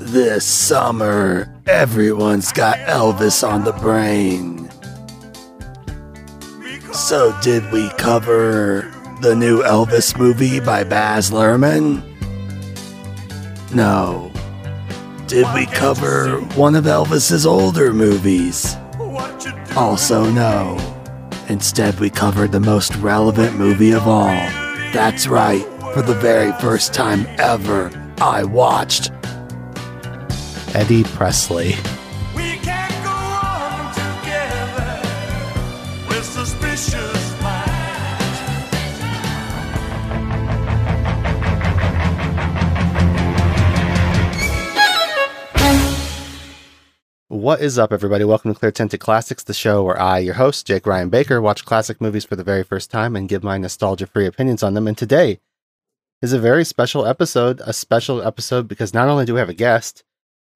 This summer, everyone's got Elvis on the brain. So, did we cover the new Elvis movie by Baz Luhrmann? No. Did we cover one of Elvis's older movies? Also, no. Instead, we covered the most relevant movie of all. That's right, for the very first time ever, I watched Eddie Presley. We can't go on together with suspicious minds. What is up, everybody? Welcome to Clear Tinted Classics, the show where I, your host, Jake Ryan Baker, watch classic movies for the very first time and give my nostalgia free opinions on them. And today is a very special episode, a special episode because not only do we have a guest,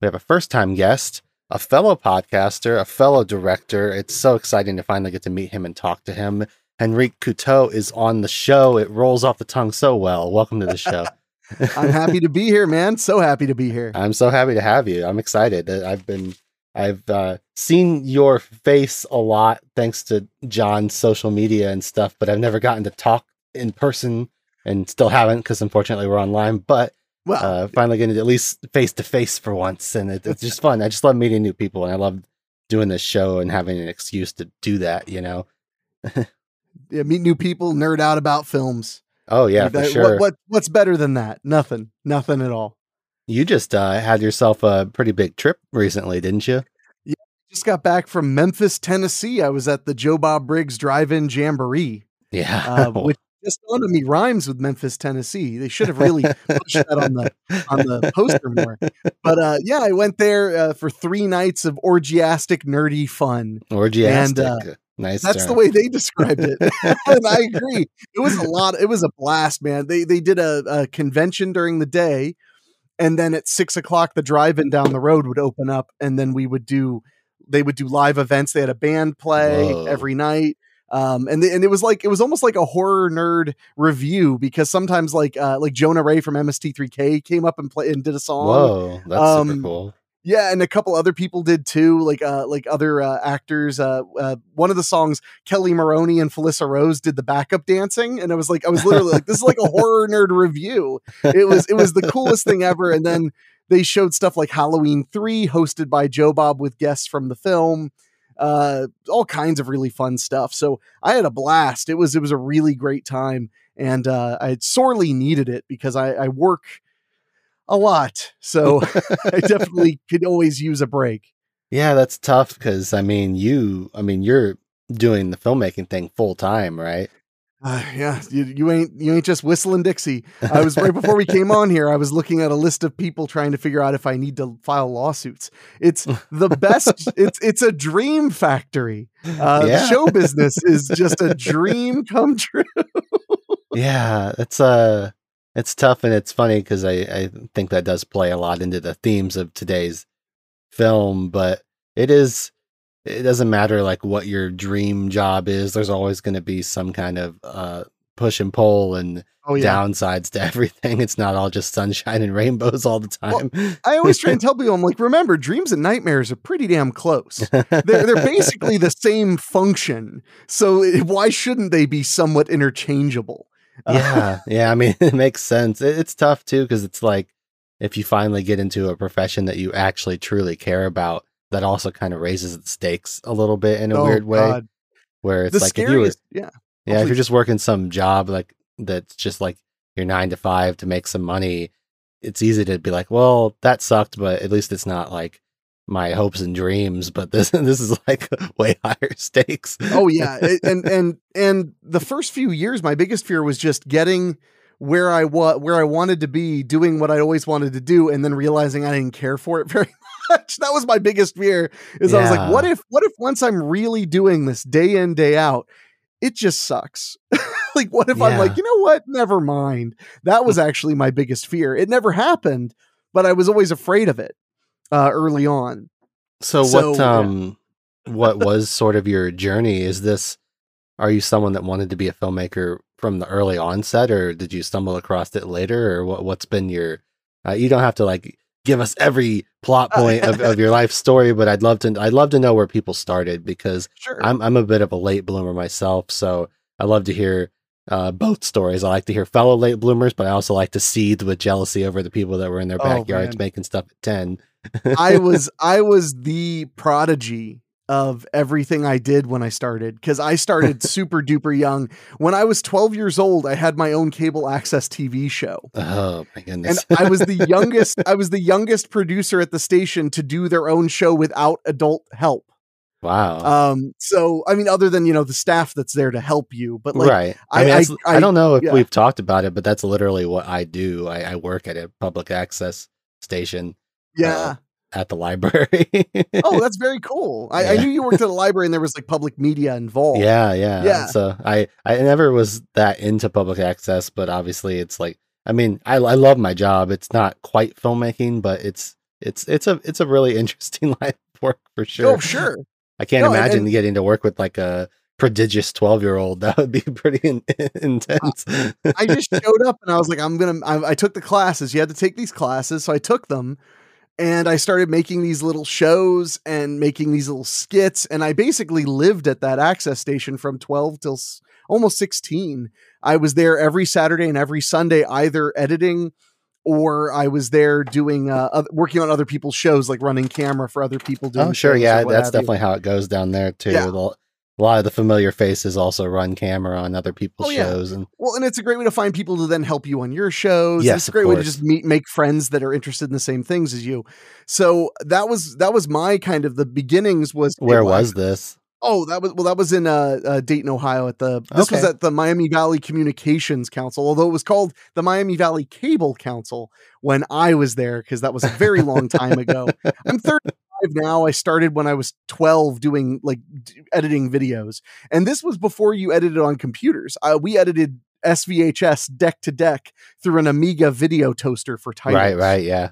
we have a first time guest, a fellow podcaster, a fellow director. It's so exciting to finally get to meet him and talk to him. Henrique Couto is on the show. It rolls off the tongue so well. Welcome to the show. I'm happy to be here, man. So happy to be here. I'm so happy to have you. I'm excited. Uh, I've been I've uh, seen your face a lot thanks to John's social media and stuff, but I've never gotten to talk in person and still haven't because unfortunately we're online. But Well, uh, finally getting at least face to face for once, and it, it's just fun. I just love meeting new people, and I love doing this show and having an excuse to do that. You know? yeah, meet new people, nerd out about films. Oh yeah, Like for sure. What, what what's better than that? Nothing. Nothing at all. You just uh, had yourself a pretty big trip recently, didn't you? Yeah, Just got back from Memphis, Tennessee. I was at the Joe Bob Briggs Drive-In Jamboree, Yeah. uh, which just dawned on me rhymes with Memphis, Tennessee. They should have really pushed that on the on the poster more. But uh, yeah, I went there uh, for three nights of orgiastic, nerdy fun. Orgiastic. uh, nice. That's the way they described it, and I agree. It was a lot. It was a blast, man. They they did a, a convention during the day, and then at six o'clock, the drive-in down the road would open up, and then we would do. They would do live events. They had a band play Whoa. every night. Um, and they, and it was like it was almost like a horror nerd revue because sometimes like uh, like Jonah Ray from MST3K came up and play and did a song. Whoa, that's Um, super cool. Yeah, and a couple other people did too, like uh like other uh, actors. Uh, uh one of the songs Kelli Maroney and Felissa Rose did the backup dancing, and I was like, I was literally like, this is like a horror nerd revue. It was it was the coolest thing ever. And then they showed stuff like Halloween three, hosted by Joe Bob with guests from the film. Uh, all kinds of really fun stuff. So I had a blast. It was it was a really great time, and uh, I sorely needed it because I, I work a lot. So I definitely could always use a break. Yeah, that's tough because I mean, you, I mean, you're doing the filmmaking thing full time, right? Uh, yeah, you, you ain't you ain't just whistling Dixie. I was right before we came on here. I was looking at a list of people trying to figure out if I need to file lawsuits. It's the best. it's it's a dream factory. Uh, Yeah. Show business is just a dream come true. yeah, it's uh it's tough and it's funny because I I think that does play a lot into the themes of today's film, but it is it doesn't matter like what your dream job is. There's always going to be some kind of uh push and pull and Oh yeah. downsides to everything. It's not all just sunshine and rainbows all the Well, time. I always try and tell people, I'm like, remember, dreams and nightmares are pretty damn close. they're, they're basically the same function. So why shouldn't they be somewhat interchangeable? Yeah yeah i mean it makes sense It- it's tough too because it's like if you finally get into a profession that you actually truly care about that also kind of raises the stakes a little bit in a oh, weird way God. where it's The like if you were scariest, yeah. yeah if please. you're just working some job like that's just like your nine to five to make some money it's easy to be like well that sucked but at least it's not like my hopes and dreams but this this is like way higher stakes oh yeah and and and the first few years my biggest fear was just getting where i was where i wanted to be doing what i always wanted to do and then realizing i didn't care for it very much. That was my biggest fear is i was like what if what if once i'm really doing this day in day out it just sucks? Like what if i'm like you know what? Never mind. That was actually my biggest fear. It never happened but i was always afraid of it uh early on. So, So, what yeah. um what was sort of your journey? Is this are you someone that wanted to be a filmmaker from the early onset or did you stumble across it later or what what's been your Uh, you don't have to like give us every plot point of, of your life story, but I'd love to. I'd love to know where people started because Sure. I'm I'm a bit of a late bloomer myself, so I love to hear uh, both stories. I like to hear fellow late bloomers, but I also like to seethe with jealousy over the people that were in their Oh, backyards man. making stuff at ten. I was I was the prodigy of everything I did when I started because I started super duper young. When I was 12 years old, I had my own cable access TV show. Oh my goodness. And! I was the youngest I was the youngest producer at the station to do their own show without adult help. wow. Um so I mean other than you know the staff that's there to help you, but like right. I, I- mean, I- I, I- don't know if yeah. we've talked about it, but that's literally what I do. I, I work at a public access station yeah. At the library. oh, that's very cool. I, I knew you worked at a library and there was like public media involved. Yeah, yeah, Yeah. So I I never was that into public access, but obviously it's like I mean I I love my job. It's not quite filmmaking, but it's it's it's a it's a really interesting line of work for sure. Oh, sure. I can't No, imagine and- getting to work with like a prodigious twelve year old. That would be pretty in, intense. I just showed up and I was like, I'm gonna. I, I took the classes. You had to take these classes, so I took them, and I started making these little shows and making these little skits. And I basically lived at that access station from 12 till s- almost 16. I was there every Saturday and every Sunday, either editing or I was there doing uh, working on other people's shows, like running camera for other people. Doing oh sure, yeah, that's have you. definitely how it goes down there too. Yeah. A lot of the familiar faces also run camera on other people's Oh, yeah. shows, and Well, and it's a great way to find people to then help you on your shows. Yes, it's a great way to just meet, make friends that are interested in the same things as you. So that was that was my kind of the beginnings. Was where was this? Oh, that was well, that was in uh, uh Dayton, Ohio. At the this was at the Miami Valley Communications Council, although it was called the Miami Valley Cable Council when I was there because that was a very long time ago. I'm 35 now. I started when I was 12 doing like d- editing videos, and this was before you edited on computers. Uh, we edited SVHS deck to deck through an Amiga video toaster for titles. Right, right, yeah.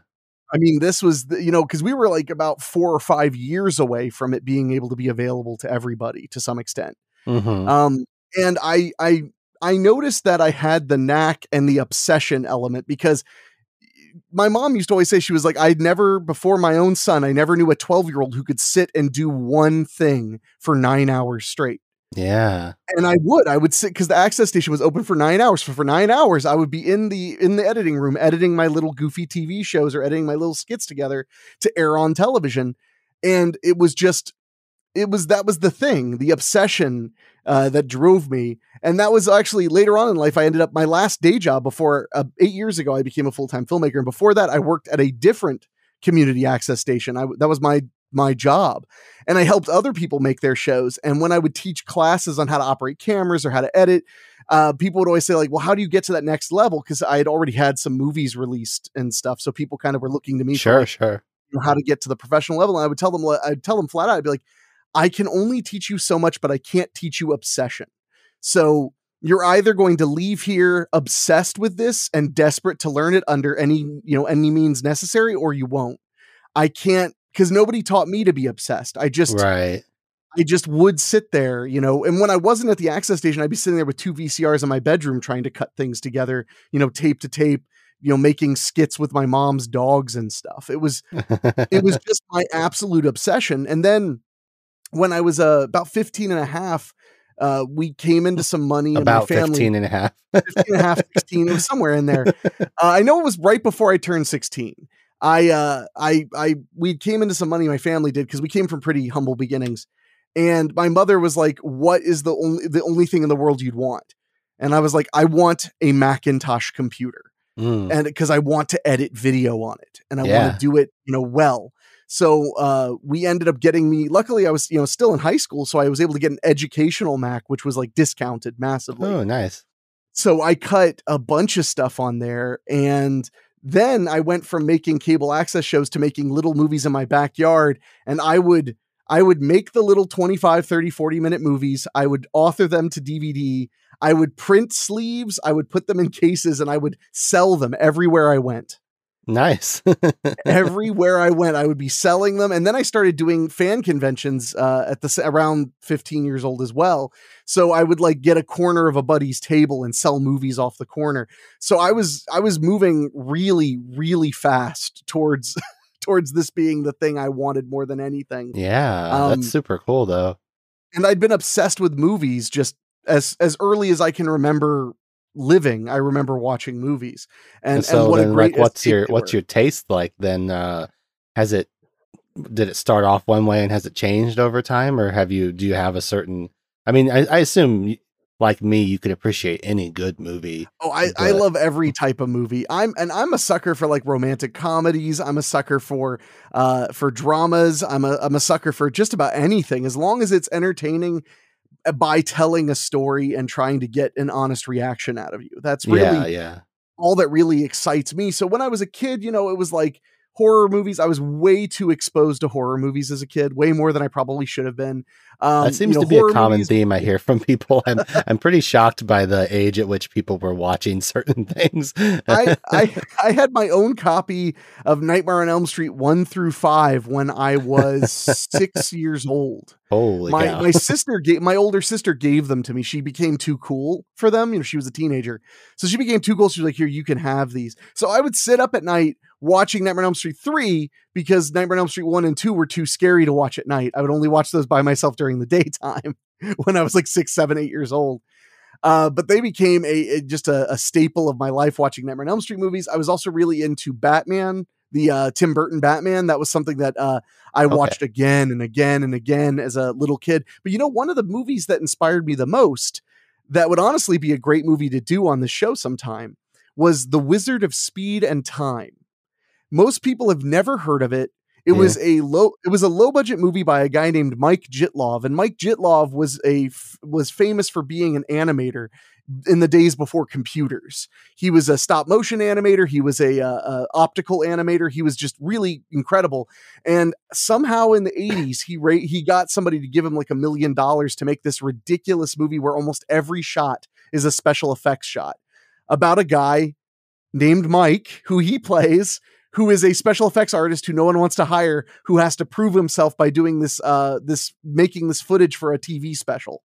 I mean, this was, the, you know, because we were like about four or five years away from it being able to be available to everybody to some extent. hmm Um, and I, I, I noticed that I had the knack and the obsession element because my mom used to always say she was like, I'd never before my own son, I never knew a 12 year old who could sit and do one thing for nine hours straight. Yeah. And I would, I would sit because the access station was open for nine hours. So for nine hours, I would be in the in the editing room editing my little goofy TV shows or editing my little skits together to air on television. And it was just, it was that was the thing, the obsession uh, that drove me. And that was actually later on in life. I ended up my last day job before uh, eight years ago. I became a full time filmmaker, and before that, I worked at a different community access station. I that was my my job, and I helped other people make their shows. And when I would teach classes on how to operate cameras or how to edit, uh, people would always say like, "Well, how do you get to that next level?" Because I had already had some movies released and stuff, so people kind of were looking to me for Sure, like, sure. how to get to the professional level. And I would tell them, I'd tell them flat out, I'd be like, I can only teach you so much, but I can't teach you obsession. So you're either going to leave here obsessed with this and desperate to learn it under any, you know, any means necessary, or you won't. I can't because nobody taught me to be obsessed. I just Right. I just would sit there, you know, and when I wasn't at the access station, I'd be sitting there with two VCRs in my bedroom trying to cut things together, you know, tape to tape, you know, making skits with my mom's dogs and stuff. It was it was just my absolute obsession. And then when I was uh, about 15 and a half, uh, we came into some money and about my family 15 and a half. 15 and a half, 16. It was somewhere in there. Uh, I know it was right before I turned 16. I, uh, I, I, we came into some money. My family did because we came from pretty humble beginnings, and my mother was like, "What is the only the only thing in the world you'd want?" And I was like, "I want a Macintosh computer." Mm. and because I want to edit video on it and I Yeah. want to do it, you know, well. So uh, we ended up getting me. Luckily, I was you know still in high school, so I was able to get an educational Mac, which was like discounted massively. Oh, nice. So I cut a bunch of stuff on there, and then I went from making cable access shows to making little movies in my backyard, and I would. I would make the little 25, 30, 40 minute movies. I would author them to DVD. I would print sleeves. I would put them in cases and I would sell them everywhere I went. Nice. Everywhere I went, I would be selling them, and then I started doing fan conventions uh, at the around 15 years old as well. So I would like get a corner of a buddy's table and sell movies off the corner. So I was I was moving really really fast towards towards this being the thing I wanted more than anything. yeah, Um, that's super cool though. and I'd been obsessed with movies just as as early as I can remember living. I remember watching movies, and, And, so and what a then, great like, what's your what's your taste like? Then, uh, has it did it start off one way and has it changed over time, or have you do you have a certain? I mean, I, I assume like me, you could appreciate any good movie. Oh, I, I love every type of movie. I'm and I'm a sucker for like romantic comedies. I'm a sucker for uh for dramas. I'm a I'm a sucker for just about anything as long as it's entertaining Uh, by telling a story and trying to get an honest reaction out of you. That's really yeah, yeah. all that really excites me. So when I was a kid, you know, it was like horror movies. I was way too exposed to horror movies as a kid, way more than I probably should have been. Um, that seems you know, to be a common movies- theme I hear from people. I'm I'm pretty shocked by the age at which people were watching certain things. I, I I had my own copy of Nightmare on Elm Street one through five when I was six years old. Holy my cow! my sister gave my older sister gave them to me. She became too cool for them. You know, she was a teenager, so she became too cool. She was like, "Here, you can have these." So I would sit up at night watching Nightmare on Elm Street three because Nightmare on Elm Street one and two were too scary to watch at night. I would only watch those by myself during the daytime when I was like six, seven, eight years old. Uh, but they became a, a- just a, a staple of my life watching Nightmare on Elm Street movies. I was also really into Batman, the uh, Tim Burton Batman. That was something that uh, I Okay. watched again and again and again as a little kid. But you know, one of the movies that inspired me the most, that would honestly be a great movie to do on the show sometime, was The Wizard of Speed and Time. Most people have never heard of it. It Yeah. was a low it was a low budget movie by a guy named Mike Jittlov and Mike Jittlov was a was famous for being an animator in the days before computers. He was a stop motion animator, he was a, uh, uh, optical animator, he was just really incredible. And somehow in the 80s he ra- he got somebody to give him like a million dollars to make this ridiculous movie where almost every shot is a special effects shot about a guy named Mike who he plays who is a special effects artist who no one wants to hire who has to prove himself by doing this uh this making this footage for a TV special.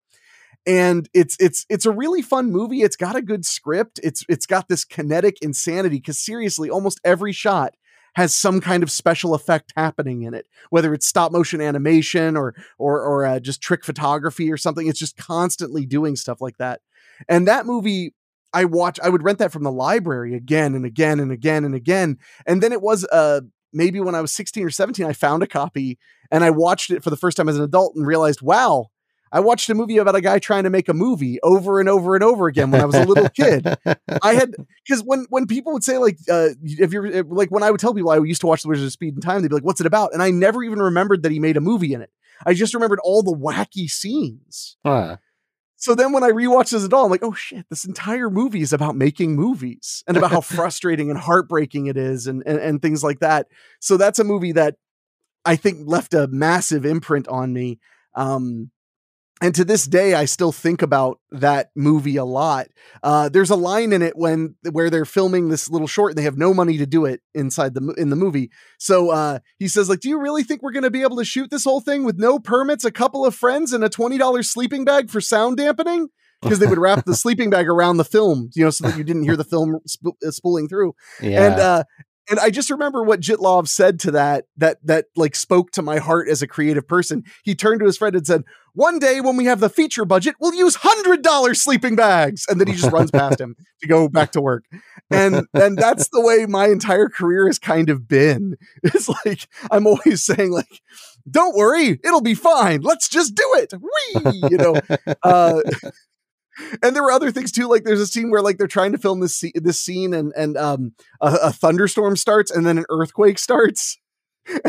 And it's it's it's a really fun movie. It's got a good script. It's it's got this kinetic insanity cuz seriously almost every shot has some kind of special effect happening in it whether it's stop motion animation or or or uh, just trick photography or something. It's just constantly doing stuff like that. And that movie I watch I would rent that from the library again and again and again and again and then it was uh maybe when I was 16 or 17 I found a copy and I watched it for the first time as an adult and realized wow I watched a movie about a guy trying to make a movie over and over and over again when I was a little kid. I had because when when people would say like uh if you're like when I would tell people I used to watch The Wizard of Speed and Time, they'd be like, "What's it about?" And I never even remembered that he made a movie in it. I just remembered all the wacky scenes. Huh. So then when I rewatched as an adult, I'm like, oh shit, this entire movie is about making movies and about how frustrating and heartbreaking it is and, and and things like that. So that's a movie that I think left a massive imprint on me. Um and to this day, I still think about that movie a lot. Uh, there's a line in it when where they're filming this little short and they have no money to do it inside the in the movie. So uh, he says, like, do you really think we're going to be able to shoot this whole thing with no permits, a couple of friends, and a twenty dollars sleeping bag for sound dampening? Because they would wrap the sleeping bag around the film, you know, so that you didn't hear the film sp- uh, spooling through. Yeah. And uh, and I just remember what Jittlov said to that that that like spoke to my heart as a creative person. He turned to his friend and said, "One day when we have the feature budget, we'll use hundred dollars sleeping bags." And then he just runs past him to go back to work. And and that's the way my entire career has kind of been. It's like I'm always saying like. Don't worry, it'll be fine. Let's just do it. Whee! You know, uh, and there were other things too. Like there's a scene where like they're trying to film this this scene, and and um a, a thunderstorm starts, and then an earthquake starts,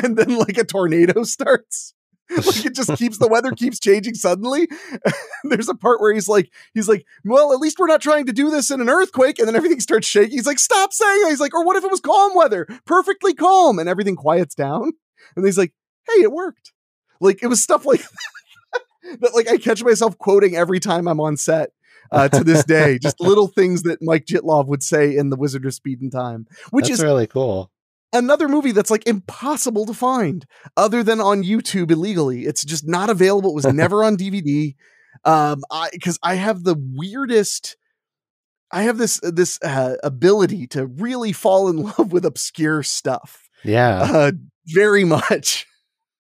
and then like a tornado starts. like it just keeps the weather keeps changing suddenly. there's a part where he's like he's like, well, at least we're not trying to do this in an earthquake, and then everything starts shaking. He's like, stop saying that. He's like, or what if it was calm weather, perfectly calm, and everything quiets down. And he's like, hey, it worked. Like it was stuff like that. Like I catch myself quoting every time I'm on set uh, to this day. Just little things that Mike Jittlov would say in The Wizard of Speed and Time, which That's is really cool. Another movie that's like impossible to find other than on YouTube illegally. It's just not available. It was never on DVD. Um, I because I have the weirdest. I have this this uh, ability to really fall in love with obscure stuff. Yeah. Uh, very much.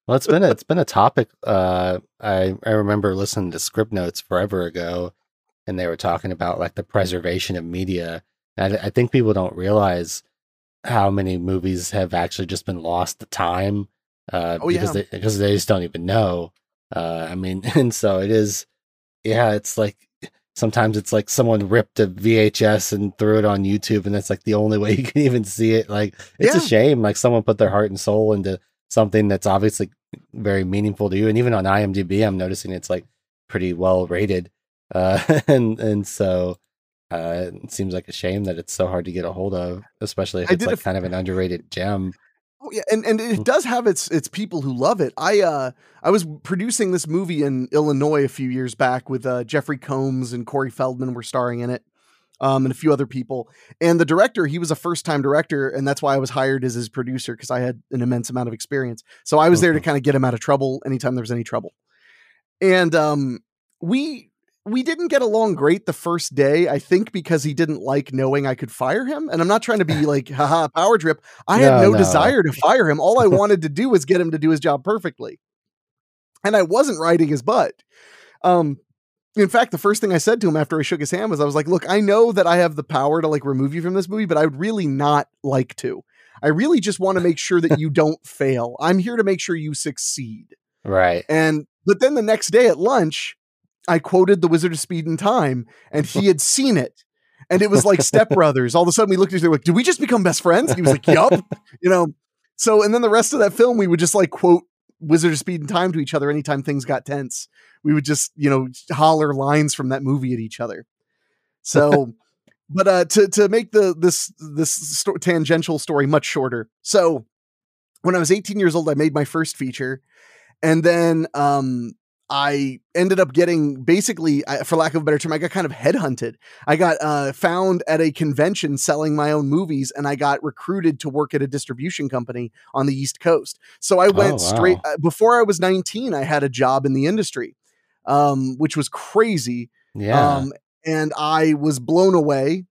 Well, it's been a, it's been a topic. Uh, I I remember listening to Scriptnotes forever ago, and they were talking about like the preservation of media. And I, I think people don't realize how many movies have actually just been lost to time uh, Oh, because yeah. they because they just don't even know. Uh, I mean, and so it is. Yeah, it's like sometimes it's like someone ripped a VHS and threw it on YouTube, and that's like the only way you can even see it. Like it's a shame. Like someone put their heart and soul into something that's obviously very meaningful to you. And even on IMDb, I'm noticing it's like pretty well rated. Uh, and and so uh, it seems like a shame that it's so hard to get a hold of, especially if it's did a like kind of an underrated gem. Oh yeah, and and it Mm. does have its its people who love it. I uh I was producing this movie in Illinois a few years back with uh Jeffrey Combs and Corey Feldman were starring in it. Um, and a few other people. And the director, he was a first time director, and that's why I was hired as his producer because I had an immense amount of experience. So I was there to Mhm. kind of get him out of trouble anytime there was any trouble. And um, we we didn't get along great the first day, I think because he didn't like knowing I could fire him. And I'm not trying to be like, haha, power trip. I had No, no, no. desire to fire him. All I wanted to do was get him to do his job perfectly. And I wasn't riding his butt. Um, in fact, the first thing I said to him after I shook his hand was, I was like, look, I know that I have the power to like remove you from this movie, but I would really not like to. I really just want to make sure that you don't fail. I'm here to make sure you succeed. Right. And but then the next day at lunch, I quoted The Wizard of Speed and Time, and he had seen it. And it was like Step Brothers. All of a sudden we looked at each other like, did we just become best friends? And he was like, Yup. You know. So and then the rest of that film, we would just like quote Wizard of Speed and Time to each other anytime things got tense. We would just, you know, holler lines from that movie at each other. So but uh to to make the this this sto- tangential story much shorter. So when I was 18 years old, I made my first feature, and then um I ended up getting basically, for lack of a better term, I got kind of headhunted. I got uh, found at a convention selling my own movies, and I got recruited to work at a distribution company on the East Coast. So I went wow. straight uh, before I was 19. I had a job in the industry, um, which was crazy. Yeah. Um, and I was blown away.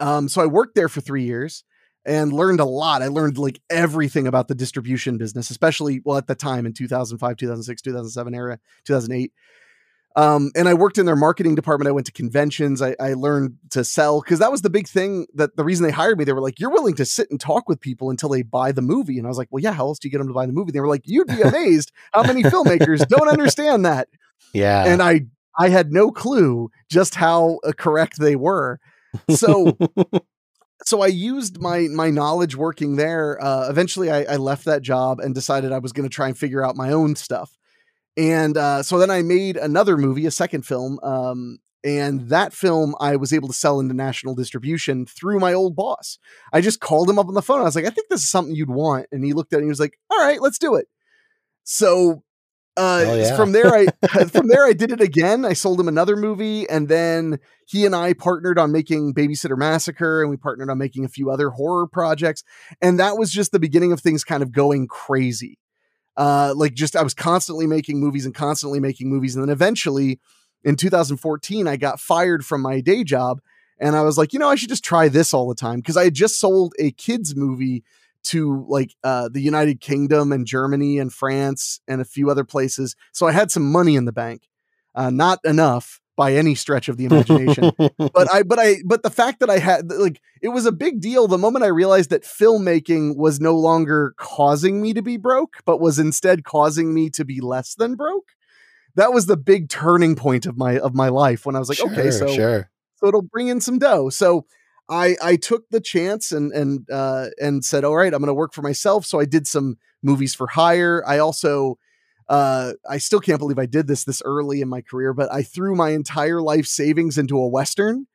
Um, so I worked there for three years and learned a lot. I learned like everything about the distribution business, especially well at the time in 2005, 2006, 2007 era, 2008. Um, and I worked in their marketing department. I went to conventions. I, I learned to sell because that was the big thing. That the reason they hired me, they were like, "You're willing to sit and talk with people until they buy the movie." And I was like, "Well, yeah. How else do you get them to buy the movie?" They were like, "You'd be amazed how many filmmakers don't understand that." yeah. and I I had no clue just how uh, correct they were. So so I used my my knowledge working there. Uh, eventually, I, I left that job and decided I was going to try and figure out my own stuff. And uh, so then I made another movie, a second film. Um, and that film I was able to sell into national distribution through my old boss. I just called him up on the phone. I was like, I think this is something you'd want. And he looked at it and he was like, All right, let's do it. So uh, yeah. from there, I from there I did it again. I sold him another movie, and then he and I partnered on making Babysitter Massacre, and we partnered on making a few other horror projects. And that was just the beginning of things kind of going crazy. Uh, like just I was constantly making movies and constantly making movies, and then eventually in 2014 I got fired from my day job, and I was like, you know, I should just try this all the time because I had just sold a kids movie to like uh, the United Kingdom and Germany and France and a few other places. So I had some money in the bank, uh, not enough by any stretch of the imagination. but I, but I, but the fact that I had like it was a big deal the moment I realized that filmmaking was no longer causing me to be broke, but was instead causing me to be less than broke. That was the big turning point of my of my life when I was like, okay, so sure. so it'll bring in some dough. So I I took the chance and and uh, and said, all right, I'm going to work for myself. So I did some movies for hire. I also uh, I still can't believe I did this this early in my career, but I threw my entire life savings into a western,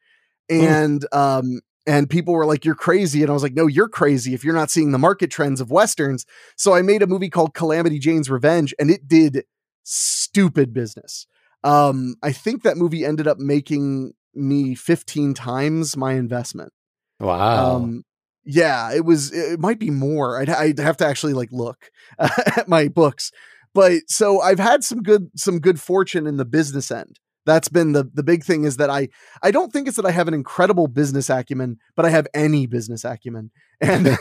and um and people were like, "You're crazy," and I was like, "No, you're crazy if you're not seeing the market trends of westerns." So I made a movie called Calamity Jane's Revenge, and it did stupid business. Um, I think that movie ended up making me 15 times my investment. Wow. Um, yeah, it was. It might be more. I'd, I'd have to actually like look at my books. But so I've had some good some good fortune in the business end. That's been the the big thing is that I I don't think it's that I have an incredible business acumen, but I have any business acumen. And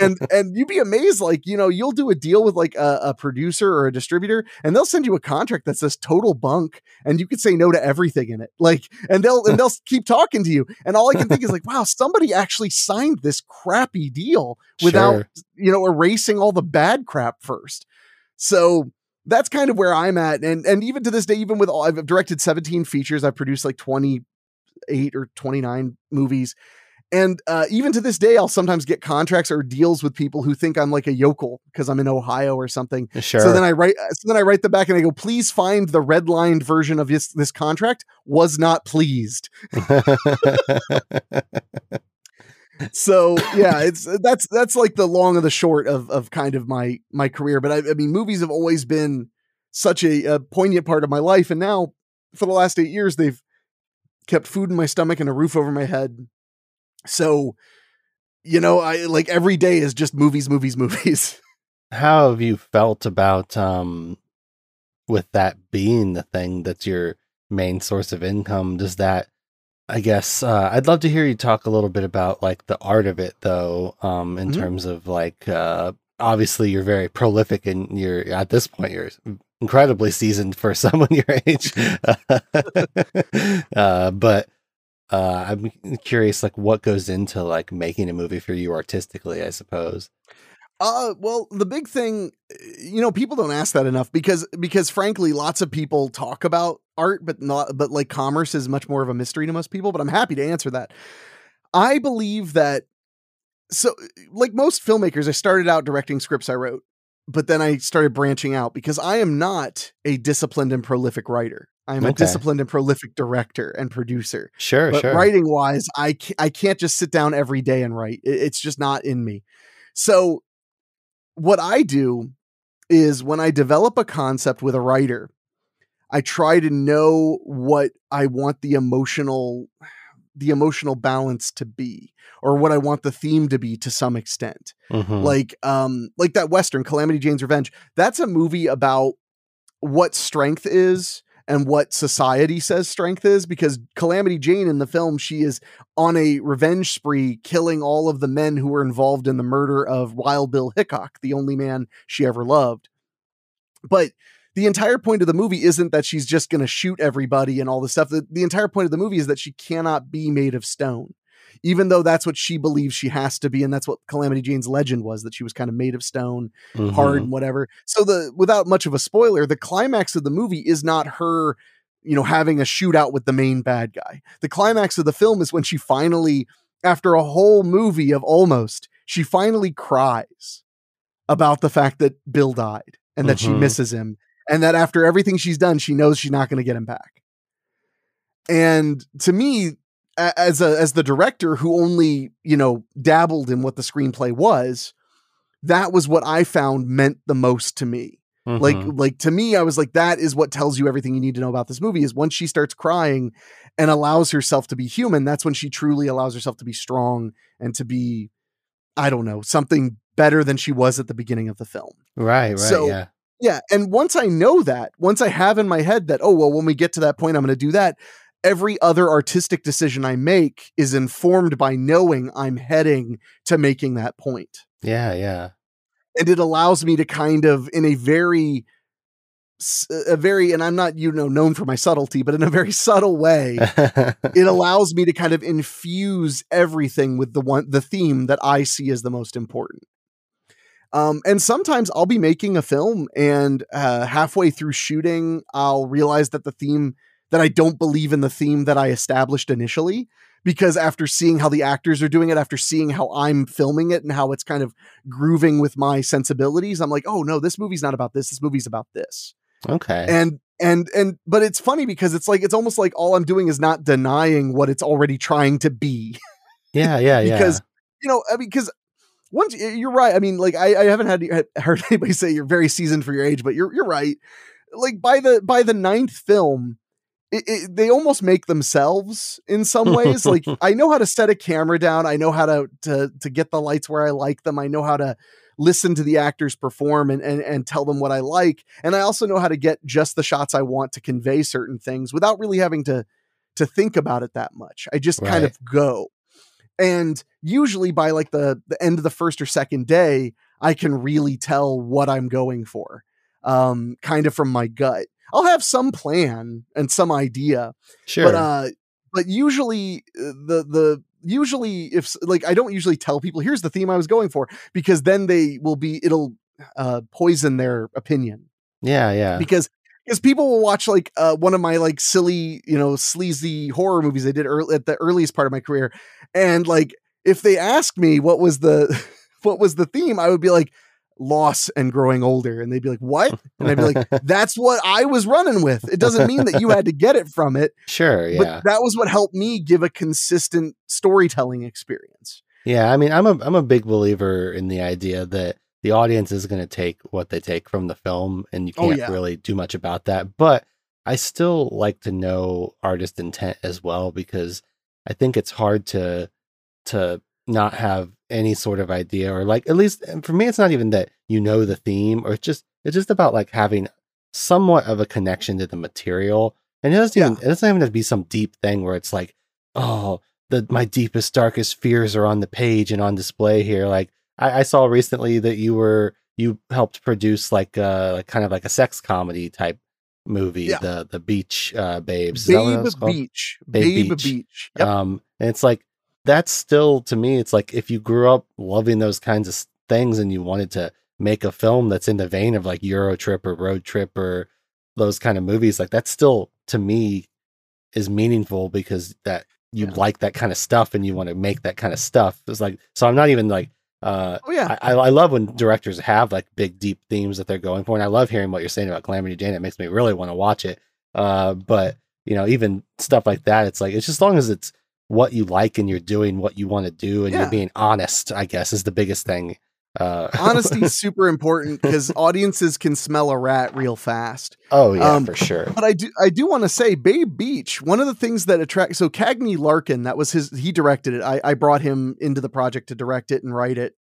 and and you'd be amazed like you know you'll do a deal with like a, a producer or a distributor and they'll send you a contract that says total bunk and you could say no to everything in it like and they'll and they'll keep talking to you and all i can think is like wow somebody actually signed this crappy deal without Sure. you know erasing all the bad crap first so that's kind of where i'm at and and even to this day even with all i've directed 17 features i've produced like 28 or 29 movies and uh, even to this day, I'll sometimes get contracts or deals with people who think I'm like a yokel because I'm in Ohio or something. Sure. So then I write, so then I write them back and I go, please find the redlined version of this this contract. Was not pleased. So yeah, it's that's that's like the long and the short of of kind of my my career. But I, I mean, movies have always been such a, a poignant part of my life, and now for the last eight years, they've kept food in my stomach and a roof over my head. So, you know, I like every day is just movies, movies, movies. How have you felt about um with that being the thing that's your main source of income? Does that I guess uh, I'd love to hear you talk a little bit about like the art of it though, um, in Mhm. terms of like uh obviously you're very prolific and you're at this point you're incredibly seasoned for someone your age. uh but uh I'm curious like what goes into like making a movie for you artistically, I suppose. Uh well, the big thing, you know, people don't ask that enough because because frankly, lots of people talk about art, but not but like commerce is much more of a mystery to most people, but I'm happy to answer that. I believe that so like most filmmakers, I started out directing scripts I wrote, but then I started branching out because I am not a disciplined and prolific writer. I am a disciplined and prolific director and producer. Sure, But sure. writing wise, I ca- I can't just sit down every day and write. It's just not in me. So what I do is when I develop a concept with a writer, I try to know what I want the emotional the emotional balance to be or what I want the theme to be to some extent Mhm. like um like that western calamity jane's revenge that's a movie about what strength is and what society says strength is because calamity jane in the film she is on a revenge spree killing all of the men who were involved in the murder of wild bill hickok the only man she ever loved. But the entire point of the movie isn't that she's just going to shoot everybody and all this stuff. The, the entire point of the movie is that she cannot be made of stone even though that's what she believes she has to be and that's what calamity jane's legend was that she was kind of made of stone hard Mhm. and whatever so the without much of a spoiler the climax of the movie is not her you know having a shootout with the main bad guy the climax of the film is when she finally after a whole movie of almost she finally cries about the fact that bill died and that she Mhm. misses him and that after everything she's done she knows she's not going to get him back and to me as a as the director who only you know dabbled in what the screenplay was that was what i found meant the most to me like Mhm. like to me i was like that is what tells you everything you need to know about this movie is once she starts crying and allows herself to be human that's when she truly allows herself to be strong and to be i don't know something better than she was at the beginning of the film right, right, so- yeah. yeah. And once I know that, once I have in my head that, oh, well, when we get to that point, I'm going to do that, every other artistic decision I make is informed by knowing I'm heading to making that point. Yeah, yeah. And it allows me to kind of, in a very, a very, and I'm not, you know, known for my subtlety, but in a very subtle way, it allows me to kind of infuse everything with the one the theme that I see as the most important. Um, and sometimes I'll be making a film, and uh, halfway through shooting, I'll realize that the theme that I don't believe in the theme that I established initially. Because after seeing how the actors are doing it, after seeing how I'm filming it and how it's kind of grooving with my sensibilities, I'm like, oh no, this movie's not about this. This movie's about this okay. and and and but it's funny because it's like it's almost like all i'm doing is not denying what it's already trying to be yeah, yeah, yeah. because you know i mean because once you're right i mean like i, I haven't had heard anybody say you're very seasoned for your age but you're you're right like by the by the ninth film it, it, they almost make themselves in some ways. like I know how to set a camera down. I know how to to to get the lights where I like them. I know how to listen to the actors perform and, and and tell them what I like. And I also know how to get just the shots I want to convey certain things without really having to to think about it that much. I just kind of go. And usually by like the the end of the first or second day, I can really tell what I'm going for. Um kind of from my gut. I'll have some plan and some idea, Sure. but uh but usually uh, the the usually if like i don't usually tell people here's the theme i was going for because then they will be it'll uh poison their opinion yeah, yeah. because because people will watch like uh one of my like silly you know sleazy horror movies i did early at the earliest part of my career and like if they ask me what was the what was the theme i would be like loss and growing older and they'd be like what and i'd be like that's what i was running with it doesn't mean that you had to get it from it sure, yeah. but that was what helped me give a consistent storytelling experience. Yeah, I mean, I'm a I'm a big believer in the idea that the audience is going to take what they take from the film, and you Oh, can't yeah. really do much about that. But I still like to know artist intent as well because I think it's hard to to not have any sort of idea or like at least for me it's not even that you know the theme or it's just it's just about like having somewhat of a connection to the material and it doesn't even it doesn't even have to be some deep thing where it's like oh the my deepest darkest fears are on the page and on display here like i, I saw recently that you were you helped produce like a like kind of like a sex comedy type movie Yeah. the the beach uh babes Is that what it Babe? Beach. Babe Babe Beach. Beach. Yep. Um, and it's like that's still to me. It's like if you grew up loving those kinds of things and you wanted to make a film that's in the vein of like Euro Trip or Road Trip or those kind of movies, like that still to me is meaningful because that you Yeah. like that kind of stuff and you want to make that kind of stuff. It's like so I'm not even like uh oh yeah. I, I love when directors have like big deep themes that they're going for and I love hearing what you're saying about Calamity Jane. It makes me really want to watch it. Uh but you know, even stuff like that, it's like it's just as long as it's what you like and you're doing what you want to do and Yeah. you're being honest, I guess is the biggest thing. Uh Honesty is super important because audiences can smell a rat real fast. oh yeah, um, for sure. But I do I do want to say bay Beach, one of the things that attract so Cagney Larkin, that was his he directed it. I, I brought him into the project to direct it and write it.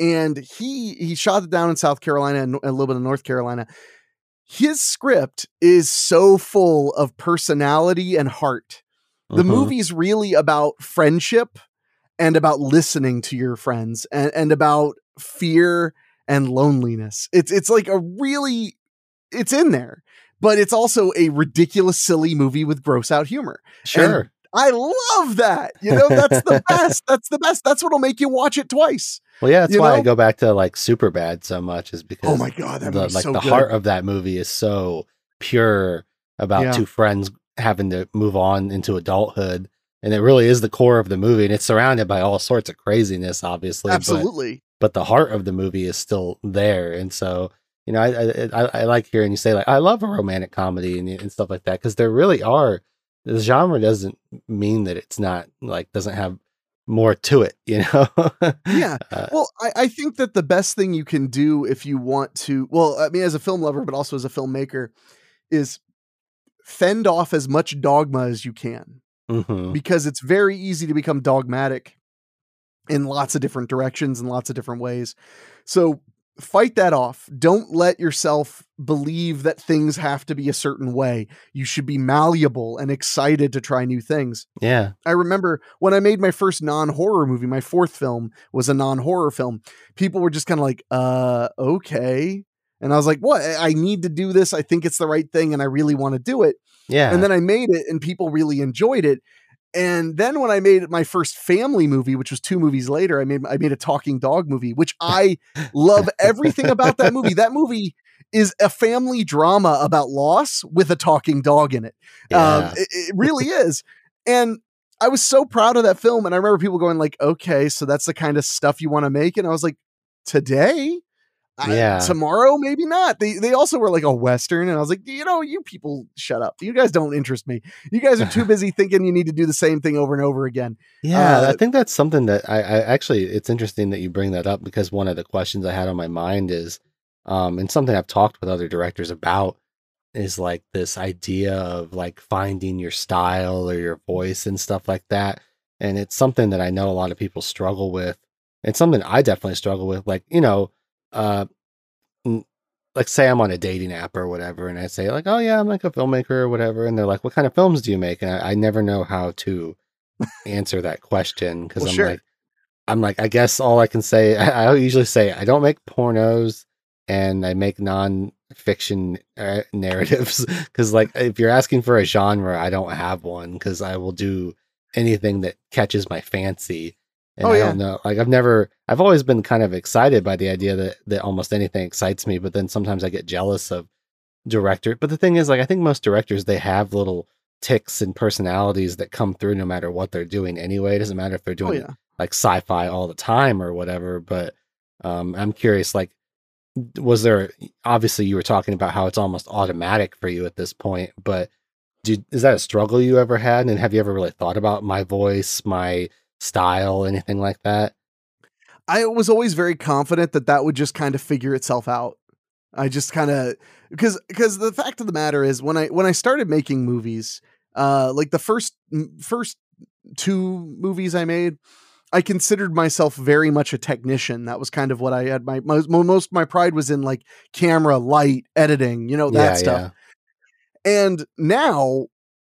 And he he shot it down in South Carolina and a little bit of North Carolina. His script is so full of personality and heart. The Mhm. movie's really about friendship and about listening to your friends and, and about fear and loneliness. It's it's like a really it's in there, but it's also a ridiculous, silly movie with gross out humor. sure. I love that. You know, that's the best. That's the best. That's what'll make you watch it twice. well yeah, that's you why I go back to like super bad so much is because Oh my god, the, like so the good. heart of that movie is so pure about Yeah. two friends having to move on into adulthood and it really is the core of the movie and it's surrounded by all sorts of craziness obviously but, Absolutely. but the heart of the movie is still there and so you know i i, I, I like hearing you say like i love a romantic comedy and, and stuff like that because there really are the genre doesn't mean that it's not like doesn't have more to it you know Yeah. Uh, Well, I, I think that the best thing you can do if you want to, well, I mean, as a film lover, but also as a filmmaker, is fend off as much dogma as you can. mhm. because it's very easy to become dogmatic in lots of different directions and lots of different ways. So fight that off. Don't let yourself believe that things have to be a certain way. You should be malleable and excited to try new things. yeah I remember when I made my first non-horror movie, my fourth film was a non-horror film. People were just kind of like, "Uh, okay." And I was like, "What? I need to do this. I think it's the right thing and I really want to do it." yeah and then I made it and people really enjoyed it. And then when I made my first family movie, which was two movies later, I made I made a talking dog movie, which I love everything about that movie. That movie is a family drama about loss with a talking dog in it. yeah. Um, it, it really is. And I was so proud of that film. And I remember people going like, okay, so that's the kind of stuff you want to make. And I was like, today? I- Yeah. tomorrow, maybe not. They they also were like a western, and I was like, you know, you people shut up. You guys don't interest me. You guys are too busy thinking you need to do the same thing over and over again. Yeah, I Uh, think that's something that I, I actually it's interesting that you bring that up because one of the questions I had on my mind is um and something I've talked with other directors about is like this idea of like finding your style or your voice and stuff like that. And it's something that I know a lot of people struggle with. It's something I definitely struggle with. Like, you know, uh, like say I'm on a dating app or whatever, and I say like, "Oh yeah, I'm like a filmmaker or whatever," and they're like, "What kind of films do you make?" And I, I never know how to answer that question because Well, I'm sure. like, I'm like, I guess all I can say, I, I usually say, I don't make pornos and I make non-fiction uh, narratives because, like, if you're asking for a genre, I don't have one because I will do anything that catches my fancy. And Oh, I yeah. don't know, like, I've never, I've always been kind of excited by the idea that that almost anything excites me, but then sometimes I get jealous of director. But the thing is, like, I think most directors they have little ticks and personalities that come through no matter what they're doing anyway. It doesn't matter if they're Oh doing yeah. like sci-fi all the time or whatever but um i'm curious like was there obviously you were talking about how it's almost automatic for you at this point but did, is that a struggle you ever had and have you ever really thought about my voice my style anything like that I was always very confident that that would just kind of figure itself out. I just kind of because because the fact of the matter is when I when I started making movies, uh, like the first first two movies I made, I considered myself very much a technician. That was kind of what I had my most most my pride was in like camera, light, editing, you know that stuff. And now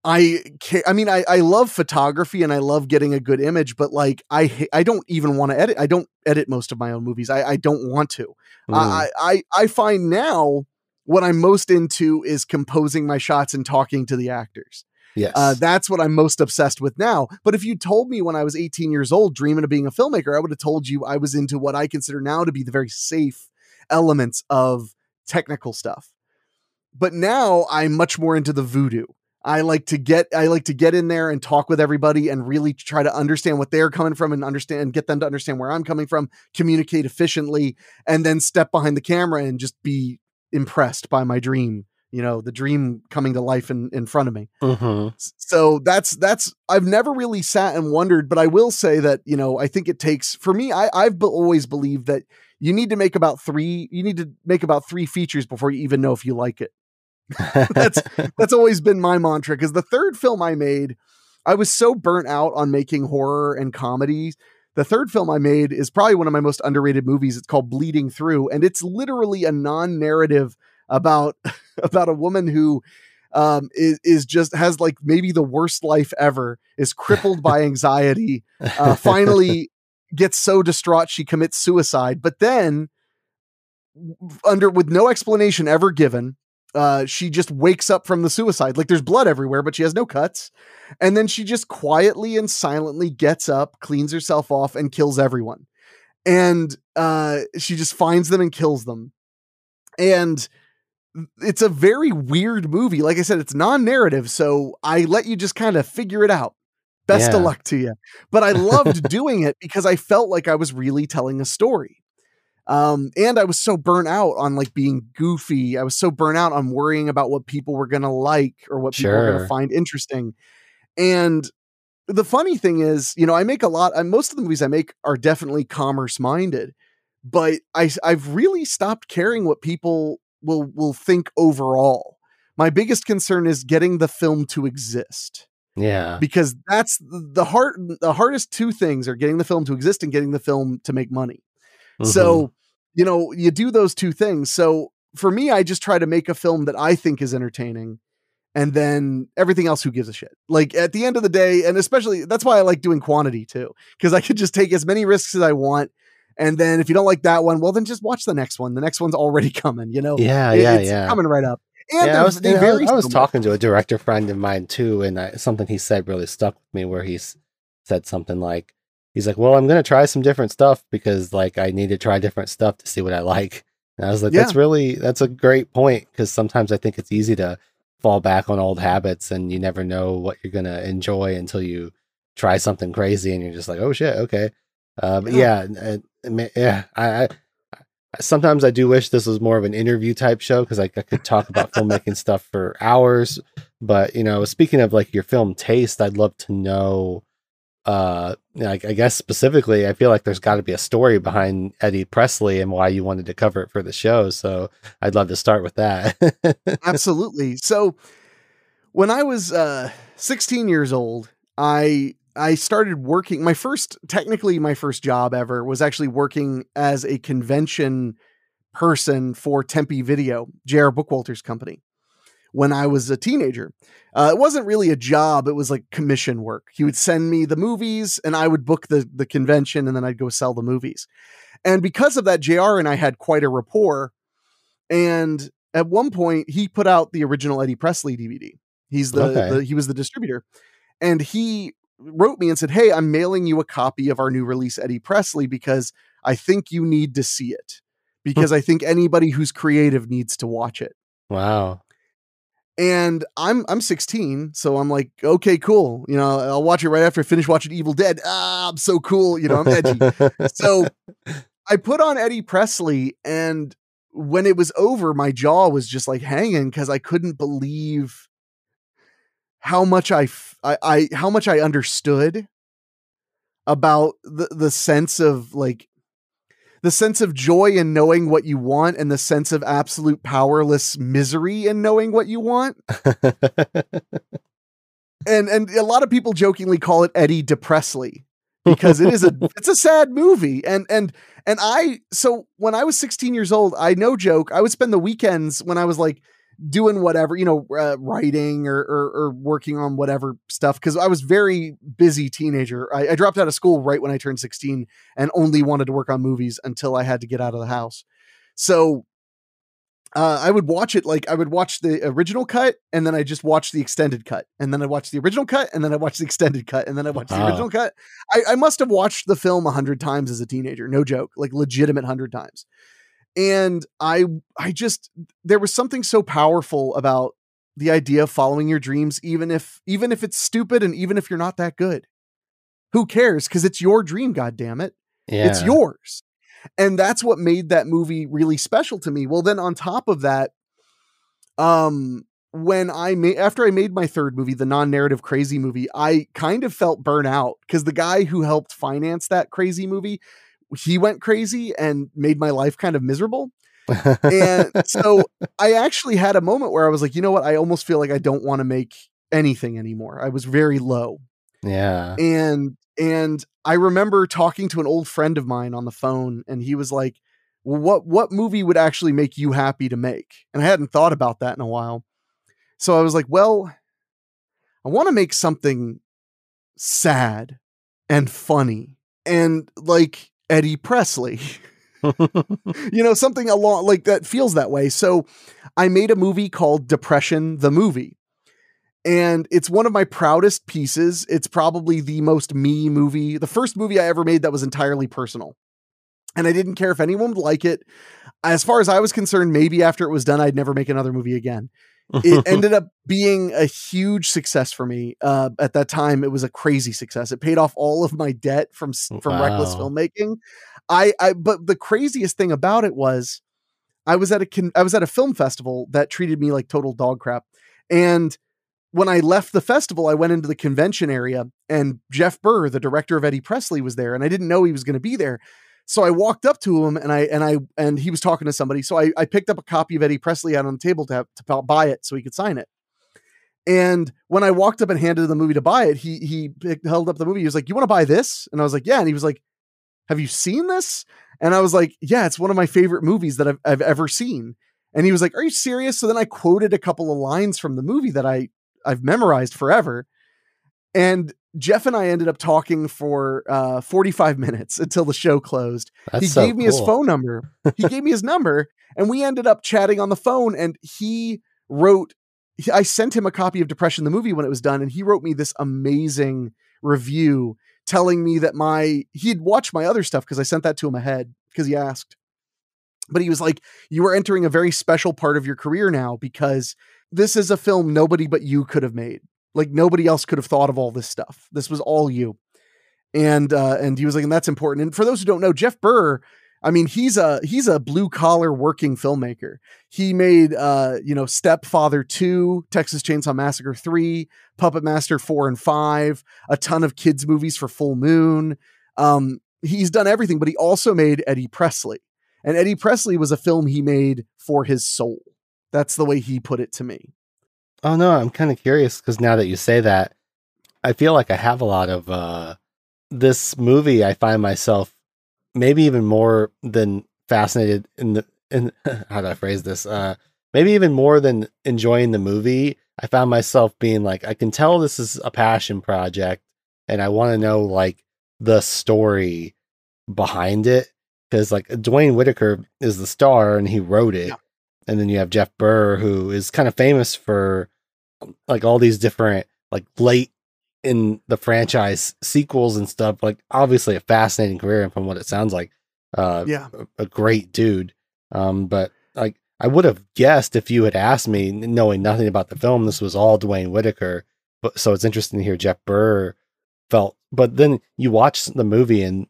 I I mean I I love photography and I love getting a good image, but like I I don't even want to edit. I don't edit most of my own movies. I I don't want to. Mm. I, I I find now what I'm most into is composing my shots and talking to the actors. yes Uh, that's what I'm most obsessed with now. But if you told me when I was 18 years old, dreaming of being a filmmaker, I would have told you I was into what I consider now to be the very safe elements of technical stuff. But now I'm much more into the voodoo. I like to get I like to get in there and talk with everybody and really try to understand what they're coming from and understand get them to understand where I'm coming from, communicate efficiently, and then step behind the camera and just be impressed by my dream. You know, the dream coming to life in, in front of me Mhm. so that's that's i've never really sat and wondered but i will say that you know i think it takes for me I, i've always believed that you need to make about three you need to make about three features before you even know if you like it That's- that's always been my mantra because the third film i made i was so burnt out on making horror and comedies the third film i made is probably one of my most underrated movies. It's called bleeding through and it's literally a non-narrative about about a woman who um, is, is just has like maybe the worst life ever is crippled by anxiety uh, finally gets so distraught she commits suicide but then under with no explanation ever given uh, she just wakes up from the suicide. Like there's blood everywhere but she has no cuts. And then she just quietly and silently gets up cleans herself off and kills everyone. And uh, she just finds them and kills them. And it's a very weird movie. Like i said it's non-narrative so i let you just kind of figure it out. Best Yeah. of luck to you but i loved doing it because i felt like i was really telling a story um, and i was so burnt out on like being goofy. I was so burnt out on worrying about what people were gonna like or what people were gonna find interesting. And the funny thing is you know i make a lot most of the movies i make are definitely commerce minded but I, i've really stopped caring what people will will think overall. My biggest concern is getting the film to exist yeah. because that's the hard the hardest two things are getting the film to exist and getting the film to make money Mhm. so, you know, you do those two things. So for me, I just try to make a film that I think is entertaining. And then everything else, who gives a shit? Like at the end of the day, and especially that's why I like doing quantity too, because I could just take as many risks as I want. And then if you don't like that one, well, then just watch the next one. The next one's already coming, you know? yeah It- yeah it's yeah coming right up. And yeah, I was, you know, I was- vary I was so much. talking to a director friend of mine too, and I, something he said really stuck with me. Where he said something like, "He's like, well, I'm going to try some different stuff because like I need to try different stuff to see what I like." And I was like, Yeah. "That's really that's a great point because sometimes I think it's easy to fall back on old habits, and you never know what you're going to enjoy until you try something crazy, and you're just like, oh shit, okay." Uh, but yeah, uh, I yeah, I, I sometimes I do wish this was more of an interview type show because I, I could talk about filmmaking stuff for hours. But you know, speaking of like your film taste, I'd love to know uh, like I guess specifically, I feel like there's got to be a story behind Eddie Presley and why you wanted to cover it for the show. So I'd love to start with that. Absolutely. So when I was uh, 16 years old, I I started working. My first, technically, my first job ever was actually working as a convention person for Tempe Video, J.R. Bookwalter's company. When I was a teenager, uh, it wasn't really a job; it was like commission work. He would send me the movies, and I would book the the convention, and then I'd go sell the movies. And because of that, J.R. and I had quite a rapport. And at one point, he put out the original Eddie Presley DVD. He's the, Okay. the he was the distributor, and he wrote me and said, "Hey, I'm mailing you a copy of our new release, Eddie Presley, because I think you need to see it. Because I think anybody who's creative needs to watch it." wow. And I'm I'm 16, so I'm like, okay, cool. You know, I'll watch it right after I finish watching Evil Dead. Ah, I'm so cool. You know, I'm edgy. so I put on Eddie Presley, and when it was over, my jaw was just like hanging because I couldn't believe how much I, f- I, I how much I understood about the the sense of like the sense of joy in knowing what you want and the sense of absolute powerless misery in knowing what you want. And and a lot of people jokingly call it Eddie DePresley because it is a it's a sad movie. And and and I so when I was 16 years old I no joke I would spend the weekends when I was like doing whatever you know uh, writing or, or or working on whatever stuff because I was very busy teenager I, I dropped out of school right when I turned 16 and only wanted to work on movies until I had to get out of the house so uh, I would watch it like I would watch the original cut and then I just watch the extended cut and then I watch the original cut and then I watch the extended cut and then I watch the original cut. I, I must have watched the film a hundred times as a teenager, no joke, like legitimate hundred times. And I I just there was something so powerful about the idea of following your dreams, even if even if it's stupid and even if you're not that good. Who cares? Because it's your dream, god damn it yeah. it's yours and that's what made that movie really special to me well then on top of that um when i made after i made my third movie the non-narrative crazy movie i kind of felt burnt out because the guy who helped finance that crazy movie he went crazy and made my life kind of miserable. And so i actually had a moment where i was like you know what? I almost feel like i don't want to make anything anymore. I was very low. Yeah. and and I remember talking to an old friend of mine on the phone, and he was like, well, "What what movie would actually make you happy to make?" And I hadn't thought about that in a while, so I was like, "Well, I want to make something sad and funny. And like Eddie Presley." you know, something along like that feels that way. So I made a movie called Depression the Movie. And it's one of my proudest pieces. It's probably the most me movie, the first movie I ever made that was entirely personal. And I didn't care if anyone would like it. As far as I was concerned, maybe after it was done, I'd never make another movie again it ended up being a huge success for me. Uh, at that time, it was a crazy success. It paid off all of my debt from s- from reckless filmmaking. I, I, but the craziest thing about it was, I was at a con- I was at a film festival that treated me like total dog crap, and when I left the festival, I went into the convention area, and Jeff Burr, the director of Eddie Presley, was there, and I didn't know he was going to be there. So I walked up to him and I and I and he was talking to somebody. So I, I picked up a copy of Eddie Presley out on the table to have, to buy it so he could sign it. And when I walked up and handed the movie to buy it, he he picked, held up the movie. He was like, "You want to buy this?" And I was like, "Yeah." And he was like, "Have you seen this?" And I was like, "Yeah, it's one of my favorite movies that I've I've ever seen." And he was like, "Are you serious?" So then I quoted a couple of lines from the movie that I I've memorized forever. And Jeff and I ended up talking for uh, 45 minutes until the show closed That's he so gave me his phone number. He gave me his number, and we ended up chatting on the phone. And he wrote, I sent him a copy of Depression the movie when it was done, and he wrote me this amazing review telling me that my he'd watched my other stuff because I sent that to him ahead because he asked. But he was like, "You are entering a very special part of your career now because this is a film nobody but you could have made. Like nobody else could have thought of all this stuff. This was all you." and uh, and he was like, and that's important. And for those who don't know, Jeff Burr, I mean, he's a he's a blue collar working filmmaker. He made uh, you know, Stepfather 2, Texas Chainsaw Massacre 3, Puppet Master 4 and 5, a ton of kids movies for Full Moon. Um, he's done everything, but he also made Eddie Presley. And Eddie Presley was a film he made for his soul. That's the way he put it to me. Oh no, I'm kind of curious because now that you say that, I feel like I have a lot of uh this movie. I find myself maybe even more than fascinated in the in how do I phrase this? Uh maybe even more than enjoying the movie. I found myself being like, I can tell this is a passion project, and I want to know like the story behind it because like Duane Whitaker is the star and he wrote it, Yeah. And then you have Jeff Burr who is kind of famous for like all these different like late in the franchise sequels and stuff. Like obviously a fascinating career, and from what it sounds like, uh, Yeah. a, a great dude. Um, but like I would have guessed if you had asked me, knowing nothing about the film, this was all Duane Whitaker. But so it's interesting to hear Jeff Burr felt. But then you watch the movie and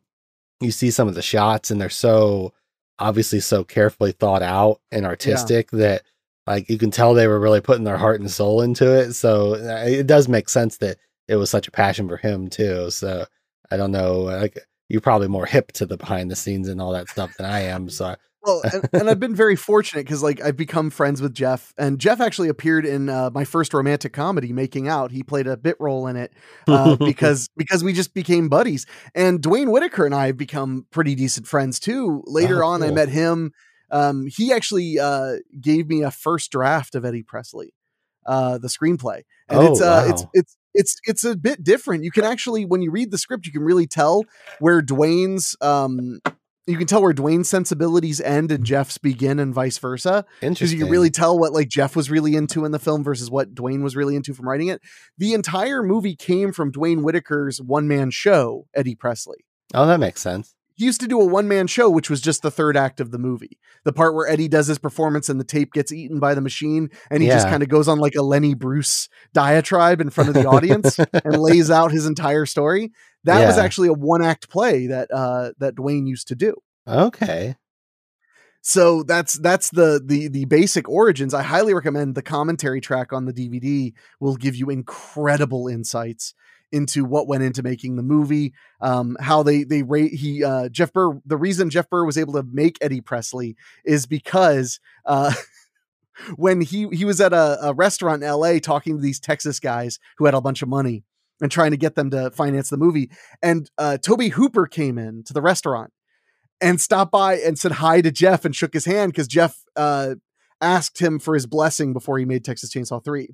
you see some of the shots, and they're so obviously so carefully thought out and artistic that like you can tell they were really putting their heart and soul into it. So uh, it does make sense that it was such a passion for him too. So I don't know, like you're probably more hip to the behind the scenes and all that stuff than I am. So I- Well, and, and I've been very fortunate because like I've become friends with Jeff, and Jeff actually appeared in uh, my first romantic comedy, Making Out. He played a bit role in it uh, because because we just became buddies. And Duane Whitaker and I have become pretty decent friends too. Later Oh, on, I met him. Um, he actually uh, gave me a first draft of Eddie Presley, uh, the screenplay, and Oh, it's uh, it's it's it's it's a bit different. You can actually, when you read the script, you can really tell where Duane's um, you can tell where Duane's sensibilities end and Jeff's begin, and vice versa because interesting. you can really tell what like Jeff was really into in the film versus what Duane was really into from writing it. The entire movie came from Duane Whitaker's one man show, Eddie Presley. oh, that makes sense. He used to do a one man show, which was just the third act of the movie. The part where Eddie does his performance and the tape gets eaten by the machine, and he just kind of goes on like a Lenny Bruce diatribe in front of the audience and lays out his entire story. That was actually a one act play that uh, that Duane used to do. Okay. so that's that's the the the basic origins i highly recommend the commentary track on the dvd will give you incredible insights into what went into making the movie um how they they rate he uh jeff burr the reason jeff burr was able to make eddie presley is because uh when he he was at a, a restaurant in la talking to these texas guys who had a bunch of money and trying to get them to finance the movie and uh tobe hooper came in to the restaurant and stopped by and said hi to Jeff and shook his hand because Jeff uh, asked him for his blessing before he made Texas Chainsaw 3.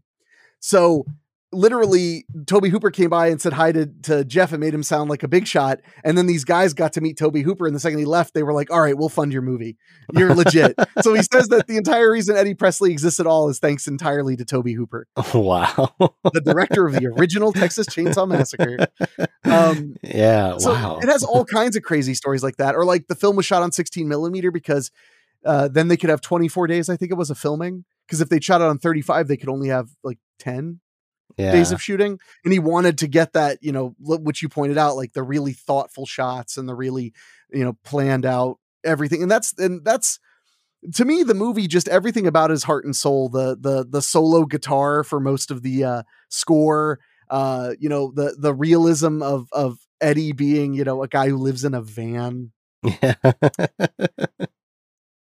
So literally, Tobe Hooper came by and said hi to, to Jeff and made him sound like a big shot. And then these guys got to meet Tobe Hooper. And the second he left, they were like, all right, we'll fund your movie. You're legit. so he says that the entire reason Eddie Presley exists at all is thanks entirely to Tobe Hooper, wow. the director of the original Texas Chainsaw Massacre. Um, yeah. so wow. it has all kinds of crazy stories like that. Or like the film was shot on 16 millimeter because uh, then they could have 24 days, I think it was, a filming. Because if they shot it on 35, they could only have like 10 yeah. days of shooting. And he wanted to get that, you know, which you pointed out, like the really thoughtful shots and the really, you know, planned out everything. And that's, and that's, to me, the movie just everything about his heart and soul. The the the solo guitar for most of the uh, score. Uh, you know the the realism of of Eddie being you know a guy who lives in a van. yeah.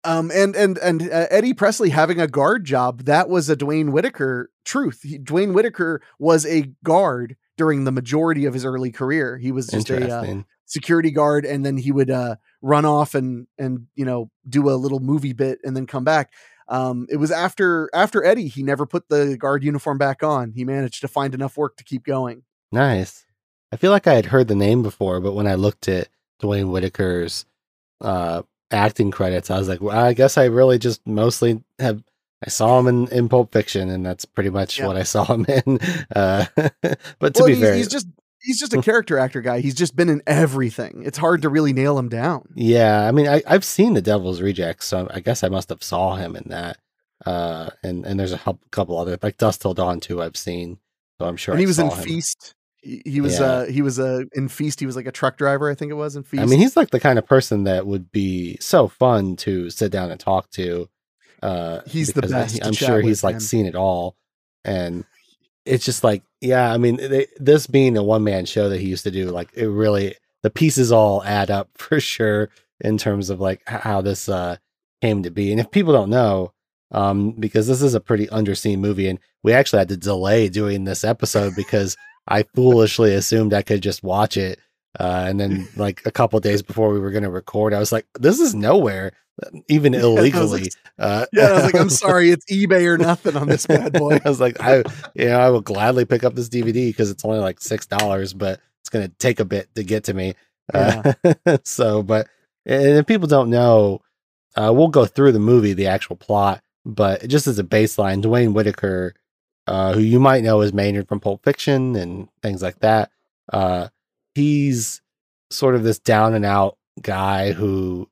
Um, and and and uh, Eddie Presley having a guard job that was a Duane Whitaker truth. He, Duane Whitaker was a guard during the majority of his early career. He was just a uh, security guard and then he would uh run off and and you know do a little movie bit and then come back um it was after after eddie he never put the guard uniform back on he managed to find enough work to keep going Nice. I feel like I had heard the name before, but when I looked at Duane Whitaker's uh, acting credits, I was like, well, I guess I really just mostly have. I saw him in, in Pulp Fiction, and that's pretty much Yeah. what I saw him in. Uh, but to well, be he's, fair, he's just he's just a character actor guy he's just been in everything it's hard to really nail him down yeah, I mean, I, I've seen The Devil's Rejects, so I guess I must have saw him in that. Uh, and and there's a couple other like Dusk Till Dawn too. I've seen, so I'm sure and I he was in him. feast He, was Yeah. uh he was uh, in Feast. He was like a truck driver, I think it was in Feast. I mean, he's like the kind of person that would be so fun to sit down and talk to. Uh, He's the best I'm chat sure he's like seen it all, and it's just like, yeah. I mean, they, this being a one man show that he used to do, like it really the pieces all add up for sure in terms of like how this uh came to be. And if people don't know, um, because this is a pretty underseen movie, and we actually had to delay doing this episode because I foolishly assumed I could just watch it. Uh, and then, like a couple days before we were going to record, I was like, "This is nowhere, even I was illegally." like- uh, yeah, I was like, I'm sorry, it's eBay or nothing on this bad boy. I was like, I, you know, I will gladly pick up this DVD because it's only like six dollars, but it's going to take a bit to get to me. Uh, so, but and if people don't know, uh, we'll go through the movie, the actual plot, but just as a baseline, Duane Whitaker, uh, who you might know as Maynard from Pulp Fiction and things like that, uh, he's sort of this down and out guy who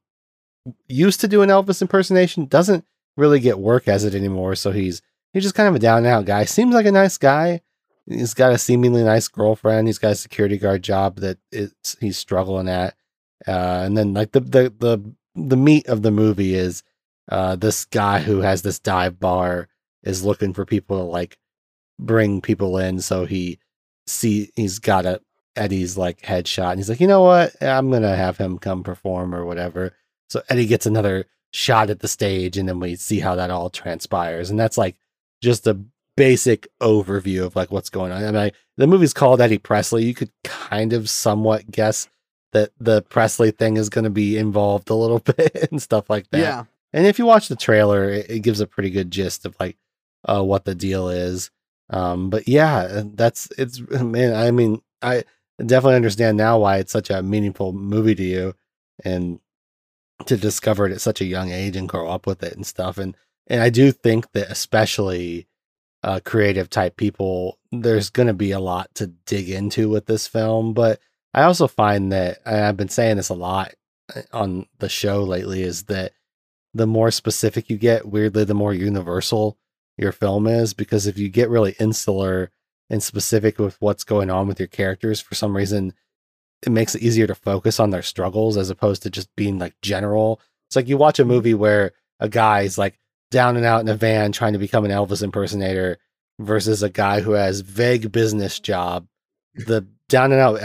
used to do an Elvis impersonation, doesn't really get work as it anymore. So he's he's just kind of a down and out guy. Seems like a nice guy. He's got a seemingly nice girlfriend. He's got a security guard job that it's he's struggling at. Uh, and then like the the the the meat of the movie is uh, this guy who has this dive bar is looking for people to like bring people in. So he see he's got a Eddie's like headshot, and he's like, you know what, I'm gonna have him come perform or whatever. So Eddie gets another shot at the stage, and then we see how that all transpires, and that's like just a basic overview of like what's going on. I mean, like, the movie's called Eddie Presley. You could kind of somewhat guess that the Presley thing is going to be involved a little bit and stuff like that. Yeah. And if you watch the trailer, it, it gives a pretty good gist of like uh, what the deal is. Um, but yeah, that's it's man. I mean, I definitely understand now why it's such a meaningful movie to you, and to discover it at such a young age and grow up with it and stuff. And and I do think that especially uh, creative type people, there's going to be a lot to dig into with this film. But I also find that I've been saying this a lot uh, on the show lately is that the more specific you get, weirdly, the more universal your film is. Because if you get really insular and specific with what's going on with your characters, for some reason, it makes it easier to focus on their struggles as opposed to just being like general. It's like you watch a mm-hmm. movie where a guy's like down and out in a van trying to become an Elvis impersonator versus a guy who has vague business job. The down and out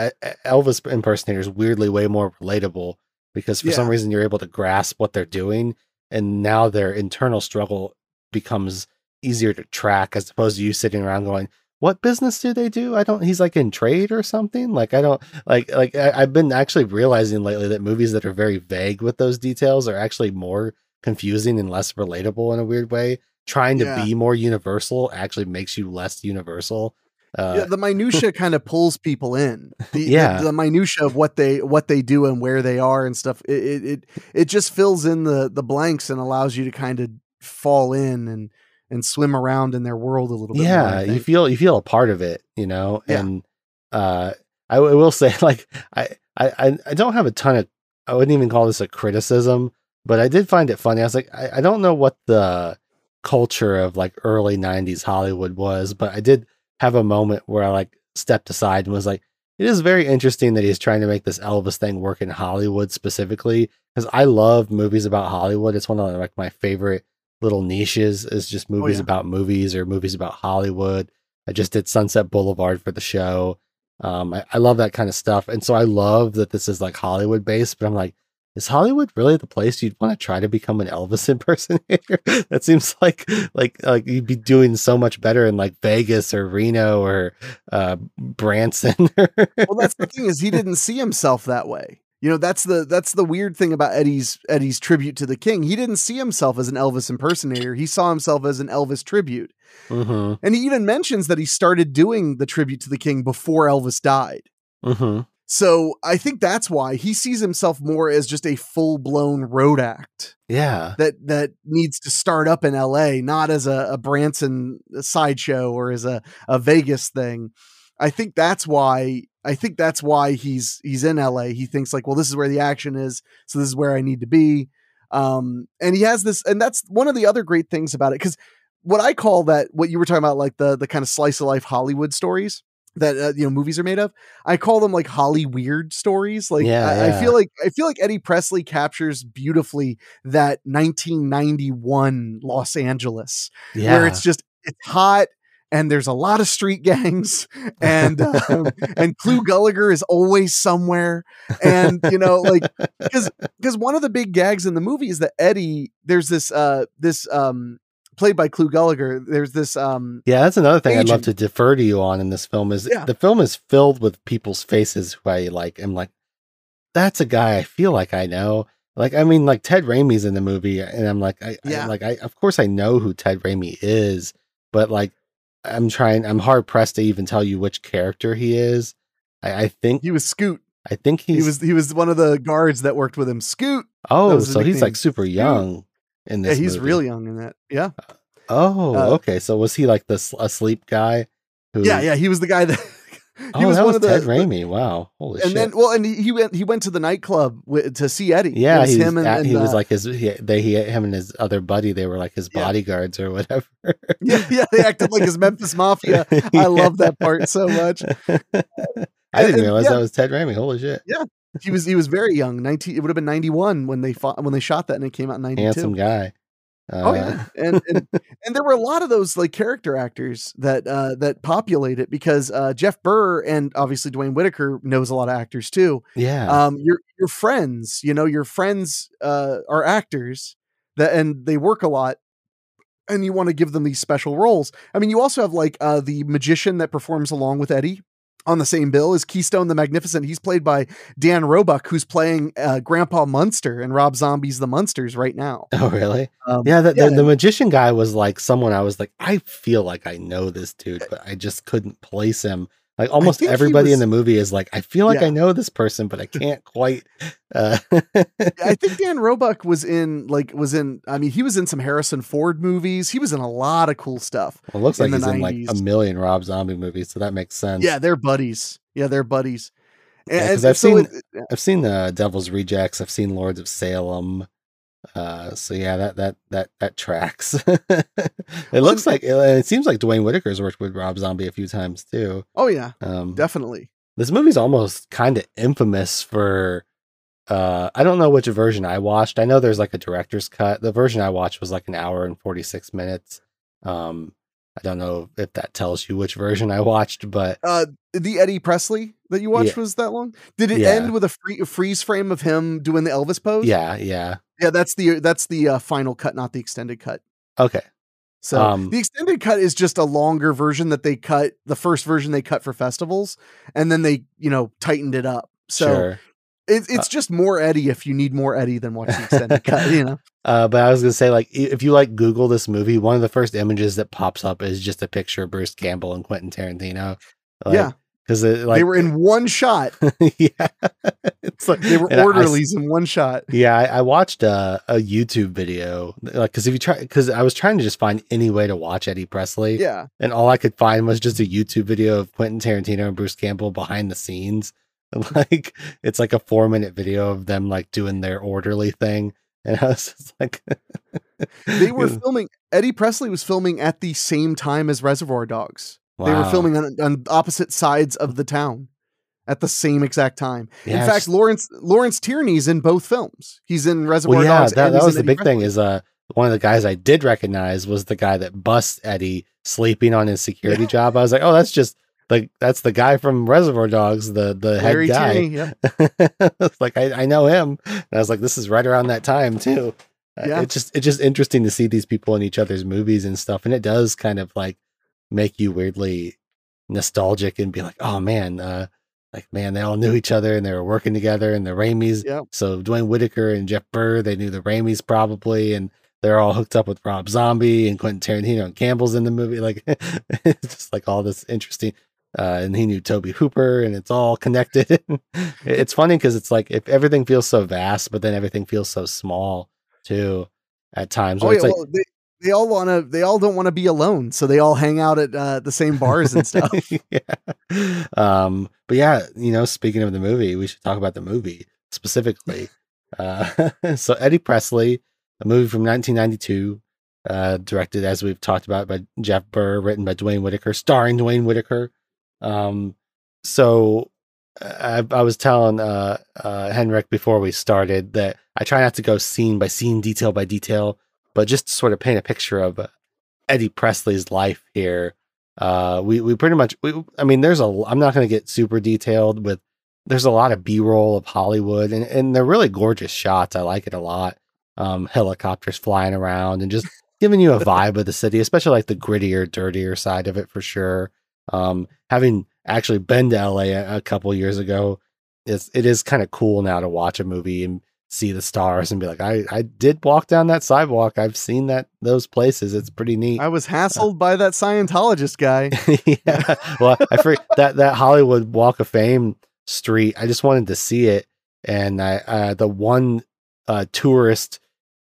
Elvis impersonator is weirdly way more relatable because for some reason you're able to grasp what they're doing and now their internal struggle becomes easier to track as opposed to you sitting around going what business do they do i don't he's like in trade or something like i don't like like I, i've been actually realizing lately that movies that are very vague with those details are actually more confusing and less relatable in a weird way trying to Yeah. be more universal actually makes you less universal uh, yeah, the minutia kind of pulls people in. The, the- Yeah. the, minutia of what they what they do and where they are and stuff. It, it it it just fills in the the blanks and allows you to kind of fall in and and swim around in their world a little bit. yeah I you feel you feel a part of it you know Yeah. and uh I, w- I will say like I, I I- I don't have a ton of i wouldn't even call this a criticism but i did find it funny i was like i, I don't know what the culture of like early 90s hollywood was but i did have a moment where i like stepped aside and was like it is very interesting that he's trying to make this elvis thing work in hollywood specifically because i love movies about hollywood it's one of like my favorite little niches is just movies yeah. about movies or movies about Hollywood. I just did Sunset Boulevard for the show. Um, I, I love that kind of stuff. And so I love that this is like Hollywood based, but I'm like, is Hollywood really the place you'd want to try to become an Elvis impersonator? that seems like like like you'd be doing so much better in like Vegas or Reno or uh Branson. well, that's the thing is he didn't see himself that way. You know, that's the that's the weird thing about Eddie's Eddie's tribute to the king. He didn't see himself as an Elvis impersonator. He saw himself as an Elvis tribute. mm-hmm. And he even mentions that he started doing the tribute to the king before Elvis died. Mm-hmm. So I think that's why he sees himself more as just a full blown road act Yeah. that that needs to start up in L.A., not as a, a Branson sideshow or as a, a Vegas thing. I think that's why I think that's why he's he's in LA. He thinks like, well, this is where the action is, so this is where I need to be. Um, and he has this, and that's one of the other great things about it because what I call that, what you were talking about, like the the kind of slice of life Hollywood stories. that uh, you know movies are made of. I call them like Holly weird stories. Like Yeah, I, I feel like I feel like Eddie Presley captures beautifully that 1991 Los Angeles Yeah. where it's just it's hot and there's a lot of street gangs and um, and Clu Gulager is always somewhere and you know like because because one of the big gags in the movie is that Eddie there's this uh this um played by Clu Gulager there's this um Yeah, that's another thing I'd love to defer to you on in this film is Yeah. the film is filled with people's faces who I like am like, that's a guy I feel like I know. Like I mean, like Ted Raimi's in the movie, and I'm like, I, Yeah. I like I of course I know who Ted Raimi is, but like I'm trying, I'm hard pressed to even tell you which character he is. I, I think he was Scoot I think he's he was he was one of the guards that worked with him Scoot oh, so he's like super young in this. yeah he's movie. real young in that yeah Oh, uh, okay. So was he like the s- asleep guy? Who, yeah yeah he was the guy that he Oh, was that one was of the, Ted Raimi. Wow, holy and shit! And then well and he, went he went to the nightclub wi- to see Eddie yeah, was he was, him and, at- and, he was uh, like his. He, they, he, him and his other buddy. They were like his Yeah. bodyguards or whatever. yeah, yeah, they acted like his Memphis Mafia. I love that part so much. I didn't And- realize yeah. that was Ted Raimi. Holy shit! Yeah, he was he was very young. Nineteen. It would have been ninety one when they fought when they shot that, and it came out in ninety Handsome two. Oh Uh, yeah, and, and and there were a lot of those like character actors that uh, that populate it because uh, Jeff Burr and obviously Duane Whitaker knows a lot of actors too. yeah. Um, your your friends, you know, your friends uh, are actors that and they work a lot. And you want to give them these special roles. I mean, you also have like uh, the magician that performs along with Eddie on the same bill as Keystone the Magnificent. He's played by Dan Roebuck, who's playing uh, Grandpa Munster and Rob Zombie's The Munsters right now. oh really? Um, Yeah. The, yeah. The, the magician guy was like someone I was like, I feel like I know this dude, but I just couldn't place him. Like almost everybody in the movie is like, I feel like Yeah. I know this person, but I can't quite. Uh, I think Dan Roebuck was in like was in. I mean, he was in some Harrison Ford movies. He was in a lot of cool stuff. Well, it looks like he's in like a million Rob Zombie movies, so that makes sense. Yeah, they're buddies. Yeah, they're buddies. And, Yeah, I've so seen- it- I've seen the Devil's Rejects. I've seen Lords of Salem. Uh, so yeah, that that that that tracks. it looks like it, it seems like Duane Whitaker's worked with Rob Zombie a few times too. oh yeah, Um, definitely. this movie's almost kind of infamous for. Uh, I don't know which version I watched. I know there's like a director's cut. The version I watched was like an hour and forty six minutes. Um, I don't know if that tells you which version I watched, but Uh, the Eddie Presley that you watched Yeah. was that long? Did it Yeah. end with a, free, a freeze frame of him doing the Elvis pose? yeah, yeah, yeah. That's the that's the uh, final cut, not the extended cut. okay. So Um, the extended cut is just a longer version that they cut. The first version they cut for festivals, and then they you know tightened it up. So sure. It, it's just more Eddie if you need more Eddie than watch the extended cut. You know, Uh, but I was gonna say, like, if you like Google this movie, one of the first images that pops up is just a picture of Bruce Campbell and Quentin Tarantino. Like, yeah, because like they were in one shot. yeah, it's like They were and I- orderlies in one shot. yeah, I, I watched a, a YouTube video, like, because if you try, because I was trying to just find any way to watch Eddie Presley, Yeah, and all I could find was just a YouTube video of Quentin Tarantino and Bruce Campbell behind the scenes. Like it's like a four minute video of them like doing their orderly thing, and I was just like, they were filming. Eddie Presley was filming at the same time as Reservoir Dogs. They were filming on, on opposite sides of the town at the same exact time. Yeah, in fact, Lawrence Lawrence Tierney's in both films. He's in Reservoir well, yeah, Dogs. that, that was the Eddie big thing. Is uh one of the guys I did recognize was the guy that busts Eddie sleeping on his security Yeah. job. I was like, oh, that's just like that's the guy from Reservoir Dogs, the the Larry head guy. Tierney. It's like I, I know him. And I was like, this is right around that time too. Uh, Yeah. It's just it's just interesting to see these people in each other's movies and stuff. And it does kind of like make you weirdly nostalgic and be like, oh man, uh like man, they all knew each other and they were working together and the Raimis. Yeah. So Duane Whitaker and Jeff Burr, they knew the Raimis probably and they're all hooked up with Rob Zombie and Quentin Tarantino and Campbell's in the movie. Like it's just like all this interesting uh, and he knew Tobe Hooper, and it's all connected. it's funny because it's like if everything feels so vast, but then everything feels so small too at times. Oh yeah, like, well, they, they all want to. They all don't want to be alone, so they all hang out at uh, the same bars and stuff. yeah. Um, but yeah, you know, speaking of the movie, we should talk about the movie specifically. uh, so Eddie Presley, a movie from 1992, uh, directed as we've talked about by Jeff Burr, written by Duane Whitaker, starring Duane Whitaker. Um, so I, I was telling uh, uh, Henrique before we started that I try not to go scene by scene, detail by detail, but just to sort of paint a picture of uh, Eddie Presley's life here. Uh, we we pretty much, we, I mean, there's a. I'm not going to get super detailed with. There's a lot of B-roll of Hollywood, and and they're really gorgeous shots. I like it a lot. Um, helicopters flying around and just giving you a vibe of the city, especially like the grittier, dirtier side of it for sure. Um, having actually been to LA a, a couple years ago, it's it is kind of cool now to watch a movie and see the stars and be like, I I did walk down that sidewalk. I've seen that those places. It's pretty neat. I was hassled by that Scientologist guy. yeah. Well, I forget that that Hollywood Walk of Fame street. I just wanted to see it, and I uh, the one uh, tourist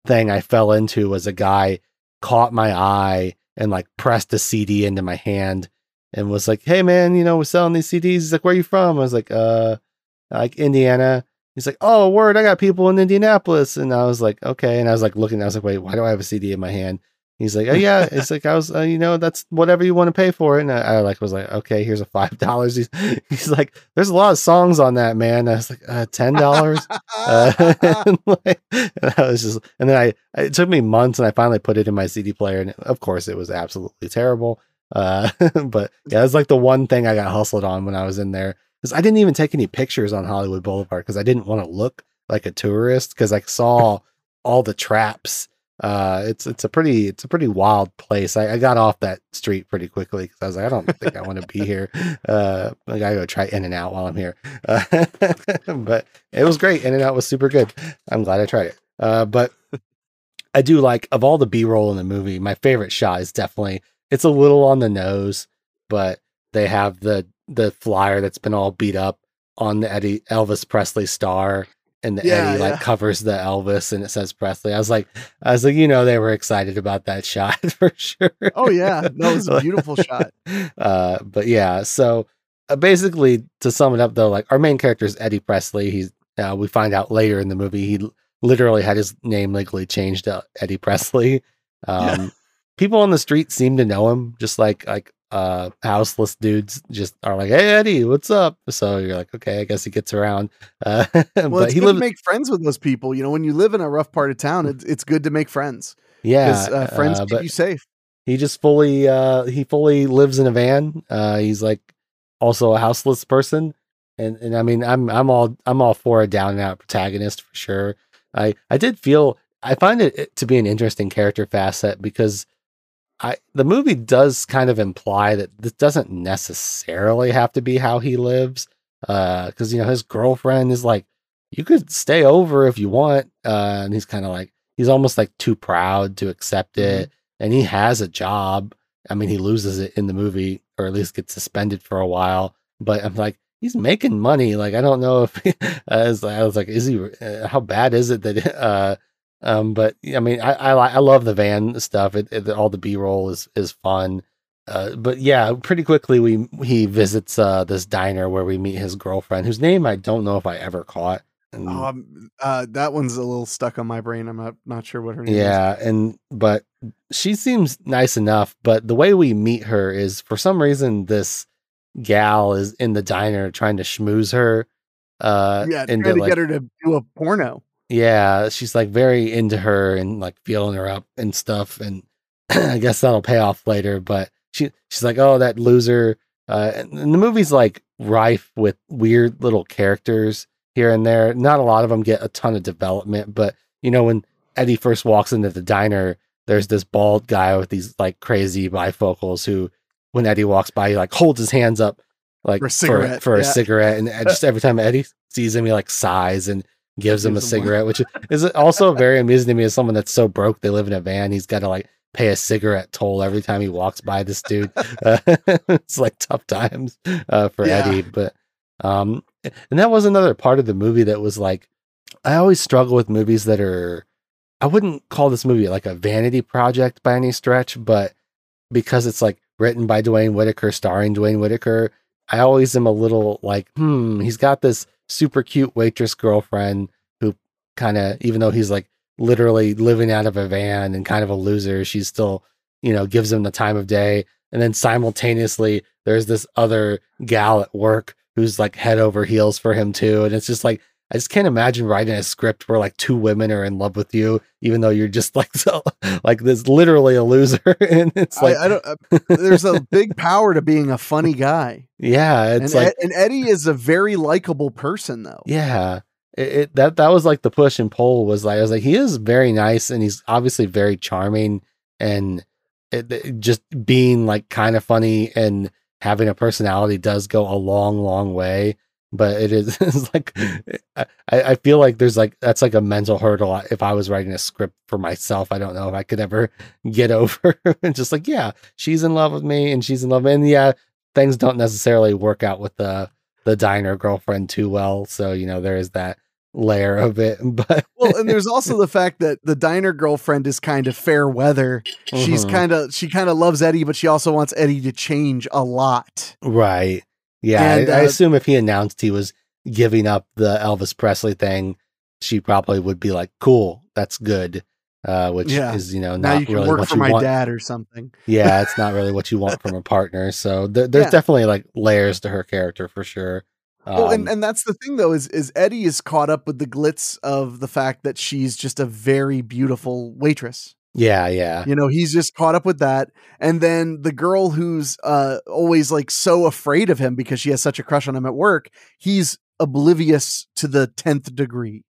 thing I fell into was a guy caught my eye and like pressed a CD into my hand and was like, "Hey man, you know we're selling these CDs." He's like, "Where are you from?" I was like, "Uh, like Indiana." He's like, "Oh, word! I got people in Indianapolis," and I was like, "Okay." And I was like looking. I was like, "Wait, why do I have a CD in my hand?" He's like, "Oh yeah." It's like I was, uh, you know, that's whatever you want to pay for it. And I, I like was like, "Okay, here's a five dollars." He's, he's like, "There's a lot of songs on that, man." I was like, uh, ten dollars." uh, and, like, and I was just, and then I, it took me months, and I finally put it in my CD player, and of course, it was absolutely terrible. Uh, but yeah, it's like the one thing I got hustled on when I was in there because I didn't even take any pictures on Hollywood Boulevard because I didn't want to look like a tourist because I saw all the traps. Uh, it's it's a pretty it's a pretty wild place. I, I got off that street pretty quickly because I was like, I don't think I want to be here. Uh, I gotta go try In and Out while I'm here. Uh, but it was great. In and Out was super good. I'm glad I tried it. Uh, but I do like of all the B roll in the movie, my favorite shot is definitely it's a little on the nose, but they have the the flyer that's been all beat up on the Eddie Elvis Presley star and the Yeah, Eddie like yeah. covers the Elvis and it says Presley. I was like I was like, you know, they were excited about that shot for sure. Oh yeah, that was a beautiful shot. Uh but yeah, so uh, basically to sum it up though, like our main character is Eddie Presley. He's uh, we find out later in the movie he literally had his name legally changed to Eddie Presley. Um Yeah. People on the street seem to know him just like like uh houseless dudes just are like hey eddie what's up? So you're like okay i guess he gets around. Uh Well, but it's he good to make friends with those people. You know, when you live in a rough part of town, it's it's good to make friends. Yeah uh, friends uh, keep you safe. he just fully uh he fully lives in a van. Uh he's like also a houseless person. And and i mean i'm i'm all i'm all for a down and out protagonist for sure. I i did feel i find it to be an interesting character facet because i the movie does kind of imply that this doesn't necessarily have to be how he lives uh because you know his girlfriend is like you could stay over if you want uh and he's kind of like he's almost like too proud to accept it and he has a job. I mean, he loses it in the movie, or at least gets suspended for a while. But I'm like, he's making money. Like, I don't know if I, was, I was like, is he? Uh, how bad is it that? Um, but I mean, I I, I love the van stuff. It, it all the B roll is is fun. Uh, but yeah, pretty quickly we he visits uh this diner where we meet his girlfriend, whose name I don't know if I ever caught. And, Um, uh, that one's a little stuck on my brain. I'm not not sure what her name is. Yeah, and but she seems nice enough, but the way we meet her is for some reason this gal is in the diner trying to schmooze her. Uh Yeah, trying to like- get her to do a porno. Yeah, she's like very into her and like feeling her up and stuff. And I guess that'll pay off later. But she she's like, oh, that loser. Uh, and and the movie's like rife with weird little characters here and there. Not a lot of them get a ton of development, but you know when Eddie first walks into the diner, there's this bald guy with these like crazy bifocals who, when Eddie walks by, he like holds his hands up like For a for, cigarette, for a yeah. cigarette, and just every time Eddie sees him, he like sighs and gives him a Gives him one. cigarette, which is also very amusing to me as someone that's so broke they live in a van. He's got to like pay a cigarette toll every time he walks by this dude. Uh, it's like tough times uh, for Yeah. Eddie, but um, and that was another part of the movie that was like I always struggle with movies that are I wouldn't call this movie like a vanity project by any stretch, but because it's like written by Duane Whitaker, starring Duane Whitaker, I always am a little like, hmm, he's got this super cute waitress girlfriend who kind of, even though he's like literally living out of a van and kind of a loser, she's still, you know, gives him the time of day. and then simultaneously there's this other gal at work who's like head over heels for him too and it's just like I just can't imagine writing a script where like two women are in love with you, even though you're just like so like this literally a loser. and it's like, I, I don't. Uh, there's a big power to being a funny guy, yeah, it's and, like, and Eddie is a very likable person, though. yeah, it, it that that was like the push and pull was like I was like he is very nice and he's obviously very charming and it, it just being like kind of funny and having a personality does go a long long way but it is it's like I, I feel like there's like that's like a mental hurdle if i was writing a script for myself i don't know if i could ever get over and just like yeah she's in love with me and she's in love and yeah things don't necessarily work out with the the diner girlfriend too well so you know there is that layer of it but Well, and there's also the fact that the diner girlfriend is kind of fair weather. She's Mhm. kind of she kind of loves Eddie, but she also wants Eddie to change a lot. Right. Yeah. And, I, I uh, assume if he announced he was giving up the Elvis Presley thing, she probably would be like, cool, that's good. Uh, which Yeah. is, you know, now not you can really work what for you my want. dad or something. Yeah, it's not really what you want from a partner. So there, there's Yeah. definitely like layers to her character for sure. well, and, Um, and that's the thing though is is Eddie is caught up with the glitz of the fact that she's just a very beautiful waitress. Yeah, yeah. You know, he's just caught up with that. And then the girl who's uh always like so afraid of him because she has such a crush on him at work, he's oblivious to the 10th degree.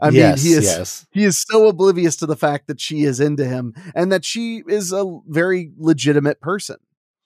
I yes, mean, he is yes. he is so oblivious to the fact that she is into him and that she is a very legitimate person.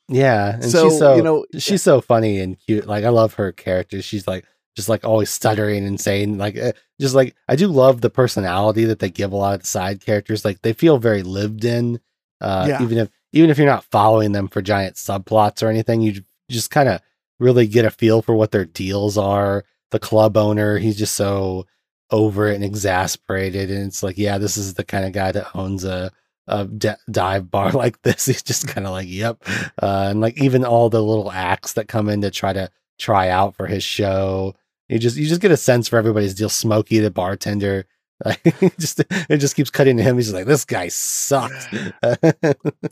Yeah. And so, she's so, you know, she's so funny and cute. Like I love her character. She's like just like always stuttering and saying like eh, just like I do love the personality that they give a lot of the side characters. Like they feel very lived in. Uh Yeah. even if even if you're not following them for giant subplots or anything, you just kind of really get a feel for what their deals are. The club owner, he's just so over it and exasperated and it's like, yeah, this is the kind of guy that owns a a d- dive bar like this. He's just kind of like, yep. Uh, and like even all the little acts that come in to try to try out for his show, you just you just get a sense for everybody's deal. Smokey, the bartender, like just it just keeps cutting to him. He's like, this guy sucks.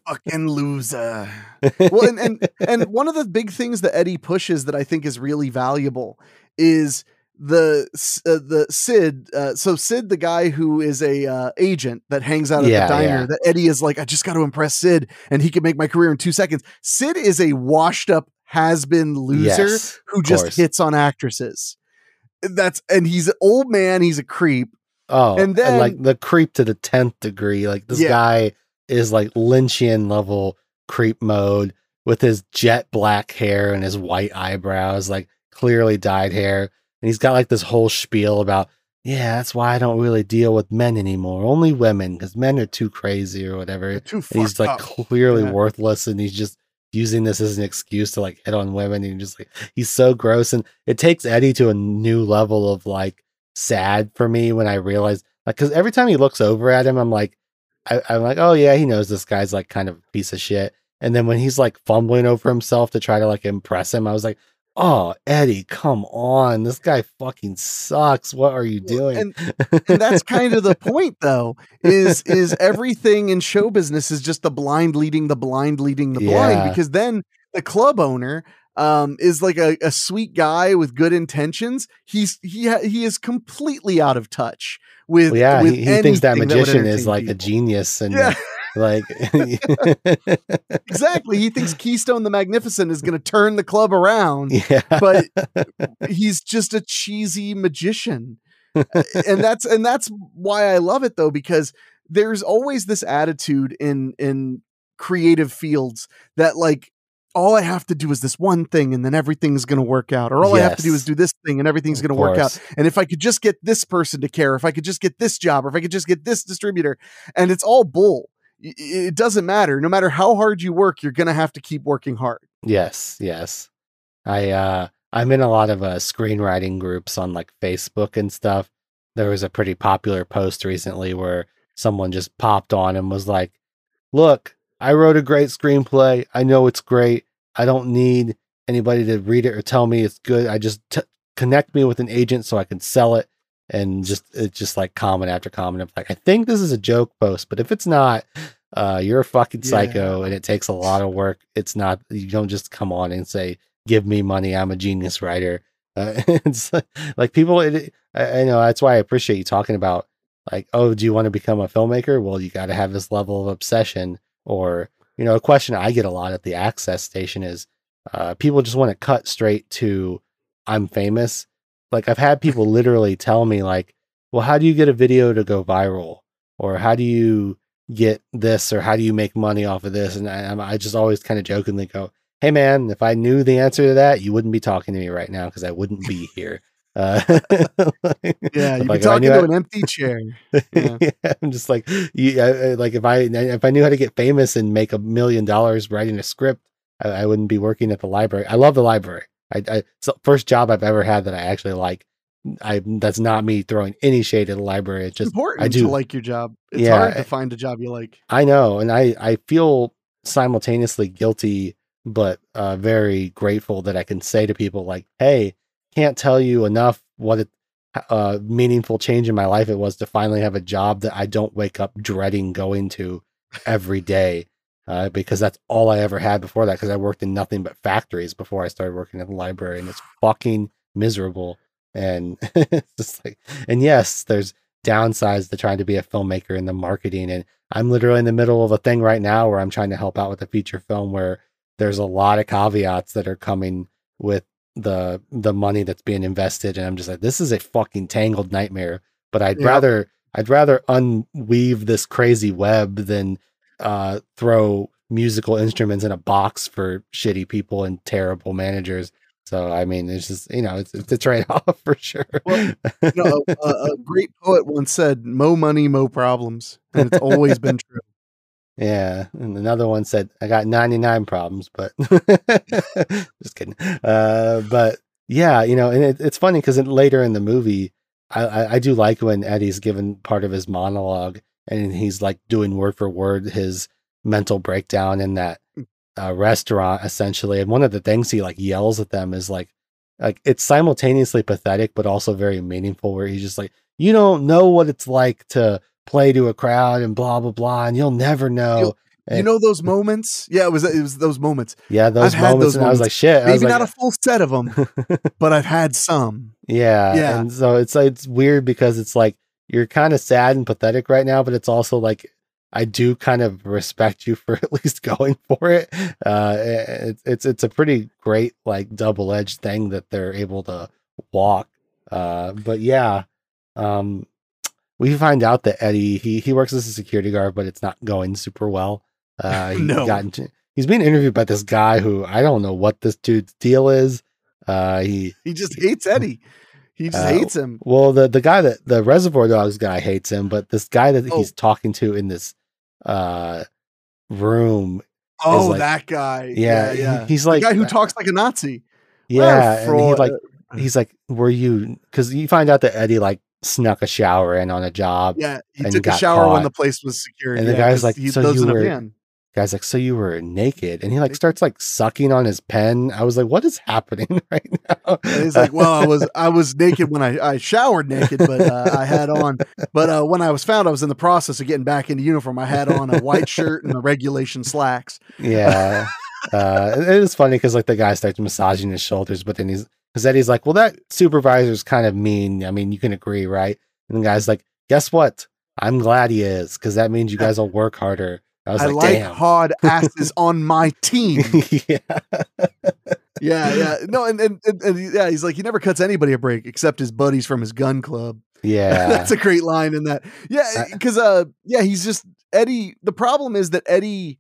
fucking loser. well, and, and and one of the big things that Eddie pushes that I think is really valuable is the uh, the Sid. Uh, so Sid, the guy who is a uh, agent that hangs out at Yeah, the diner, yeah. that Eddie is like, I just got to impress Sid, and he can make my career in two seconds. Sid is a washed up has been loser Yes, who just course. hits on actresses. That's and he's an old man. He's a creep. Oh, And then- like the creep to the tenth degree. Like this Yeah. guy is like Lynchian level creep mode with his jet black hair and his white eyebrows, like clearly dyed hair. And he's got like this whole spiel about, yeah, that's why I don't really deal with men anymore. Only women, because men are too crazy or whatever. Too And he's like up. clearly Yeah. worthless and he's just using this as an excuse to like hit on women and just like he's so gross. And it takes eddie to a new level of like sad for me when i realize like because every time he looks over at him i'm like I, i'm like oh yeah he knows this guy's like kind of piece of shit. And then when he's like fumbling over himself to try to like impress him i was like oh eddie come on. This guy fucking sucks. What are you doing? And and that's kind of the point though is is everything in show business is just the blind leading the blind leading the blind Yeah. because then the club owner um is like a, a sweet guy with good intentions. He's he ha- he is completely out of touch with Well, yeah, with he, he thinks that magician is entertain like a genius and yeah like exactly he thinks keystone the magnificent is going to turn the club around yeah. but he's just a cheesy magician. And that's and that's why i love it though because there's always this attitude in in creative fields that like all i have to do is this one thing and then everything's going to work out or all i have to do is do this thing and everything's going to work out and if i could just get this person to care if i could just get this job or if i could just get this distributor and it's all bull it doesn't matter no matter how hard you work you're going to have to keep working hard Yes, yes. I uh I'm in a lot of uh screenwriting groups on like Facebook and stuff. There was a pretty popular post recently where someone just popped on and was like, "Look, I wrote a great screenplay. I know it's great. I don't need anybody to read it or tell me it's good. I just t- connect me with an agent so I can sell it." And just it's just like comment after comment of like, I think this is a joke post, but if it's not, uh, you're a fucking Yeah. psycho, and it takes a lot of work. It's not you don't just come on and say, "Give me money, I'm a genius writer." Uh, it's like, like people. It, I, I know that's why I appreciate you talking about like, oh, do you want to become a filmmaker? Well, you got to have this level of obsession. Or you know, a question I get a lot at the access station is, uh, people just want to cut straight to, "I'm famous." Like I've had people literally tell me like, "Well, how do you get a video to go viral?" Or how do you get this or how do you make money off of this and i, I just always kind of jokingly go hey man if i knew the answer to that you wouldn't be talking to me right now because i wouldn't be here uh, Yeah, you'd like, be talking to I- an empty chair. Yeah. yeah, i'm just like you, I, I- like if i if i knew how to get famous and make a million dollars writing a script I, I wouldn't be working at the library i love the library I, I the first job i've ever had that i actually like i that's not me throwing any shade at the library it's just important I to do- like your job. It's Yeah, hard to find a job you like. I know, and I I feel simultaneously guilty, but uh, very grateful that I can say to people like, "Hey, can't tell you enough what a uh, meaningful change in my life it was to finally have a job that I don't wake up dreading going to every day." Uh, because that's all I ever had before that. Because I worked in nothing but factories before I started working at the library, and it's fucking miserable. And it's just like, and yes, there's downsides to trying to be a filmmaker in the marketing and I'm literally in the middle of a thing right now where I'm trying to help out with a feature film where there's a lot of caveats that are coming with the the money that's being invested and I'm just like this is a fucking tangled nightmare but I'd rather I'd rather unweave this crazy web than uh throw musical instruments in a box for shitty people and terrible managers so I mean it's just you know it's it's a trade off for sure Well, You know, a, a, great poet once said, "Mo money, mo problems," and it's always been true. Yeah, and another one said, "I got 99 problems," but just kidding. Uh, but yeah, you know, and it, it's funny because later in the movie, I, I, I do like when Eddie's given part of his monologue and he's like doing word for word his mental breakdown in that uh, restaurant, essentially. And one of the things he like yells at them is like, like it's simultaneously pathetic but also very meaningful. Where he's just like, "You don't know what it's like to." play to a crowd and blah blah blah and you'll never know You'll- You And- know those moments? Yeah, it was it was those moments. yeah those I've had moments those and i was like shit Maybe like, not a full set of them, but I've had some. yeah Yeah. and so it's it's weird because it's like you're kind of sad and pathetic right now but it's also like i do kind of respect you for at least going for it uh it's it's it's a pretty great like double-edged thing that they're able to walk uh but yeah um we find out that eddie he he works as a security guard but it's not going super well uh he No. into, he's being interviewed by this guy who i don't know what this dude's deal is uh he He just hates Eddie. He just Uh, hates him. well, the the guy that the Reservoir Dogs guy hates him, but this guy that Oh. he's talking to in this uh room, Oh, like- that guy. yeah, Yeah, he- yeah. he's the like guy who talks like a Nazi. yeah, and he like he's like, were you? Because you find out that Eddie like snuck a shower in on a job. Yeah, he took a shower when the place was secure. And the guy's like, he "So you in a were-. Guy's like, so you were naked, and he like starts like sucking on his pen. I was like, what is happening right now? And he's like, well, I was I was naked when I, I showered naked, but uh, I had on. But uh, when I was found, I was in the process of getting back into uniform. I had on a white shirt and the regulation slacks. Yeah. uh, it is funny because like the guy starts massaging his shoulders, but then he's because Eddie's like, well, that supervisor's kind of mean. I mean, you can agree, right? And the guy's like, guess what? I'm glad he is because that means you guys will work harder. I I like, like asses on my team. yeah. Yeah, yeah. No, and, and, and, and yeah, he's like he never cuts anybody a break except his buddies from his gun club. Yeah. That's a great line in that. Yeah, because uh, yeah, he's just Eddie. The problem is that Eddie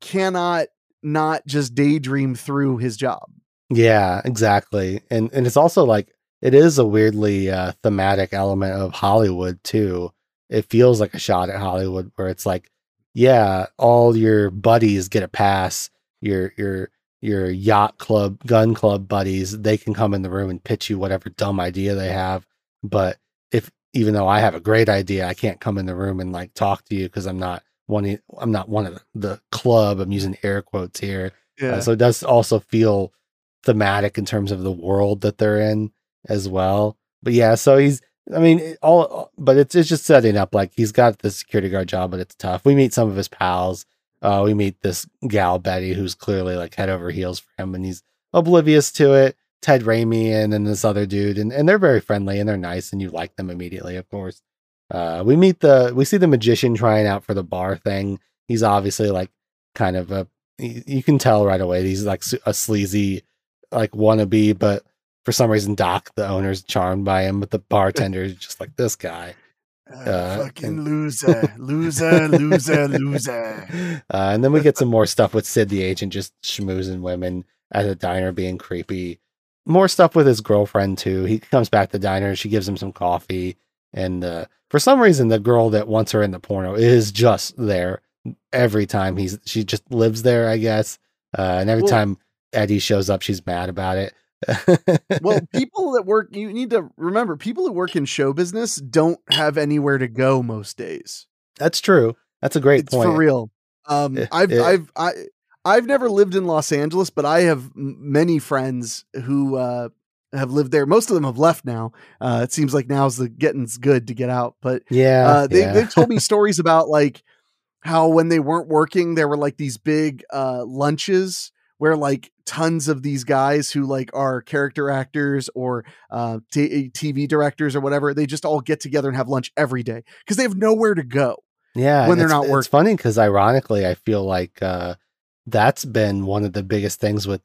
cannot not just daydream through his job. Yeah, exactly. And and it's also like it is a weirdly uh thematic element of Hollywood too. It feels like a shot at Hollywood where it's like, yeah, all your buddies get a pass. Your your your yacht club, gun club buddies, they can come in the room and pitch you whatever dumb idea they have. But if even though I have a great idea, I can't come in the room and like talk to you because I'm not one of- I'm not one of the, club. I'm using air quotes here. Uh, so it does also feel thematic in terms of the world that they're in as well. But yeah, so he's I mean, all, but it's it's just setting up like he's got the security guard job, but it's tough. We meet some of his pals. Uh, we meet this gal Betty, who's clearly like head over heels for him, and he's oblivious to it. Ted Raimi and then this other dude, and, and they're very friendly and they're nice, and you like them immediately, of course. Uh, we meet the we see the magician trying out for the bar thing. He's obviously like kind of a you can tell right away he's like a sleazy like wannabe, but for some reason Doc, the owner's charmed by him, but the bartender is just like this guy. Uh, fucking and- loser, loser, loser, loser. Uh, and then we get some more stuff with Sid the agent just schmoozing women at a diner being creepy. More stuff with his girlfriend too. He comes back to the diner, and she gives him some coffee, and uh, for some reason the girl that wants her in the porno is just there every time he's she just lives there, I guess. Uh, and every Well- time Eddie shows up, she's mad about it. Well, people that work, you need to remember, people who work in show business don't have anywhere to go most days. that's true. That's a great it's point. for real. Um, Yeah, I've, yeah. I've, I, I've never lived in Los Angeles, but I have m- many friends who uh, have lived there. Most of them have left now. Uh, it seems like now's the getting's good to get out, but Yeah, uh, they, yeah. they've told me stories about like how when they weren't working, there were like these big uh, lunches where like tons of these guys who like are character actors or uh, t- TV directors or whatever, they just all get together and have lunch every day because they have nowhere to go. yeah when they're it's- not it's working. funny because ironically i feel like uh that's been one of the biggest things with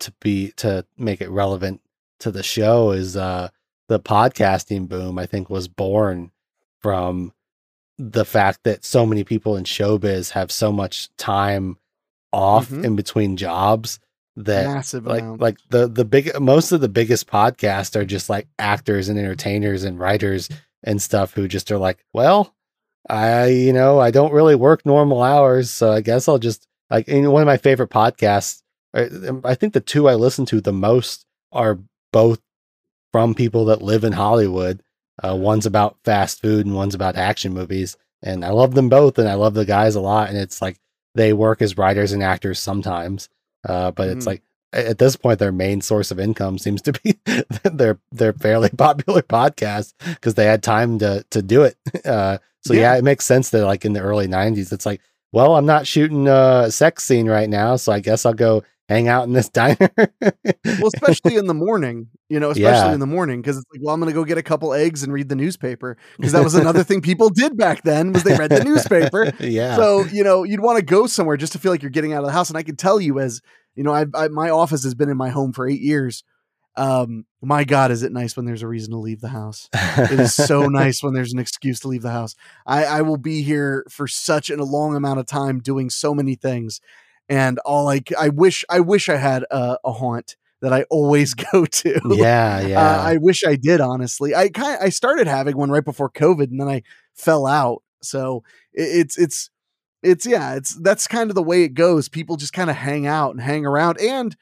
to be to make it relevant to the show is uh the podcasting boom i think was born from the fact that so many people in showbiz have so much time off Mhm. in between jobs that Massive like amount. like the the big most of the biggest podcasts are just like actors and entertainers and writers and stuff who just are like well i you know i don't really work normal hours so i guess i'll just like in one of my favorite podcasts uh, i think the two i listen to the most are both from people that live in hollywood uh, one's about fast food and one's about action movies and i love them both and i love the guys a lot and it's like they work as writers and actors sometimes uh, but it's Mhm. like at this point their main source of income seems to be their their fairly popular podcast because they had time to to do it uh so yeah. Yeah. it makes sense that like in the early 90s it's like well i'm not shooting a sex scene right now so i guess i'll go hang out in this diner well, especially in the morning, you know, especially Yeah. in the morning, because it's like, well, I'm going to go get a couple eggs and read the newspaper because that was another thing people did back then was they read the newspaper. yeah So you know, you'd want to go somewhere just to feel like you're getting out of the house. And I can tell you, as you know, I, I my office has been in my home for eight years. Um, my God, is it nice when there's a reason to leave the house? It is so nice when there's an excuse to leave the house. I, I will be here for such an, a long amount of time doing so many things, and all I c- I wish I wish I had a, a haunt that I always go to. yeah yeah Uh, I wish I did. Honestly, I kind I started having one right before COVID, and then I fell out. So it, it's it's it's yeah, it's that's kind of the way it goes. People just kind of hang out and hang around, and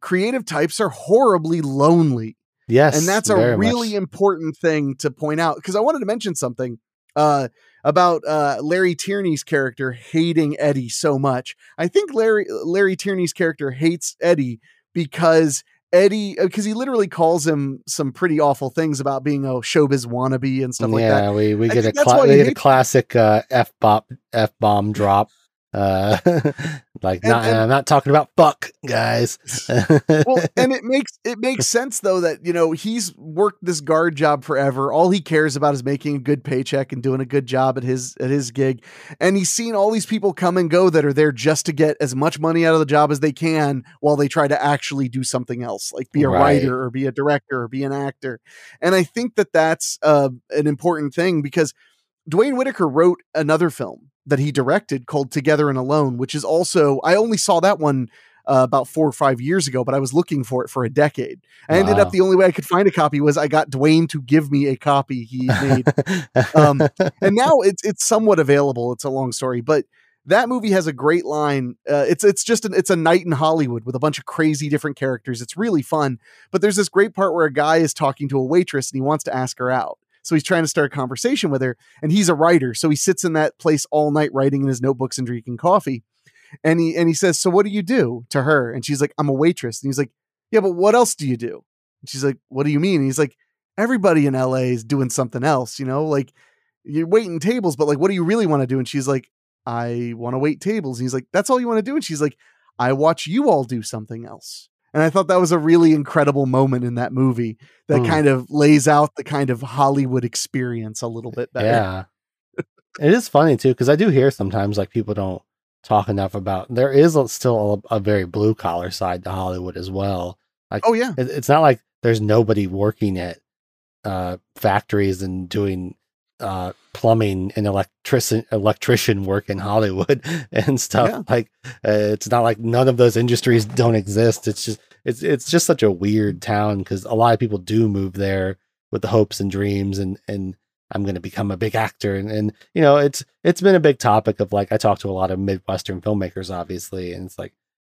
creative types are horribly lonely yes and that's a really much. important thing to point out because I wanted to mention something uh, about uh, Larry Tierney's character hating Eddie so much. I think Larry Larry Tierney's character hates Eddie because Eddie because he literally calls him some pretty awful things about being a showbiz wannabe and stuff like yeah, that. we we I get a cla- we get a classic uh, f bop f bomb drop. Uh, like And- not, and- I'm not talking about fuck, guys. well, and it makes it makes sense though that you know he's worked this guard job forever. All he cares about is making a good paycheck and doing a good job at his at his gig. And he's seen all these people come and go that are there just to get as much money out of the job as they can while they try to actually do something else, like be a Right. writer or be a director or be an actor. And I think that that's uh, an important thing because Duane Whitaker wrote another film that he directed called Together and Alone, which is also I only saw that one uh, about four or five years ago, but I was looking for it for a decade. I ended up the only way I could find a copy was I got Duane to give me a copy he made, Um, and now it's it's somewhat available. It's a long story, but that movie has a great line. Uh, it's it's just an, it's a night in Hollywood with a bunch of crazy different characters. It's really fun, but there's this great part where a guy is talking to a waitress and he wants to ask her out. So he's trying to start a conversation with her, and he's a writer, so he sits in that place all night writing in his notebooks and drinking coffee. And he and he says, "So what do you do?" to her, and she's like, "I'm a waitress." And he's like, "Yeah, but what else do you do?" And she's like, "What do you mean?" And he's like, everybody in LA is doing something else, you know, like you're waiting tables, but like, what do you really want to do? And she's like, I want to wait tables. And he's like, that's all you want to do. And she's like, I watch you all do something else. And I thought that was a really incredible moment in that movie that Hmm. kind of lays out the kind of Hollywood experience a little bit better. Yeah. it is funny too, because I do hear sometimes like people don't talk enough about there is still a, a very blue collar side to Hollywood as well. Like, oh yeah. It, it's not like there's nobody working at uh, factories and doing uh, plumbing and electrician electrician work in Hollywood and stuff. Yeah. Like uh, it's not like none of those industries don't exist. It's just it's it's just such a weird town because a lot of people do move there with the hopes and dreams and and I'm going to become a big actor and and you know it's it's been a big topic of like I talk to a lot of midwestern filmmakers obviously and it's like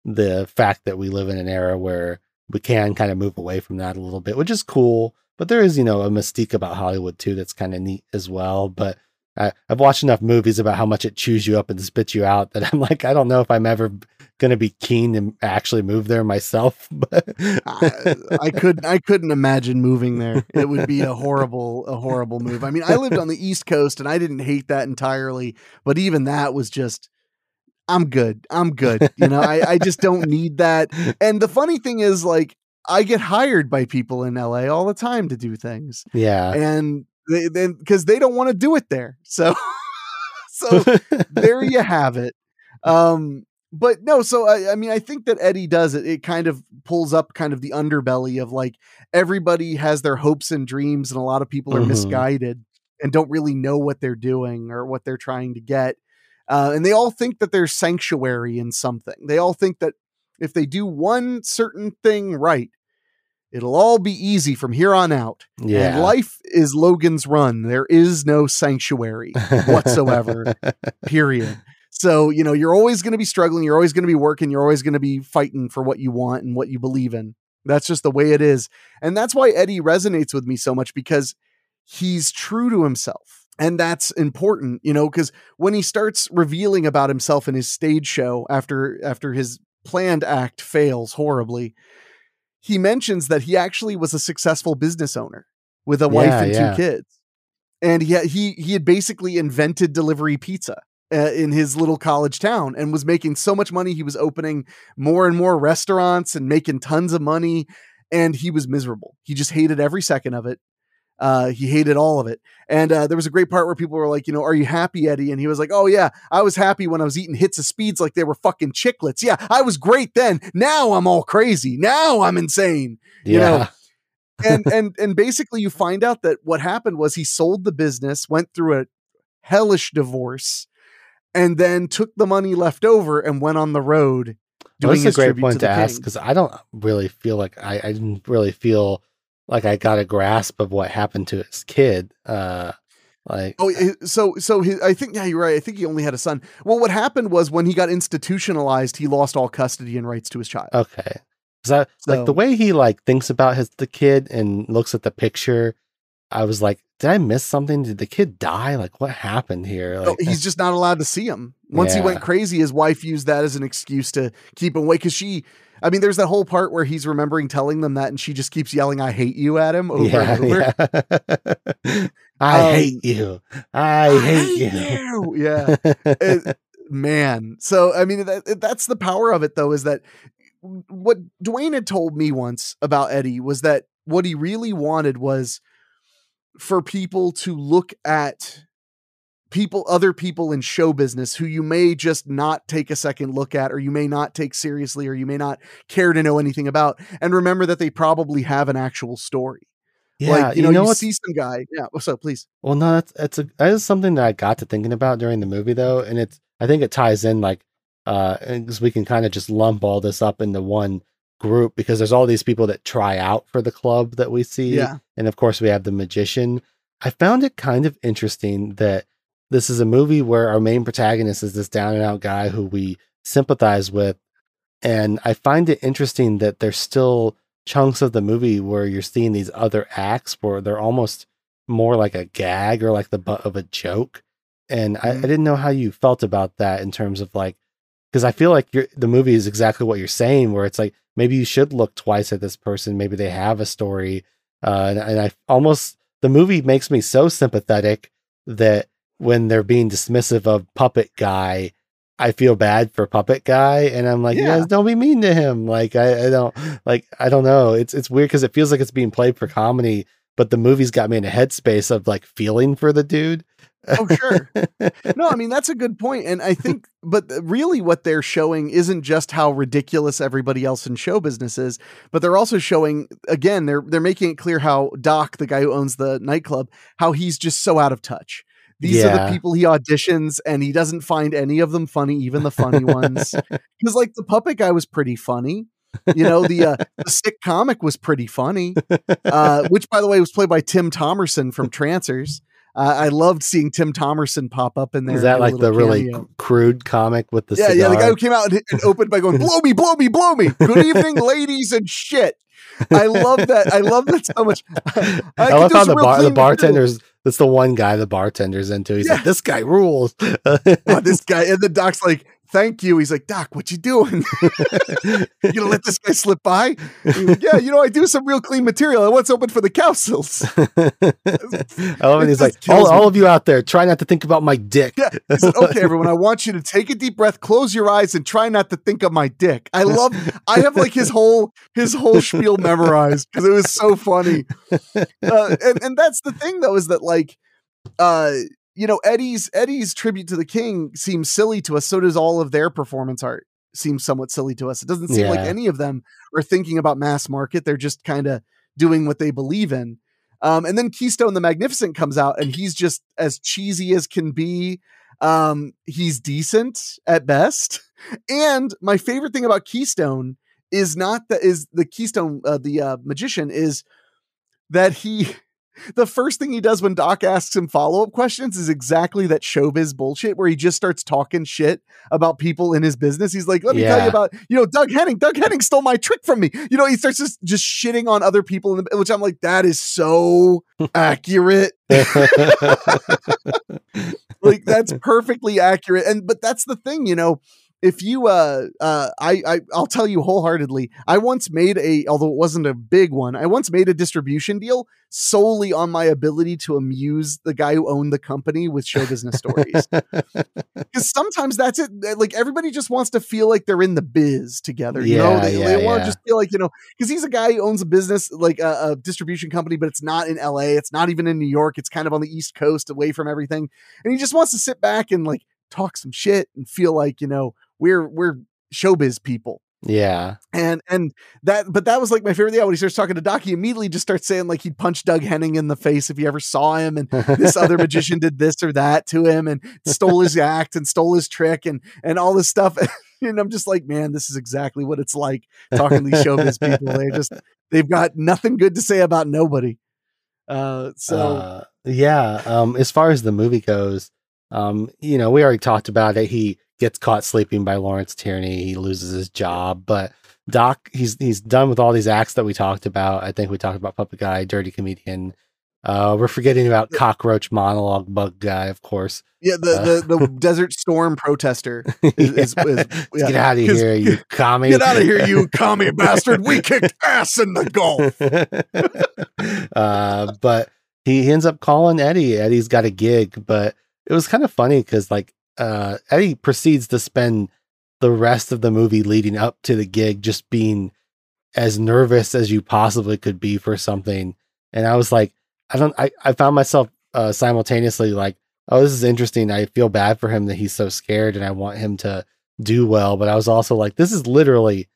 the fact that we live in an era where we can kind of move away from that a little bit, which is cool. But there is, you know, a mystique about Hollywood too that's kind of neat as well. But I, I've watched enough movies about how much it chews you up and spits you out that I'm like, I don't know if I'm ever going to be keen to actually move there myself. But I, I couldn't I couldn't imagine moving there. It would be a horrible a horrible move. I mean, I lived on the East Coast and I didn't hate that entirely, but even that was just I'm good. I'm good. You know, I, I just don't need that. And the funny thing is like I get hired by people in LA all the time to do things. yeah. And they then because they don't want to do it there. So so there you have it. Um, but no, so I, I mean, I think that Eddie does it. It kind of pulls up kind of the underbelly of like everybody has their hopes and dreams, and a lot of people are Mhm. misguided and don't really know what they're doing or what they're trying to get. Uh, and they all think that there's sanctuary in something. They all think that if they do one certain thing right, it'll all be easy from here on out. yeah. And life is Logan's Run. There is no sanctuary whatsoever period. So, you know, you're always going to be struggling. You're always going to be working. You're always going to be fighting for what you want and what you believe in. That's just the way it is. And that's why Eddie resonates with me so much because he's true to himself. And that's important, you know, because when he starts revealing about himself in his stage show after after his planned act fails horribly, he mentions that he actually was a successful business owner with a wife Yeah, and yeah. two kids. And he he he had basically invented delivery pizza uh, in his little college town and was making so much money. He was opening more and more restaurants and making tons of money. And he was miserable. He just hated every second of it. Uh, he hated all of it. And uh, there was a great part where people were like, you know, are you happy, Eddie? And he was like, oh, yeah, I was happy when I was eating hits of speeds like they were fucking chiclets. Yeah, I was great then. Now I'm all crazy. Now I'm insane you know, yeah. and and and basically you find out that what happened was he sold the business, went through a hellish divorce, and then took the money left over and went on the road Well, doing that's a great point to to, ask because I don't really feel like I, I didn't really feel like I got a grasp of what happened to his kid. Uh, like, Oh, so so his, I think yeah, you're right. I think he only had a son. Well, what happened was when he got institutionalized, he lost all custody and rights to his child. okay, I like the way he like thinks about his the kid and looks at the picture. I was like, did I miss something? Did the kid die? Like, what happened here? Oh, Like, he's just not allowed to see him. Once he went crazy, his wife used that as an excuse to keep him away. Because she, I mean, there's that whole part where he's remembering telling them that, and she just keeps yelling, "I hate you" at him over yeah, and over. yeah. I Um, hate you. I, hate, you. you. Yeah, It- man. So I mean, that, that's the power of it, though, is that what Duane had told me once about Eddie was that what he really wanted was for people to look at people other people in show business who you may just not take a second look at or you may not take seriously or you may not care to know anything about and remember that they probably have an actual story. Yeah, like you know, you, what's see some guy yeah what's up please? Well, no, that's that's a that is something that I got to thinking about during the movie though, and it's I think it ties in like uh because we can kind of just lump all this up into one group because there's all these people that try out for the club that we see, yeah. and of course we have the magician. I found it kind of interesting that this is a movie where our main protagonist is this down and out guy who we sympathize with, and I find it interesting that there's still chunks of the movie where you're seeing these other acts where they're almost more like a gag or like the butt of a joke. And I, I Mhm. didn't know how you felt about that in terms of like, because I feel like you're, the movie is exactly what you're saying, where it's like maybe you should look twice at this person. Maybe they have a story. Uh, and, and I almost the movie makes me so sympathetic that when they're being dismissive of puppet guy, I feel bad for puppet guy, and I'm like, Yeah. you guys don't be mean to him. Like I, I don't like I don't know. It's it's weird because it feels like it's being played for comedy, but the movie's got me in a headspace of like feeling for the dude. Oh, sure. no, I mean that's a good point, and I think, but really, what they're showing isn't just how ridiculous everybody else in show business is, but they're also showing again they're they're making it clear how Doc, the guy who owns the nightclub, how he's just so out of touch. These are the people he auditions, and he doesn't find any of them funny, even the funny ones. Because like the puppet guy was pretty funny. You know, the uh, the sick comic was pretty funny, uh, which by the way was played by Tim Thomerson from Trancers. Uh, I loved seeing Tim Thomerson pop up in there. Is that like the little really crude comic with the yeah, cigar? yeah, the guy who came out and, and opened by going, "Blow me, blow me, blow me." Good evening, ladies and shit. I love that. I love that so much. I, I, could love how the bar the bartender's that's the one guy the bartender's into. He's Yeah. like, this guy rules. Oh, this guy and the doc's like, "Thank you." He's like, "Doc, what you doing? you gonna let this guy slip by?" Yeah, you know, I do some real clean material. I once open for the councils. I love it. He's like, all, all of you out there, try not to think about my dick. Yeah. Said, okay, everyone, I want you to take a deep breath, close your eyes, and try not to think of my dick. I love I have like his whole his whole spiel memorized because it was so funny. Uh, and, and that's the thing though, is that like uh you know, Eddie's Eddie's tribute to the king seems silly to us. So does all of their performance art seems somewhat silly to us. It doesn't seem like any of them are thinking about mass market. They're just kind of doing what they believe in. Um, and then Keystone the Magnificent comes out, and he's just as cheesy as can be. Um, he's decent at best. And my favorite thing about Keystone is not that is the Keystone, uh, the uh, magician, is that he. The first thing he does when Doc asks him follow up questions is exactly that showbiz bullshit where he just starts talking shit about people in his business. He's like, let me tell you about, you know, Doug Henning. Doug Henning stole my trick from me. You know, he starts just, just shitting on other people, in the, which I'm like, that is so accurate. like that's perfectly accurate. And but that's the thing, you know. If you uh uh I, I I'll tell you wholeheartedly, I once made a although it wasn't a big one, I once made a distribution deal solely on my ability to amuse the guy who owned the company with show business stories. Because sometimes that's it. Like everybody just wants to feel like they're in the biz together. You know, they, yeah, they want to yeah. just feel like you know, because he's a guy who owns a business like a, a distribution company, but it's not in L.A. It's not even in New York. It's kind of on the East Coast, away from everything, and he just wants to sit back and like talk some shit and feel like you know we're we're showbiz people yeah. and and that but that was like my favorite thing when he starts talking to Doc he immediately just starts saying like he'd punch Doug Henning in the face if he ever saw him and this other magician did this or that to him and stole his act and stole his trick and and all this stuff and I'm just like man this is exactly what it's like talking to these showbiz people they just they've got nothing good to say about nobody uh so Uh, yeah. Um, as far as the movie goes, um, you know, we already talked about it. He gets caught sleeping by Lawrence Tierney. He loses his job, but Doc, he's he's done with all these acts that we talked about. I think we talked about Puppet Guy, Dirty Comedian. Uh, we're forgetting about Cockroach Monologue Bug Guy, of course. yeah the the, the desert storm protester is, is, is- Let's yeah. get out of here, you commie! get out of here you commie bastard we kicked ass in the Gulf. uh, but he, he ends up calling Eddie. Eddie's got a gig, but it was kind of funny because like uh, Eddie proceeds to spend the rest of the movie leading up to the gig just being as nervous as you possibly could be for something. And I was like, I don't, I, I found myself uh, simultaneously like, oh, this is interesting. I feel bad for him that he's so scared and I want him to do well. But I was also like, this is literally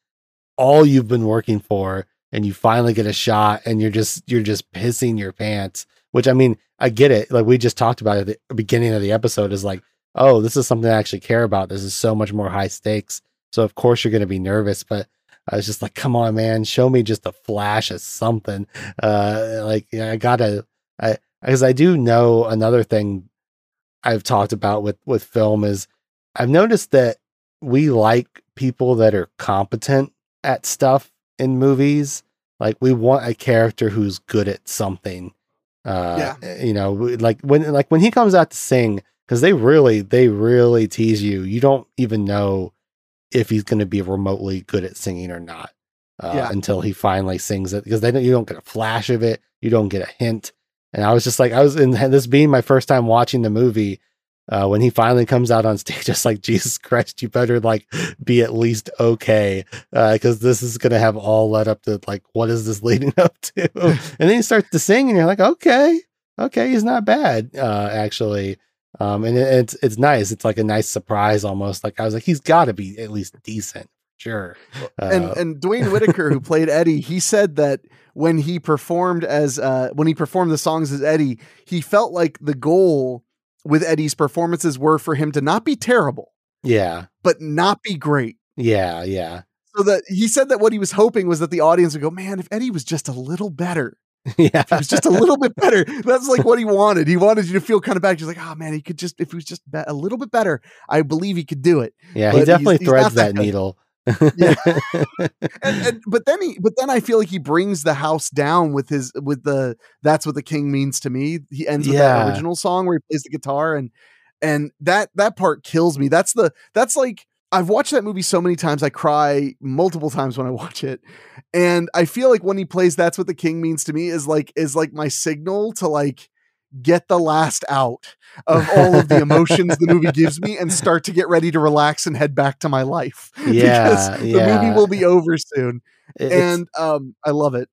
all you've been working for and you finally get a shot and you're just you're just pissing your pants which i mean i get it like we just talked about at the beginning of the episode is like oh this is something i actually care about this is so much more high stakes so of course you're going to be nervous but i was just like come on man show me just a flash of something uh like yeah, i gotta i because i do know another thing i've talked about with with film is i've noticed that we like people that are competent at stuff in movies. Like we want a character who's good at something. Uh, you know, like when like when he comes out to sing, because they really they really tease you. You don't even know if he's going to be remotely good at singing or not uh, Yeah. until he finally sings it because they don't you don't get a flash of it. you don't get a hint. And I was just like, I was in this being my first time watching the movie. Uh, when he finally comes out on stage, just like Jesus Christ, you better like be at least okay, because this is gonna have all led up to like what is this leading up to? and then he starts to sing, and you're like, okay, okay, he's not bad, uh, actually. Um, and it, it's it's nice. It's like a nice surprise almost. Like I was like, he's got to be at least decent, sure. and Uh, and Duane Whitaker, who played Eddie, he said that when he performed as uh, when he performed the songs as Eddie, he felt like the goal with Eddie's performances were for him to not be terrible, yeah, but not be great. yeah, yeah, So that he said that what he was hoping was that the audience would go, man, if Eddie was just a little better, yeah. if he was just a little bit better. That's like what he wanted. He wanted you to feel kind of bad. He's like, oh man, he could just if he was just a little bit better, I believe he could do it. Yeah, but he definitely he's threads not that that needle. Yeah. and, and but then he but then I feel like he brings the house down with his with the that's what the king means to me. He ends with Yeah. that original song where he plays the guitar and and that that part kills me. That's the that's like I've watched that movie so many times I cry multiple times when I watch it. And I feel like when he plays that's what the king means to me is like is like my signal to like get the last out of all of the emotions the movie gives me and start to get ready to relax and head back to my life. Yeah, because the yeah. movie will be over soon. It's- And um I love it.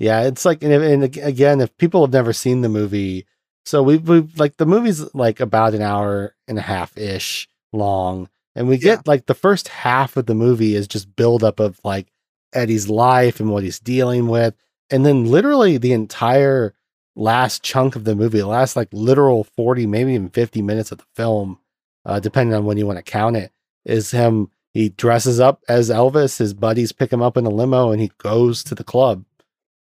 Yeah, it's like, and, and again, if people have never seen the movie, so we've, we've like the movie's like about an hour and a half ish long, and we get like the first half of the movie is just buildup of like Eddie's life and what he's dealing with, and then literally the entire last chunk of the movie, the last like literal forty, maybe even fifty minutes of the film, uh, depending on when you want to count it, is him. He dresses up as Elvis. His buddies pick him up in a limo, and he goes to the club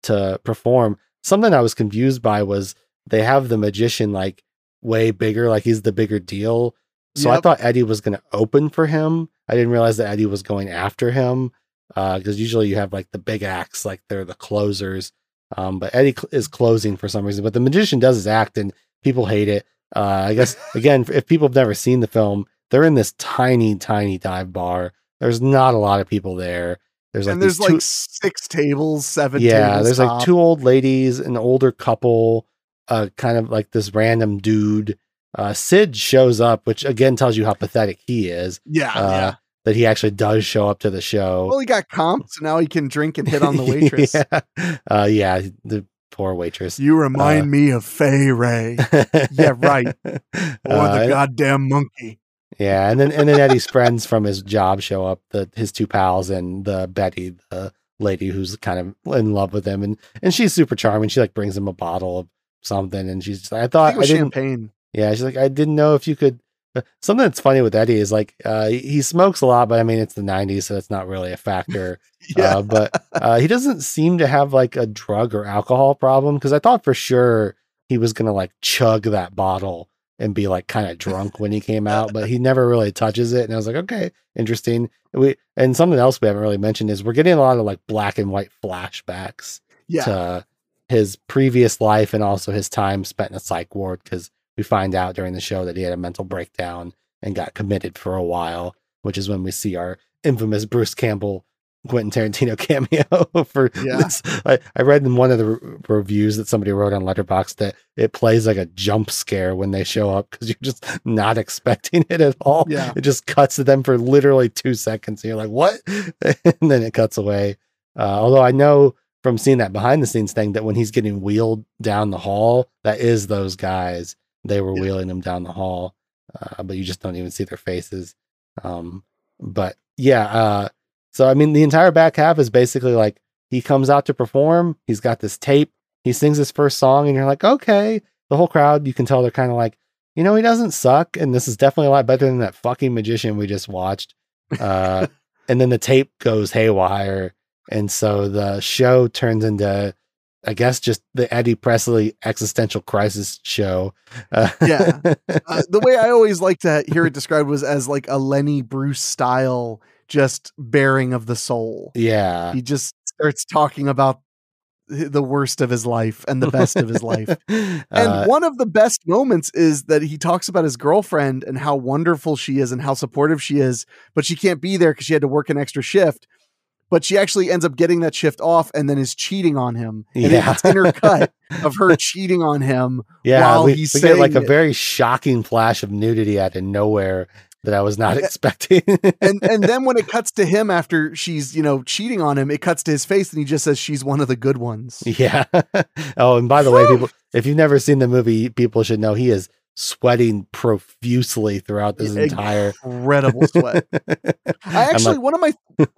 to perform. Something I was confused by was they have the magician like way bigger, like he's the bigger deal. So I thought Eddie was going to open for him. I didn't realize that Eddie was going after him because usually you have like the big acts, like they're the closers. Um, but Eddie cl- is closing for some reason. But the magician does his act, and people hate it. Uh, I guess again, if people have never seen the film, they're in this tiny, tiny dive bar. There's not a lot of people there. There's like and there's two- like six tables, seven yeah tables. there's like two old ladies an older couple uh kind of like this random dude uh sid shows up which again tells you how pathetic he is Yeah, uh yeah. that he actually does show up to the show Well, he got comped, so now he can drink and hit on the waitress. yeah. uh yeah the poor waitress You remind Uh, me of Fay Wray yeah, right. or Uh, the goddamn monkey. Yeah, and then and then Eddie's friends from his job show up, the his two pals and the Betty, the lady who's kind of in love with him, and and she's super charming. She like brings him a bottle of something, and she's I I thought I, was didn't. champagne. Yeah, she's like, I didn't know if you could. uh, Something that's funny with Eddie is like uh, he- smokes a lot, but I mean it's the '90s, so it's not really a factor. Yeah. Uh, but uh, he doesn't seem to have like a drug or alcohol problem because I thought for sure he was gonna like chug that bottle and be like kind of drunk when he came out, but he never really touches it. And I was like, okay, interesting. We and something else we haven't really mentioned is we're getting a lot of like black and white flashbacks yeah. to his previous life and also his time spent in a psych ward because we find out during the show that he had a mental breakdown and got committed for a while, which is when we see our infamous Bruce Campbell Quentin Tarantino cameo for Yeah. this. I, I read in one of the re- reviews that somebody wrote on Letterbox that it plays like a jump scare when they show up because you're just not expecting it at all. Yeah. It just cuts to them for literally two seconds. And you're like, what? and then it cuts away. Uh, although I know from seeing that behind the scenes thing that when he's getting wheeled down the hall, that is those guys. They were Yeah. wheeling him down the hall, uh, but you just don't even see their faces. Um, but yeah, uh, so I mean, the entire back half is basically like he comes out to perform. He's got this tape. He sings his first song, and you're like, okay. The whole crowd, you can tell they're kind of like, you know, he doesn't suck, and this is definitely a lot better than that fucking magician we just watched. Uh, and then the tape goes haywire, and so the show turns into, I guess, just the Eddie Presley existential crisis show. Uh, Yeah. Uh, the way I always like to hear it described was as like a Lenny Bruce style, just bearing of the soul. yeah. He just starts talking about the worst of his life and the best of his life. And Uh, one of the best moments is that he talks about his girlfriend and how wonderful she is and how supportive she is, but she can't be there because she had to work an extra shift. But she actually ends up getting that shift off and then is cheating on him. And Yeah. it's intercut of her cheating on him. Yeah, while we, he's we get like a it. very shocking flash of nudity out of nowhere that I was not expecting. and and then when it cuts to him after she's you know cheating on him, it cuts to his face and he just says she's one of the good ones. yeah. oh, and by the way, people, if you've never seen the movie, people should know he is sweating profusely throughout this entire. Incredible sweat. I actually like- one of my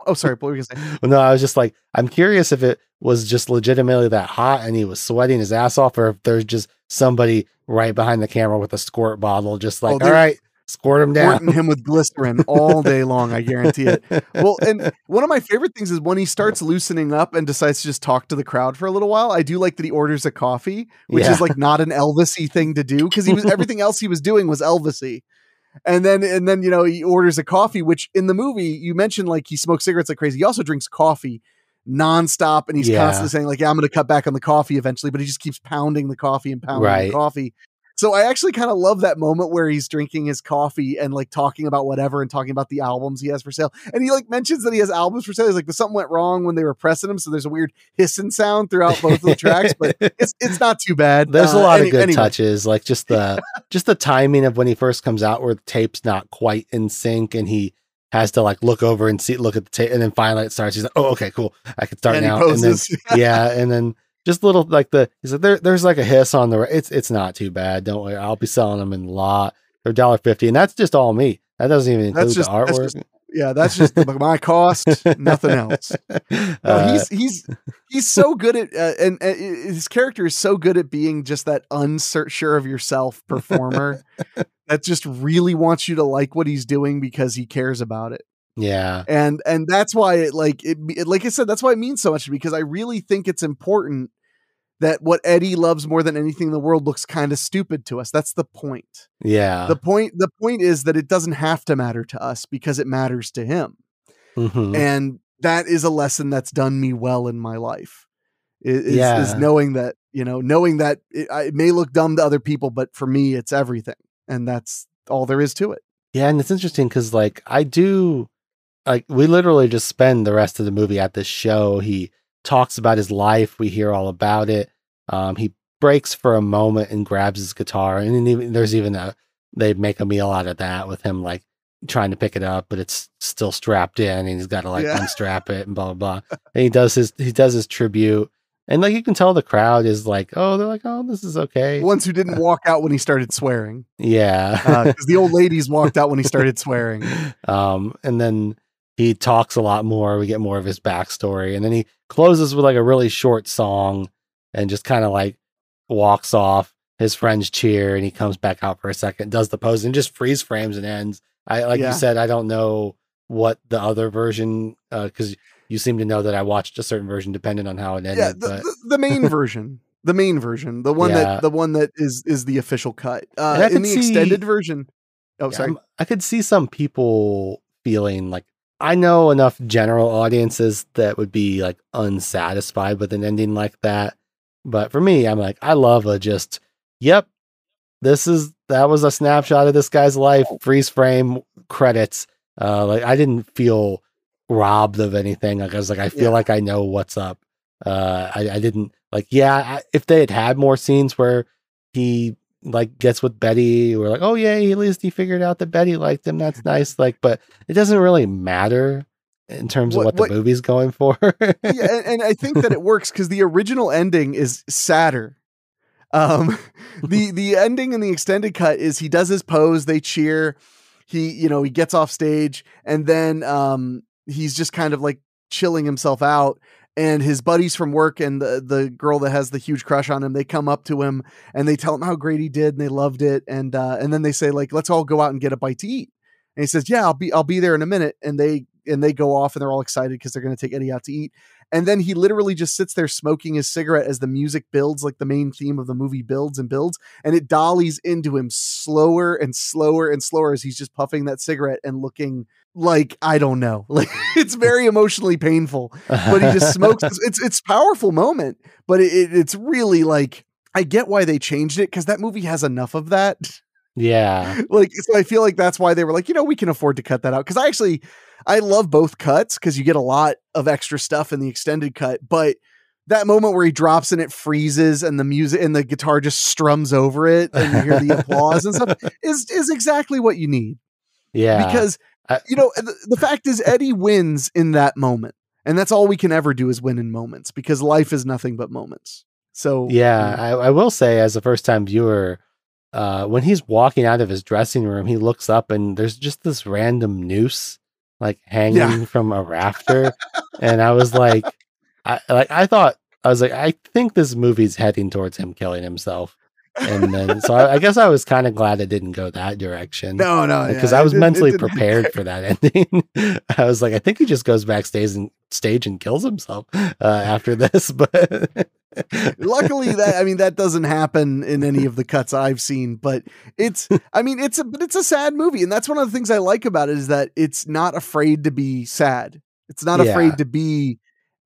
oh sorry, what were you gonna say? No, I was just like, I'm curious if it was just legitimately that hot and he was sweating his ass off, or if there's just somebody right behind the camera with a squirt bottle, just oh, like, Oh, all right, squirt him down. Squirting him with glycerin all day long, I guarantee it. Well, and one of my favorite things is when he starts loosening up and decides to just talk to the crowd for a little while. I do like that he orders a coffee, which Yeah. is like not an Elvisy thing to do because he was everything else he was doing was Elvisy. And then and then you know he orders a coffee, which in the movie you mentioned like he smokes cigarettes like crazy. He also drinks coffee nonstop, and he's Yeah. constantly saying like, "Yeah, I'm going to cut back on the coffee eventually," but he just keeps pounding the coffee and pounding Right. the coffee. So I actually kind of love that moment where he's drinking his coffee and like talking about whatever and talking about the albums he has for sale. And he like mentions that he has albums for sale. He's like, but something went wrong when they were pressing them, so there's a weird hissing sound throughout both of the tracks, but it's it's not too bad. There's a Uh, lot any- of good anyway. touches, like just the just the timing of when he first comes out, where the tape's not quite in sync, and he has to like look over and see, look at the tape, and then finally it starts. He's like, "Oh, okay, cool, I can start And now." And then yeah, and then just little like the he's like, there, "There's like a hiss on the. It's it's not too bad. Don't worry, I'll be selling them in a lot. They're dollar fifty, and that's just all me. That doesn't even include That's just- the that's artwork. just- yeah, that's just my cost, nothing else. No, Uh, he's he's he's so good at uh, and uh, his character is so good at being just that unsure of yourself performer that just really wants you to like what he's doing because he cares about it. Yeah, And and that's why it like it, it like I said that's why it means so much because I really think it's important that what Eddie loves more than anything in the world looks kind of stupid to us. That's the point. yeah. The point the point is that it doesn't have to matter to us because it matters to him Mhm. and that is a lesson that's done me well in my life is, is knowing that you know knowing that it, it may look dumb to other people but for me it's everything and that's all there is to it Yeah, and it's interesting because like I do like we literally just spend the rest of the movie at this show. He talks about his life, we hear all about it. Um he breaks for a moment and grabs his guitar and then even there's even a they make a meal out of that with him like trying to pick it up, but it's still strapped in and he's gotta like Yeah. unstrap it and blah blah blah. And he does his he does his tribute. And like you can tell the crowd is like, oh, they're like, oh, this is okay. ones who didn't walk out when he started swearing Yeah. because the old ladies walked out when he started swearing Um, and then he talks a lot more. We get more of his backstory, and then he closes with like a really short song, and just kind of like walks off. His friends cheer, and he comes back out for a second, does the pose, and just freeze frames and ends. I like Yeah. you said, I don't know what the other version because you seem to know that I watched a certain version depending on how it ended. yeah the, but the, the main version the main version the one Yeah. that the one that is is the official cut uh in the see- extended version oh Yeah, sorry I'm- I could see some people feeling like I know enough general audiences that would be like unsatisfied with an ending like that. But for me, I'm like, I love a just, yep, this is that was a snapshot of this guy's life, freeze frame credits. Uh like I didn't feel robbed of anything. Like I was like, I feel Yeah. like I know what's up. Uh I, I didn't like, yeah, I, if they had had more scenes where he like gets with Betty. We're like, oh yeah, at least he figured out that Betty liked him. That's nice. Like, but it doesn't really matter in terms of What- what, what- the movie's going for. yeah, and, and I think that it works because the original ending is sadder. Um, the the ending in the extended cut is he does his pose, they cheer, he you know he gets off stage, and then um he's just kind of like chilling himself out. And his buddies from work and the the girl that has the huge crush on him, they come up to him and they tell him how great he did and they loved it. And uh, and then they say like, let's all go out and get a bite to eat. And he says, yeah, I'll be I'll be there in a minute. And they and they go off and they're all excited because they're going to take Eddie out to eat. And then he literally just sits there smoking his cigarette as the music builds, like the main theme of the movie builds and builds. And it dollies into him slower and slower and slower as he's just puffing that cigarette and looking like, I don't know. Like it's very emotionally painful. But he just smokes. It's it's powerful moment, but it, it- it's really like I get why they changed it because that movie has enough of that. Yeah. like so i feel like that's why they were like you know we can afford to cut that out because i actually i love both cuts because you get a lot of extra stuff in the extended cut but that moment where he drops and it freezes and the music and the guitar just strums over it and you hear the applause and stuff is is exactly what you need Yeah. because I- you know the, the fact is eddie wins in that moment and that's all we can ever do is win in moments because life is nothing but moments. So Yeah, I, I will say, as a first time viewer, uh, when he's walking out of his dressing room, he looks up and there's just this random noose like hanging Yeah. from a rafter, and I was like, I like I thought I was like, I think this movie's heading towards him killing himself, and then so I, I guess I was kind of glad it didn't go that direction. no no because yeah, I was didn't- mentally prepared for that ending. I was like, I think he just goes backstage and stage and kills himself uh, after this. But luckily that i mean that doesn't happen in any of the cuts i've seen but it's i mean it's a but it's a sad movie and that's one of the things i like about it is that it's not afraid to be sad it's not Yeah. afraid to be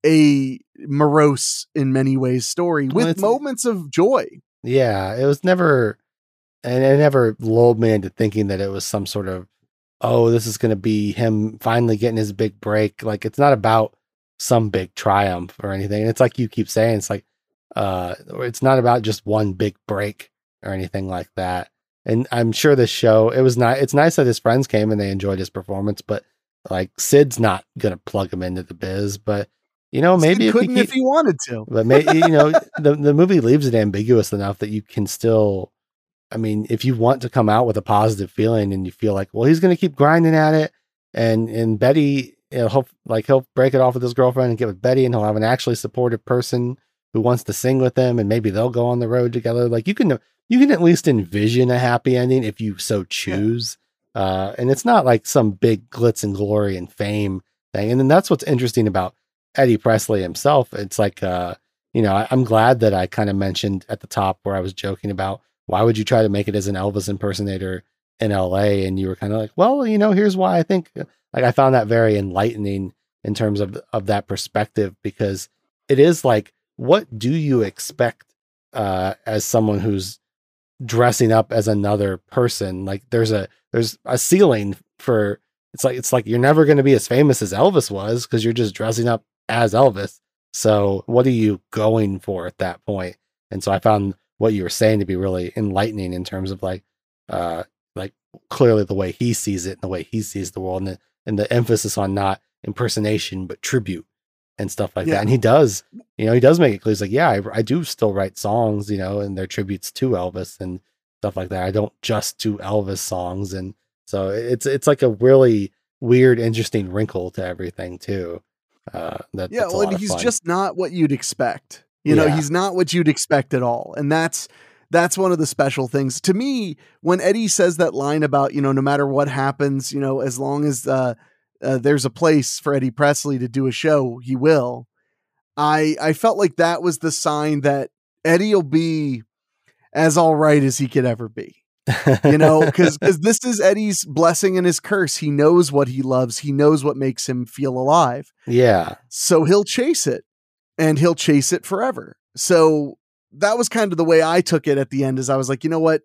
a morose in many ways story with it's- moments of joy yeah, it was never, and it never lulled me into thinking that it was some sort of, oh, this is going to be him finally getting his big break. Like it's not about some big triumph or anything. It's like you keep saying, it's like, uh, it's not about just one big break or anything like that. And I'm sure this show, it was not, it's nice that his friends came and they enjoyed his performance, but like Sid's not going to plug him into the biz, but you know, maybe if he couldn't keep, if he wanted to but maybe you know the the movie leaves it ambiguous enough that you can still. I mean, if you want to come out with a positive feeling and you feel like, well, he's going to keep grinding at it, and and Betty, you know, he'll, like he'll break it off with his girlfriend and get with Betty, and he'll have an actually supportive person who wants to sing with them, and maybe they'll go on the road together. Like you can you can at least envision a happy ending if you so choose. Uh, and it's not like some big glitz and glory and fame thing. And then that's what's interesting about Eddie Presley himself. It's like, uh, you know, I, I'm glad that I kind of mentioned at the top where I was joking about why would you try to make it as an Elvis impersonator in LA? And you were kind of like, well, you know, here's why I think like I found that very enlightening in terms of of that perspective because it is like, what do you expect uh, as someone who's dressing up as another person? Like, there's a there's a ceiling for it's like it's like you're never going to be as famous as Elvis was because you're just dressing up as Elvis. So what are you going for at that point? And so I found what you were saying to be really enlightening in terms of like uh like clearly the way he sees it and the way he sees the world and the, and the emphasis on not impersonation but tribute and stuff like Yeah. that. And he does, you know, he does make it clear. He's like, yeah, I, I do still write songs, you know, and they're tributes to Elvis and stuff like that. I don't just do Elvis songs, and so it's it's like a really weird, interesting wrinkle to everything too. Uh, that Yeah, well, lot and of he's just not what you'd expect. You know, Yeah. he's not what you'd expect at all. And that's that's one of the special things. To me, when Eddie says that line about, you know, no matter what happens, you know, as long as uh, uh there's a place for Eddie Presley to do a show, he will. I I felt like that was the sign that Eddie will be as all right as he could ever be you know because this is eddie's blessing and his curse. He knows what he loves. He knows what makes him feel alive. Yeah, so he'll chase it and he'll chase it forever. So that was kind of the way i took it at the end is i was like you know what?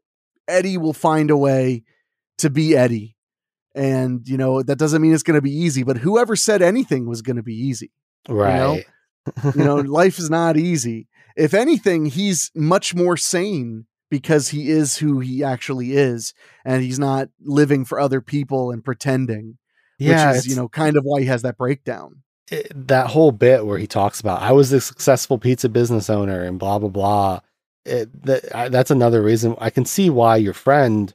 Eddie will find a way to be eddie. And you know that doesn't mean it's going to be easy but whoever said anything was going to be easy right. you know life is not easy. If anything he's much more sane because he is who he actually is and he's not living for other people and pretending yeah, which is you know kind of why he has that breakdown it- that whole bit where he talks about I was a successful pizza business owner and blah blah blah. It, that, I, that's another reason I can see why your friend,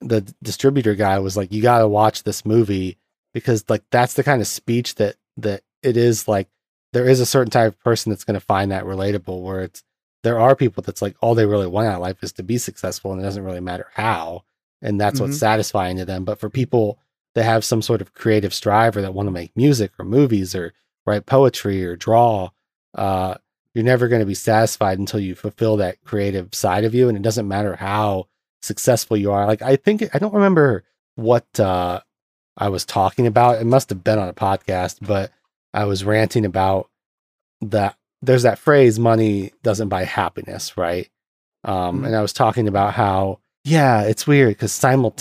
the distributor guy, was like, "You got to watch this movie because like that's the kind of speech that that it is like there is a certain type of person that's going to find that relatable where it's there are people that's like all they really want out of life is to be successful and it doesn't really matter how and that's Mhm. what's satisfying to them. But for people that have some sort of creative strive or that want to make music or movies or write poetry or draw uh you're never going to be satisfied until you fulfill that creative side of you and it doesn't matter how successful you are. Like i think i don't remember what uh i was talking about. It must have been on a podcast but i was ranting about that there's that phrase money doesn't buy happiness right um Mhm. and i was talking about how Yeah, it's weird because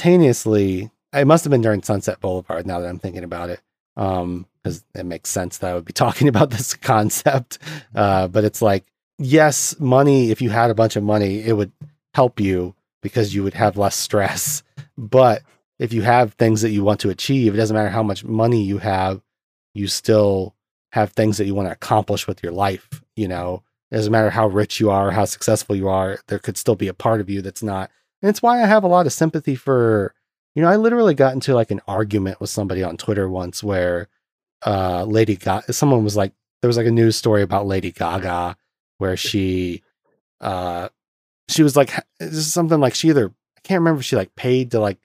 simultaneously, it must have been during Sunset Boulevard. Now that I'm thinking about it, um, because it makes sense that I would be talking about this concept. Uh, but it's like, yes, money. If you had a bunch of money, it would help you because you would have less stress. But if you have things that you want to achieve, it doesn't matter how much money you have, you still have things that you want to accomplish with your life. You know, it doesn't matter how rich you are, how successful you are, there could still be a part of you that's not. And it's why I have a lot of sympathy for, you know, I literally got into like an argument with somebody on Twitter once where uh Lady Gaga, someone was like, there was like a news story about Lady Gaga where she, uh, she was like, this is something like she either, I can't remember if she like paid to like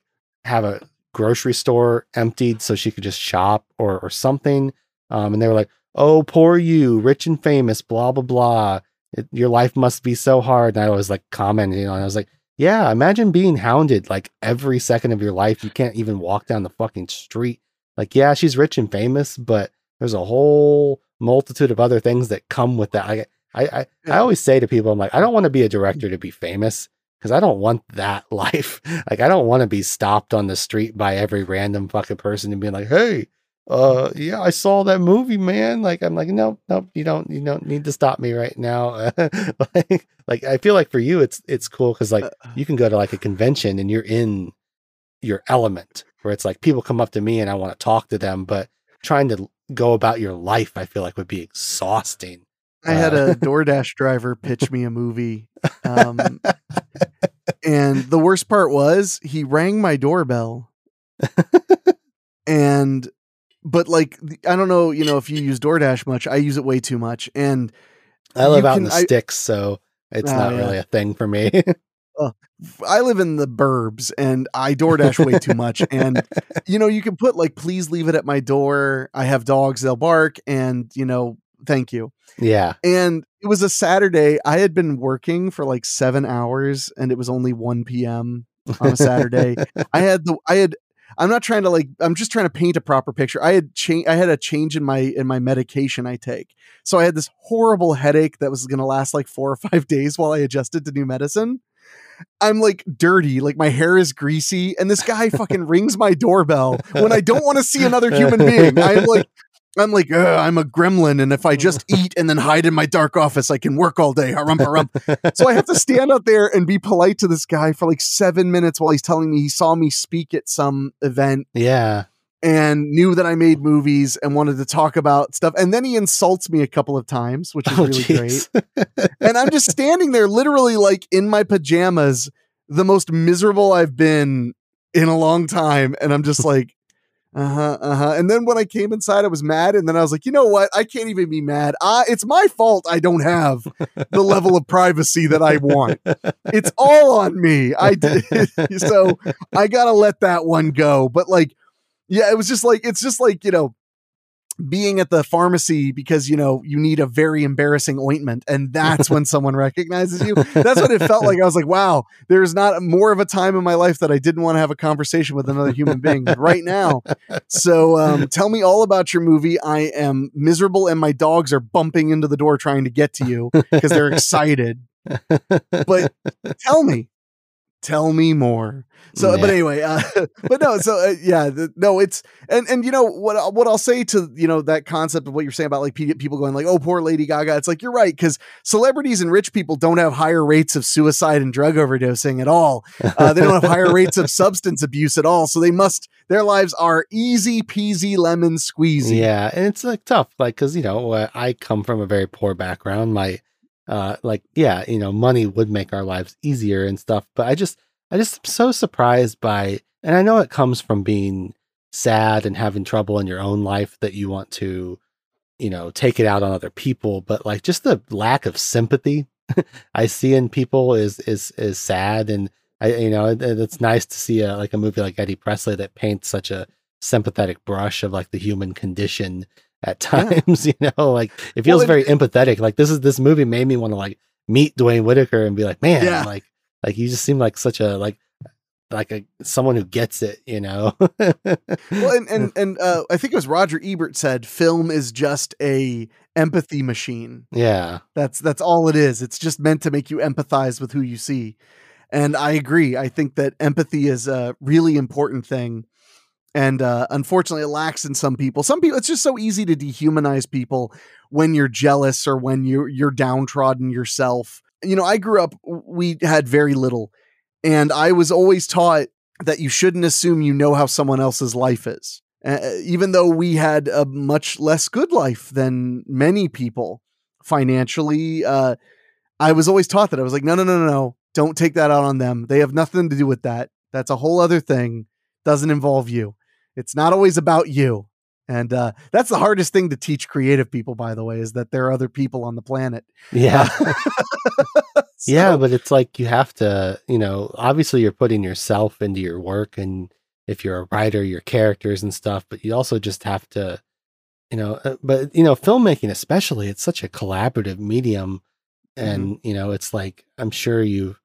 have a grocery store emptied so she could just shop or, or something. Um, and they were like, oh, poor you, rich and famous, blah, blah, blah. It, your life must be so hard. And I was like commenting on, I was like, yeah, imagine being hounded like every second of your life. You can't even walk down the fucking street. Like, yeah, she's rich and famous, but there's a whole multitude of other things that come with that. I, I, I, I always say to people, I'm like, I don't want to be a director to be famous because I don't want that life. Like, I don't want to be stopped on the street by every random fucking person and being like, hey, uh, yeah, I saw that movie, man. Like, I'm like, nope, nope, you don't, you don't need to stop me right now. like, like, I feel like for you, it's, it's cool because like Uh, you can go to like a convention and you're in your element where it's like people come up to me and I want to talk to them, but trying to go about your life, I feel like would be exhausting. I had Uh, a DoorDash driver pitch me a movie. Um, and the worst part was he rang my doorbell. and, but like, I don't know, you know, if you use DoorDash much, I use it way too much. And I live out in the I- sticks, so it's Oh, not really a thing for me. I live in the burbs and I DoorDash way too much. And, you know, you can put like, please leave it at my door. I have dogs, they'll bark. And, you know, thank you. yeah. And it was a Saturday. I had been working for like seven hours and it was only 1 p.m. on a Saturday. I had the, I had, I'm not trying to like, I'm just trying to paint a proper picture. I had change, I had a change in my, in my medication I take. So I had this horrible headache that was going to last like four or five days while I adjusted to new medicine. I'm like dirty, like my hair is greasy, and this guy fucking rings my doorbell when I don't want to see another human being. I'm like, I'm like, I'm a gremlin, and if I just eat and then hide in my dark office, I can work all day. Harum, harum. So I have to stand out there and be polite to this guy for like seven minutes while he's telling me he saw me speak at some event yeah. and knew that I made movies and wanted to talk about stuff. And then he insults me a couple of times, which is Oh, really great and I'm just standing there, literally like in my pajamas, the most miserable I've been in a long time. And I'm just like, uh huh, uh huh. And then when I came inside, I was mad. And then I was like, you know what? I can't even be mad. I, it's my fault I don't have the level of privacy that I want. It's all on me. I did. so I got to let that one go. But like, yeah, it was just like, it's just like, you know, being at the pharmacy because you know you need a very embarrassing ointment and that's when someone recognizes you. That's what it felt like. I was like wow there's not more of a time in my life that i didn't want to have a conversation with another human being right now. So um, tell me all about your movie. I am miserable and my dogs are bumping into the door trying to get to you because they're excited. But tell me tell me more. So but anyway uh, but no so uh, yeah the, no it's and and you know what I- what I'll say to you know that concept of what you're saying about like people going like oh poor Lady Gaga. It's like you're right because celebrities and rich people don't have higher rates of suicide and drug overdosing at all. Uh, they don't have higher rates of substance abuse at all so they must their lives are easy peasy lemon squeezy. Yeah, and it's like tough, like because you know uh, I come from a very poor background. My, uh, like yeah, you know, money would make our lives easier and stuff. But I just, I just am so surprised by, and I know it comes from being sad and having trouble in your own life that you want to, you know, take it out on other people. But like just the lack of sympathy I see in people is is is sad, and I you know it, it's nice to see a like a movie like Eddie Presley that paints such a sympathetic brush of like the human condition at Yeah. times you know like it feels Well, very empathetic like this is this movie made me want to like meet Duane Whitaker and be like man Yeah. like like you just seem like such a like like a someone who gets it you know well and and, and uh, i think it was roger ebert said film is just a empathy machine yeah That's that's all it is. It's just meant to make you empathize with who you see. And I agree. I think that empathy is a really important thing. And uh, unfortunately, it lacks in some people. Some people, it's just so easy to dehumanize people when you're jealous or when you're, you're downtrodden yourself. You know, I grew up, we had very little. And I was always taught that you shouldn't assume you know how someone else's life is. Uh, even though we had a much less good life than many people financially, uh, I was always taught that. I was like, no, no, no, no, no. Don't take that out on them. They have nothing to do with that. That's a whole other thing. Doesn't involve you. It's not always about you. And uh, that's the hardest thing to teach creative people, by the way, is that there are other people on the planet. Yeah. yeah, but it's like you have to, you know, obviously you're putting yourself into your work and if you're a writer, your characters and stuff, but you also just have to, you know, uh, but you know, filmmaking especially, it's such a collaborative medium and, you know, it's like I'm sure you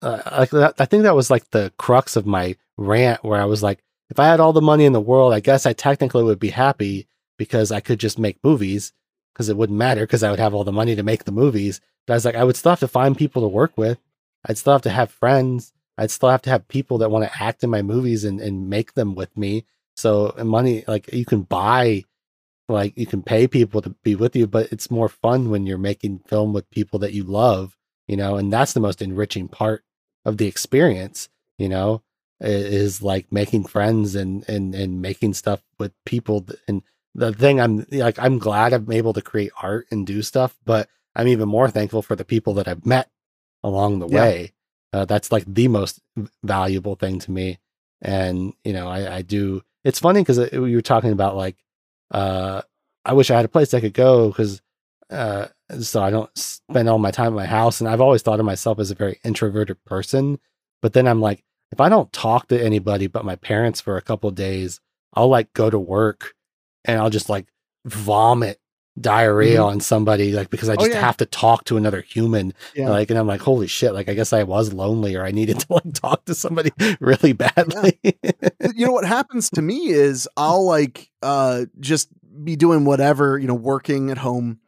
uh, like that, I think that was like the crux of my rant where I was like if I had all the money in the world, I guess I technically would be happy because I could just make movies because it wouldn't matter because I would have all the money to make the movies. But I was like, I would still have to find people to work with. I'd still have to have friends. I'd still have to have people that want to act in my movies and, and make them with me. So money, like you can buy, like you can pay people to be with you, but it's more fun when you're making film with people that you love, you know, and that's the most enriching part of the experience, you know, is like making friends and, and, and making stuff with people. And the thing I'm like, I'm glad I'm able to create art and do stuff, but I'm even more thankful for the people that I've met along the Yeah. way. Uh, that's like the most valuable thing to me. And, you know, I, I do, it's funny because we were talking about like, uh, I wish I had a place I could go because, uh, so I don't spend all my time at my house. And I've always thought of myself as a very introverted person. But then I'm like, if I don't talk to anybody but my parents for a couple of days, I'll like go to work and I'll just like vomit diarrhea Mhm. on somebody like because I Oh, just yeah. have to talk to another human Yeah. like and I'm like holy shit like I guess I was lonely or I needed to like talk to somebody really badly you know what happens to me is I'll like uh just be doing whatever, you know, working at home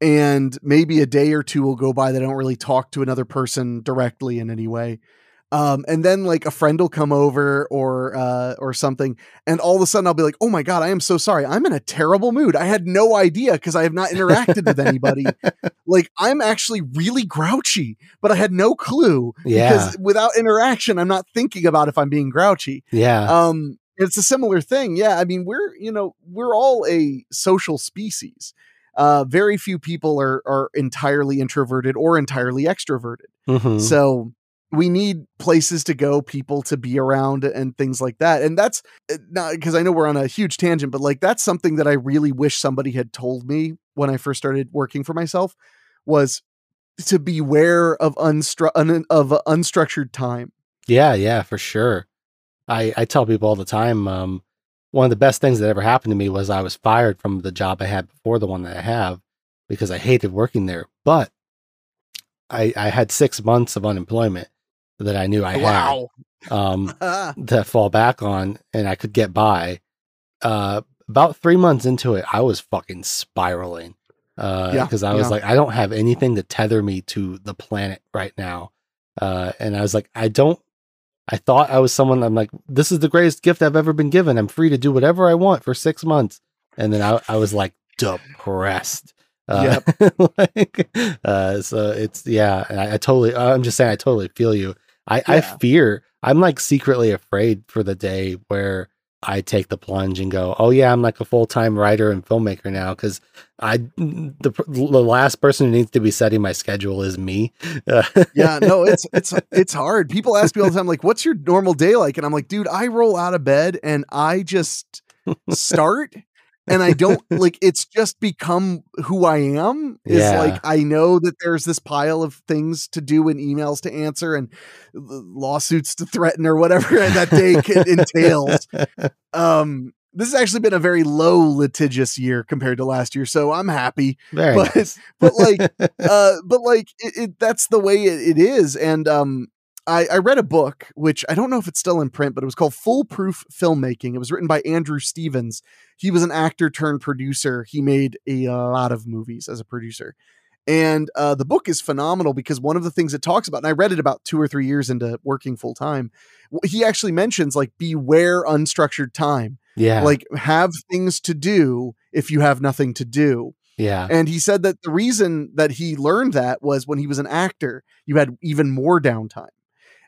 and maybe a day or two will go by that I don't really talk to another person directly in any way. Um, and then like a friend will come over or uh or something, and all of a sudden I'll be like, oh my god, I am so sorry. I'm in a terrible mood. I had no idea because I have not interacted with anybody. Like I'm actually really grouchy, but I had no clue yeah because without interaction, I'm not thinking about if I'm being grouchy yeah um it's a similar thing yeah i mean we're you know we're all a social species uh very few people are are entirely introverted or entirely extroverted Mhm. so we need places to go people to be around and things like that and that's uh, not because i know we're on a huge tangent but like that's something that i really wish somebody had told me when i first started working for myself was to beware of unstru- un- of unstructured time Yeah, yeah, for sure. I, I tell people all the time, um, one of the best things that ever happened to me was I was fired from the job I had before the one that I have because I hated working there. But I, I had six months of unemployment that I knew I wow had um, to fall back on and I could get by. Uh, about three months into it, I was fucking spiraling. Uh, Yeah, because I was yeah. like, I don't have anything to tether me to the planet right now. Uh, and I was like, I don't, I thought I was someone, I'm like, this is the greatest gift I've ever been given. I'm free to do whatever I want for six months. And then I, I was like depressed. Uh, like, uh, so it's, yeah, I, I totally, I'm just saying, I totally feel you. I, I fear, I'm like secretly afraid for the day where I take the plunge and go, oh yeah, I'm like a full time writer and filmmaker now because I mm, the, the last person who needs to be setting my schedule is me. Yeah, no, it's it's it's hard. People ask me all the time, like, "What's your normal day like?" And I'm like, "Dude, I roll out of bed and I just start, and I don't like. It's just become who I am. Is Yeah. like I know that there's this pile of things to do and emails to answer and lawsuits to threaten or whatever that day entails. Um, this has actually been a very low litigious year compared to last year, so I'm happy Very But- nice. but, like, uh but like it, it that's the way it, it is and um I, I read a book which I don't know if it's still in print, but it was called Foolproof Filmmaking. It was written by Andrew Stevens. He was an actor turned producer. He made a lot of movies as a producer. And uh, the book is phenomenal because one of the things it talks about, and I read it about two or three years into working full time, he actually mentions like beware unstructured time. Yeah. Like have things to do if you have nothing to do. yeah. And he said that the reason that he learned that was when he was an actor, you had even more downtime.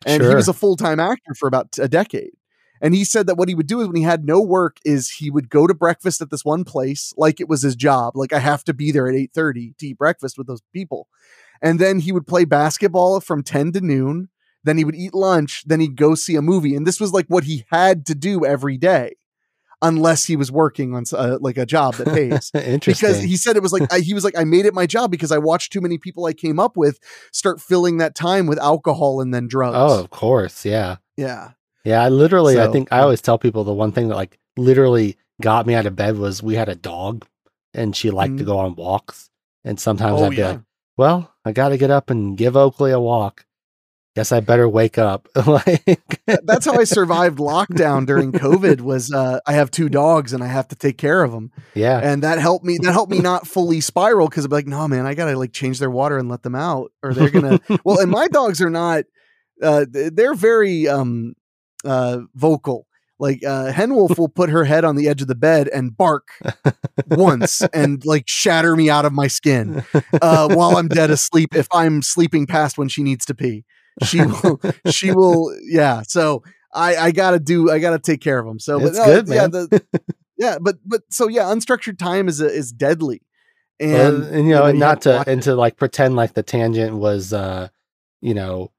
And he was a full time actor for about a decade. And he said that what he would do is when he had no work is he would go to breakfast at this one place like it was his job. Like I have to be there at 8:30 to eat breakfast with those people. And then he would play basketball from 10 to noon. Then he would eat lunch. Then he'd go see a movie. And this was like what he had to do every day, unless he was working on uh, like a job that pays Interesting. because he said it was like I, he was like I made it my job because I watched too many people I came up with start filling that time with alcohol and then drugs. oh, of course. Yeah. yeah, Yeah. I literally, I think I always tell people the one thing that like literally got me out of bed was we had a dog and she liked to Mhm. go on walks. And sometimes Oh, I'd be yeah. like, well, I got to get up and give Oakley a walk. Guess I better wake up. like, That's how I survived lockdown during COVID. Was uh, I have two dogs and I have to take care of them, yeah. and that helped me. That helped me not fully spiral because I'm like, no, man, I gotta like change their water and let them out, or they're gonna. well, and my dogs are not. Uh, they're very um, uh, vocal. Like uh, Hen Wolf will put her head on the edge of the bed and bark once and like shatter me out of my skin uh, while I'm dead asleep. If I'm sleeping past when she needs to pee, she will. she will. Yeah. So I I gotta do. I gotta take care of them. So but It's no, good, yeah, man. the, yeah. But but so yeah, unstructured time is a, is deadly. And, Well, and you know, and you not have to and to like pretend like the tangent was uh you know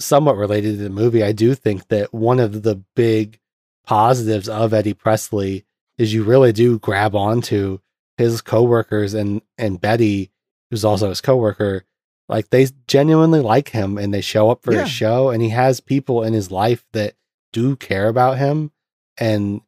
somewhat related to the movie i do think that one of the big positives of eddie presley is you really do grab onto his coworkers and and betty who's also his coworker like they genuinely like him and they show up for Yeah. his show and he has people in his life that do care about him and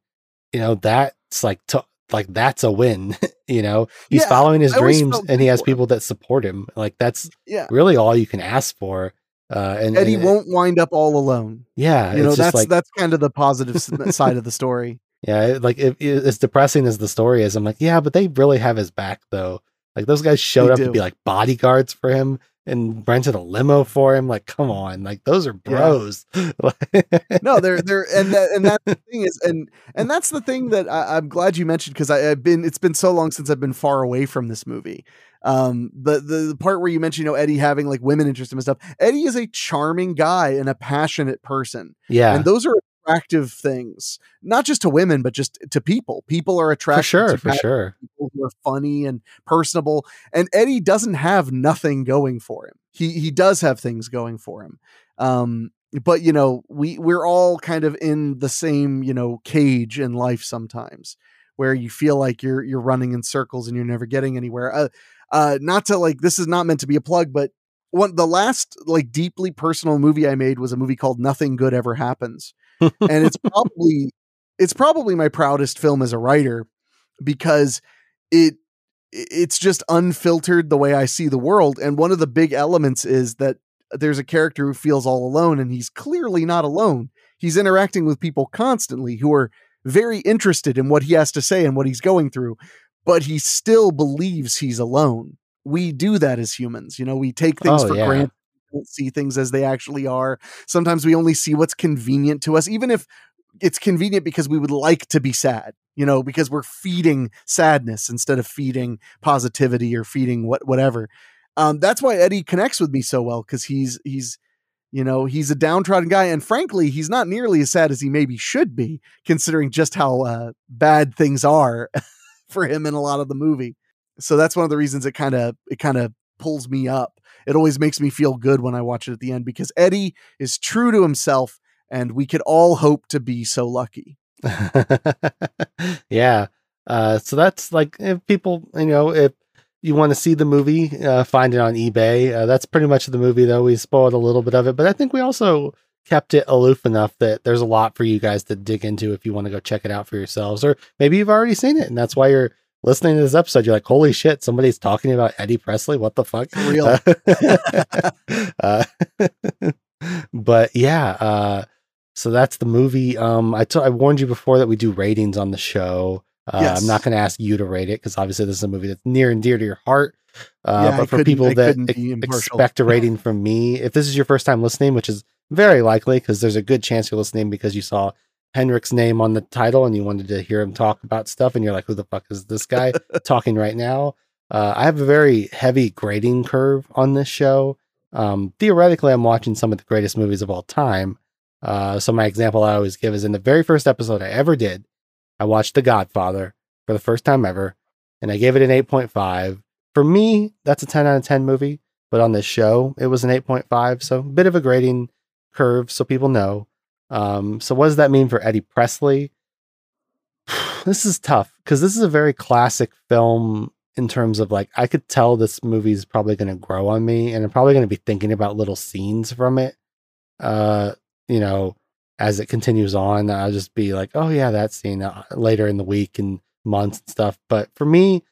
you know that's like to, like that's a win you know he's Yeah, following his I dreams and he has him. people that support him like that's yeah. really all you can ask for uh and and- won't wind up all alone. yeah You know that's like that's kind of the positive side of the story. yeah it- like if, as depressing as the story is i'm like yeah but they really have his back though like those guys showed They up to be like bodyguards for him and rented a limo for him. Like come on. Like those are bros. No, they're they're and that and that thing is and and that's the thing that I, I'm glad you mentioned because I've been it's been so long since I've been far away from this movie. Um, the, the the part where you mentioned you know Eddie having like women interest him and stuff. Eddie is a charming guy and a passionate person, yeah. And those are attractive things, not just to women but just to people. People are attractive. for sure for sure people who are funny and personable. And Eddie doesn't have nothing going for him. He he does have things going for him. Um, but you know, we we're all kind of in the same you know cage in life sometimes, where you feel like you're you're running in circles and you're never getting anywhere. Uh, uh, not to like this is not meant to be a plug, but one the last like deeply personal movie I made was a movie called Nothing Good Ever Happens, and it's probably it's probably my proudest film as a writer because it it's just unfiltered the way I see the world. And one of the big elements is that there's a character who feels all alone, and he's clearly not alone. He's interacting with people constantly who are very interested in what he has to say and what he's going through, but he still believes he's alone. We do that as humans. You know, we take things Oh, for yeah. granted, don't see things as they actually are. Sometimes we only see what's convenient to us, even if it's convenient because we would like to be sad, you know, because we're feeding sadness instead of feeding positivity or feeding what whatever. Um, that's why Eddie connects with me so well because he's he's you know he's a downtrodden guy and frankly he's not nearly as sad as he maybe should be considering just how uh, bad things are for him in a lot of the movie. So that's one of the reasons it kind of it kind of pulls me up. It always makes me feel good when I watch it at the end because Eddie is true to himself and we could all hope to be so lucky. yeah. Uh, so that's like if people, you know, if you want to see the movie, uh, find it on eBay. Uh, that's pretty much the movie, though. We spoiled a little bit of it, but I think we also kept it aloof enough that there's a lot for you guys to dig into if you want to go check it out for yourselves, or maybe you've already seen it, and that's why you're listening to this episode. You're like, "Holy shit, somebody's talking about Eddie Presley! What the fuck?" Real. uh, but yeah, uh, so that's the movie. Um, I t- I warned you before that we do ratings on the show. Uh, Yes. I'm not going to ask you to rate it because obviously this is a movie that's near and dear to your heart. Uh, Yeah, but for people I that couldn't ex- be impartial. expect a rating from me, if this is your first time listening, which is very likely because there's a good chance you're listening because you saw Henrique's name on the title and you wanted to hear him talk about stuff, and you're like, "Who the fuck is this guy talking right now?" Uh, I have a very heavy grading curve on this show. Um, theoretically, I'm watching some of the greatest movies of all time. Uh, so my example I always give is in the very first episode I ever did, I watched The Godfather for the first time ever, and I gave it an 8.5. For me, that's a 10 out of 10 movie, but on this show, it was an 8.5. So a bit of a grading curve, so people know. Um, so what does that mean for Eddie Presley? this is tough because this is a very classic film in terms of like I could tell this movie is probably going to grow on me, and I'm probably going to be thinking about little scenes from it. Uh, you know, as it continues on, I'll just be like, oh yeah, that scene uh, later in the week and months and stuff. But for me,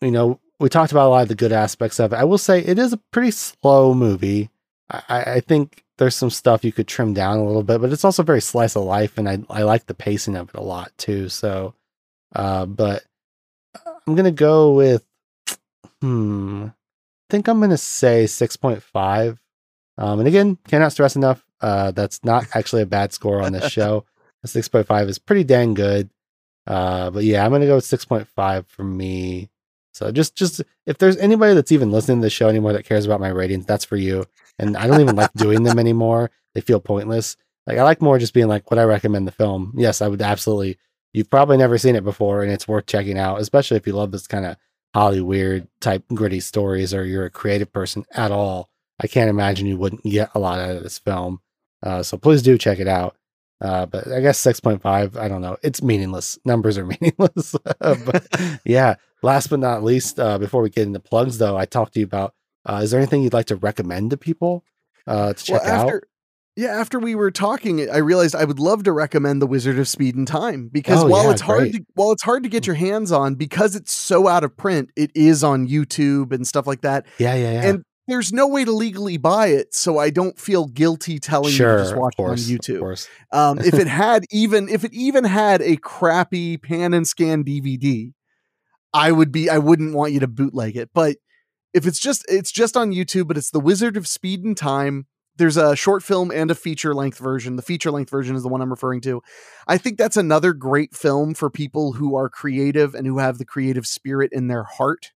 you know, we talked about a lot of the good aspects of it. I will say it is a pretty slow movie. I, I I think there's some stuff you could trim down a little bit, but it's also very slice of life, and I I like the pacing of it a lot too. So, uh, but I'm gonna go with hmm. I think I'm gonna say six point five. Um, and again, cannot stress enough. Uh, that's not actually a bad score on this show. Six point five is pretty dang good. Uh, but yeah, I'm gonna go with six point five for me. So just just if there's anybody that's even listening to the show anymore that cares about my ratings, that's for you. And I don't even like doing them anymore. They feel pointless. Like I like more just being like, would I recommend the film? Yes, I would absolutely. You've probably never seen it before, and it's worth checking out, especially if you love this kind of Holly weird type gritty stories, or you're a creative person at all. I can't imagine you wouldn't get a lot out of this film. Uh, so please do check it out. Uh, but I guess 6.5, I don't know. It's meaningless. Numbers are meaningless. but yeah, last but not least, uh, before we get into plugs, though, I talked to you about uh, is there anything you'd like to recommend to people uh, to check well, after, out? Yeah, after we were talking, I realized I would love to recommend The Wizard of Speed and Time because Oh, while yeah, it's hard great. to while it's hard to get your hands on because it's so out of print, it is on YouTube and stuff like that. Yeah, yeah, yeah. And there's no way to legally buy it, so I don't feel guilty telling sure, you to just watch course, it on Of YouTube. course. Um, if it had even if it even had a crappy pan and scan DVD, I would be I wouldn't want you to bootleg it. But if it's just it's just on YouTube, but it's The Wizard of Speed and Time. There's a short film and a feature length version. The feature length version is the one I'm referring to. I think that's another great film for people who are creative and who have the creative spirit in their heart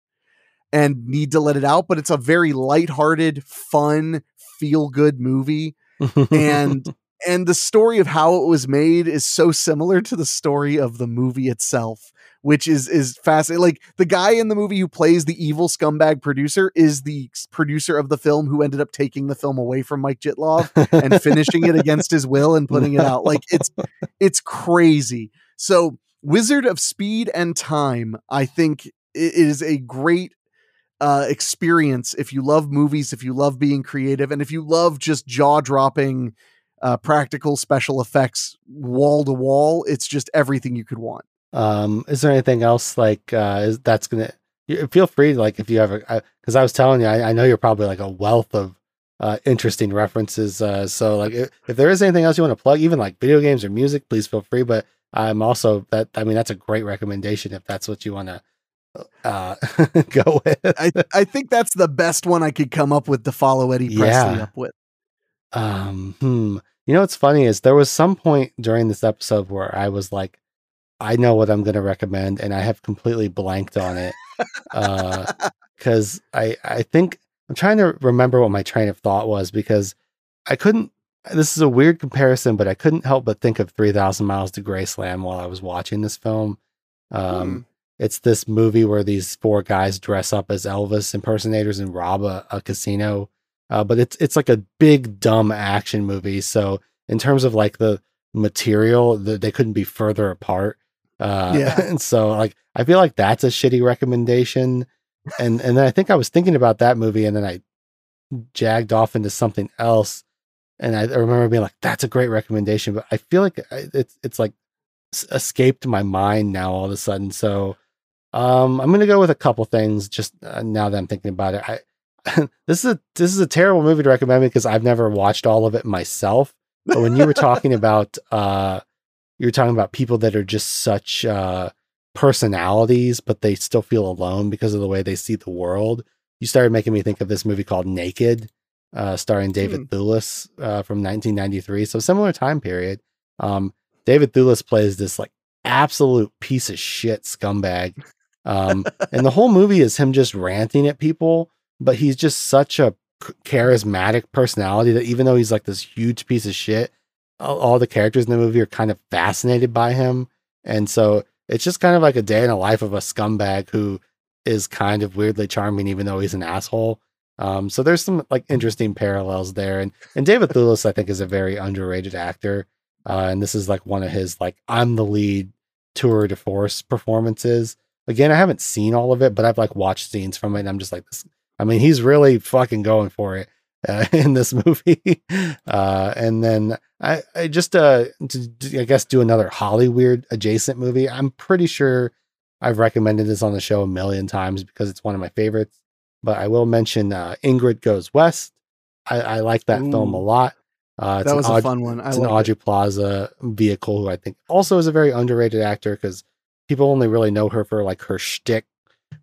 and need to let it out. But it's a very lighthearted, fun, feel good movie and and the story of how it was made is so similar to the story of the movie itself which is is fascinating like the guy in the movie who plays the evil scumbag producer is the producer of the film who ended up taking the film away from Mike Jittlov and finishing it against his will and putting it out. Like it's it's crazy. So Wizard of Speed and Time I think is a great uh, experience if you love movies, if you love being creative, and if you love just jaw dropping uh, practical special effects wall to wall. It's just everything you could want. Um, is there anything else like uh, is that's gonna? you- Feel free, like if you ever, because I was telling you, I, I know you're probably like a wealth of uh, interesting references. Uh, so like, if, if there is anything else you want to plug, even like video games or music, please feel free. But I'm also that. I mean, that's a great recommendation if that's what you want to uh, go with. I, I think that's the best one I could come up with to follow Eddie Presley Yeah. up with. Um, hmm. You know what's funny is there was some point during this episode where I was like, I know what I'm going to recommend, and I have completely blanked on it. Uh, because I I think I'm trying to remember what my train of thought was because I couldn't. This is a weird comparison, but I couldn't help but think of Three Thousand Miles to Graceland while I was watching this film. Um, Hmm. It's this movie where these four guys dress up as Elvis impersonators and rob a, a casino. Uh, but it's it's like a big dumb action movie. So in terms of like the material, the, they couldn't be further apart. Uh, Yeah. and so like I feel like that's a shitty recommendation. And and then I think I was thinking about that movie, and then I jagged off into something else. And I, I remember being like, "That's a great recommendation," but I feel like it's it's like escaped my mind now all of a sudden. So um, I'm gonna go with a couple things just uh, now that I'm thinking about it. I this is a this is a terrible movie to recommend because I've never watched all of it myself. But when you were talking about uh, you were talking about people that are just such uh, personalities, but they still feel alone because of the way they see the world. You started making me think of this movie called Naked, uh, starring David Thewlis uh, from 1993. So similar time period. Um, David Thewlis plays this like absolute piece of shit scumbag, um, and the whole movie is him just ranting at people. But he's just such a charismatic personality that even though he's like this huge piece of shit, all, the characters in the movie are kind of fascinated by him. And so it's just kind of like a day in the life of a scumbag who is kind of weirdly charming, even though he's an asshole. Um, so there's some like interesting parallels there. And and David Thewlis, I think, is a very underrated actor. Uh, and this is like one of his like I'm the lead tour de force performances. Again, I haven't seen all of it, but I've like watched scenes from it, and I'm just like this. I mean, he's really fucking going for it uh, in this movie. Uh, and then I, I just, uh, to, I guess, do another Hollywood adjacent movie. I'm pretty sure I've recommended this on the show a million times because it's one of my favorites. But I will mention uh, Ingrid Goes West. I, I like that film a lot. Uh, it's that an was a Aud- fun one. I it's an Aubrey Plaza vehicle who I think also is a very underrated actor because people only really know her for like her shtick,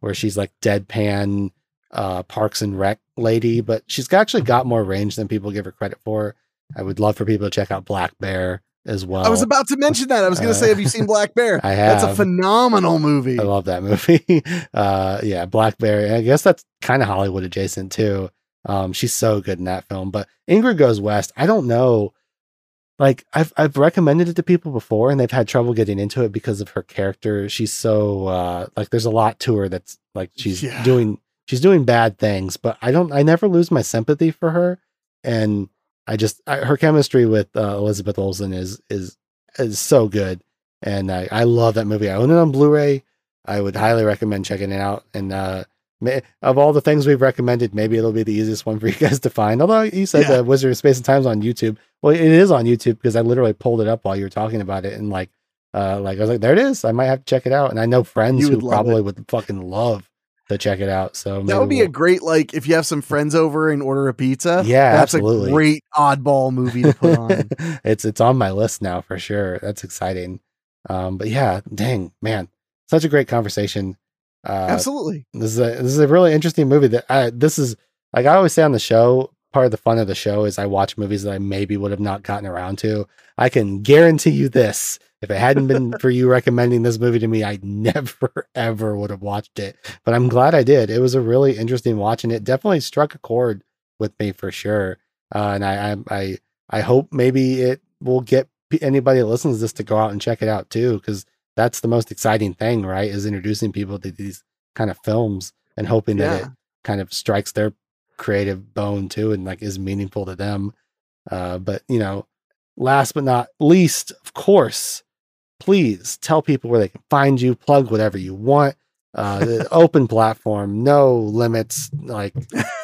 where she's like deadpan uh, Parks and Rec lady, but she's actually got more range than people give her credit for. I would love for people to check out Black Bear as well. I was about to mention that. I was going to say, have you seen Black Bear? I have. That's a phenomenal movie. I love that movie. uh, yeah, Black Bear. I guess that's kind of Hollywood adjacent too. Um, she's so good in that film. But Ingrid Goes West. I don't know. Like I've I've recommended it to people before, and they've had trouble getting into it because of her character. She's so uh, like there's a lot to her that's like she's Yeah. doing she's doing bad things. But I don't. I never lose my sympathy for her, and I just I, her chemistry with uh, Elizabeth Olsen is is is so good, and I I love that movie. I own it on Blu-ray. I would highly recommend checking it out. And uh, may, of all the things we've recommended, maybe it'll be the easiest one for you guys to find. Although you said Yeah. the Wizard of Space and Time's on YouTube. Well, it is on YouTube because I literally pulled it up while you were talking about it, and like, uh, like I was like, there it is. I might have to check it out. And I know friends who probably would fucking love to check it out. So that would be a we'll- great like if you have some friends over and order a pizza. Yeah, that's absolutely. a great oddball movie to put on. it's it's on my list now for sure. That's exciting. Um, but yeah, dang man, such a great conversation. Uh, Absolutely. this is a this is a really interesting movie that I this is like I always say on the show. Part of the fun of the show is I watch movies that I maybe would have not gotten around to. I can guarantee you this: if it hadn't been for you recommending this movie to me, I never ever would have watched it. But I'm glad I did. It was a really interesting watch, and it definitely struck a chord with me for sure. Uh, and I, I I I hope maybe it will get anybody that listens to this to go out and check it out too, because that's the most exciting thing, right? Is introducing people to these kind of films and hoping that Yeah. it kind of strikes their creative bone too and like is meaningful to them. Uh, but you know, last but not least, of course, please tell people where they can find you, plug whatever you want. Uh, open platform, no limits. Like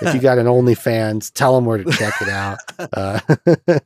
if you got an OnlyFans, tell them where to check it out. Uh,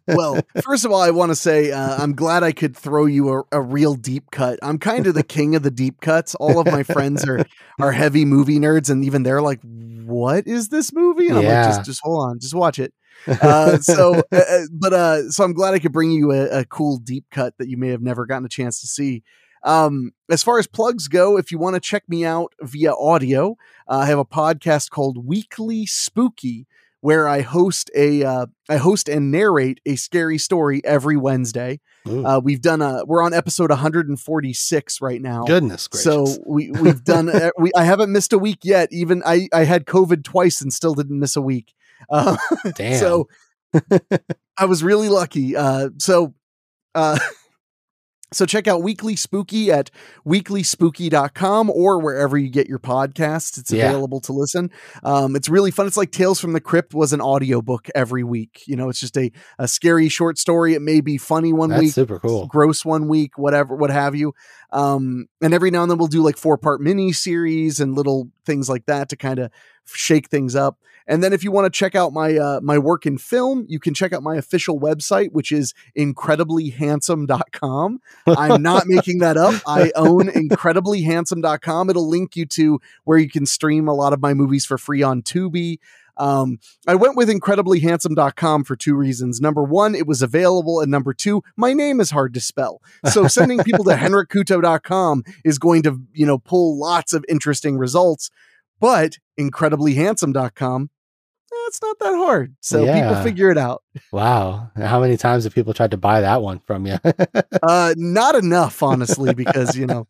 well, first of all, I want to say uh, I'm glad I could throw you a, a real deep cut. I'm kind of the king of the deep cuts. All of my friends are are heavy movie nerds, and even they're like, "What is this movie?" And I'm Yeah. like, "Just, just hold on, just watch it." Uh, so, uh, uh, but uh, so I'm glad I could bring you a, a cool deep cut that you may have never gotten a chance to see. Um, as far as plugs go, if you want to check me out via audio, uh, I have a podcast called Weekly Spooky where I host a uh, I host and narrate a scary story every Wednesday. Uh, we've done a we're on episode 146 right now. goodness gracious. So we we've done uh, we I haven't missed a week yet. Even I I had COVID twice and still didn't miss a week. Uh, Damn. so I was really lucky. Uh, so uh, so check out Weekly Spooky at weeklyspooky.com or wherever you get your podcasts. It's Yeah. available to listen. Um, it's really fun. It's like Tales from the Crypt was an audiobook every week. You know, it's just a, a scary short story. It may be funny one That's week, super cool. gross one week, whatever, what have you. Um, and every now and then we'll do like four part mini series and little things like that to kind of shake things up. And then if you want to check out my uh, my work in film, you can check out my official website, which is incrediblyhandsome.com. I'm not making that up. I own incrediblyhandsome.com. It'll link you to where you can stream a lot of my movies for free on Tubi. Um, I went with incrediblyhandsome.com for two reasons. Number one, it was available. And number two, my name is hard to spell. So sending people to henriquecouto.com is going to, you know, pull lots of interesting results. But incrediblyhandsome.com, that's not that hard. So people figure it out. Wow. How many times have people tried to buy that one from you? Uh, not enough, honestly, because you know,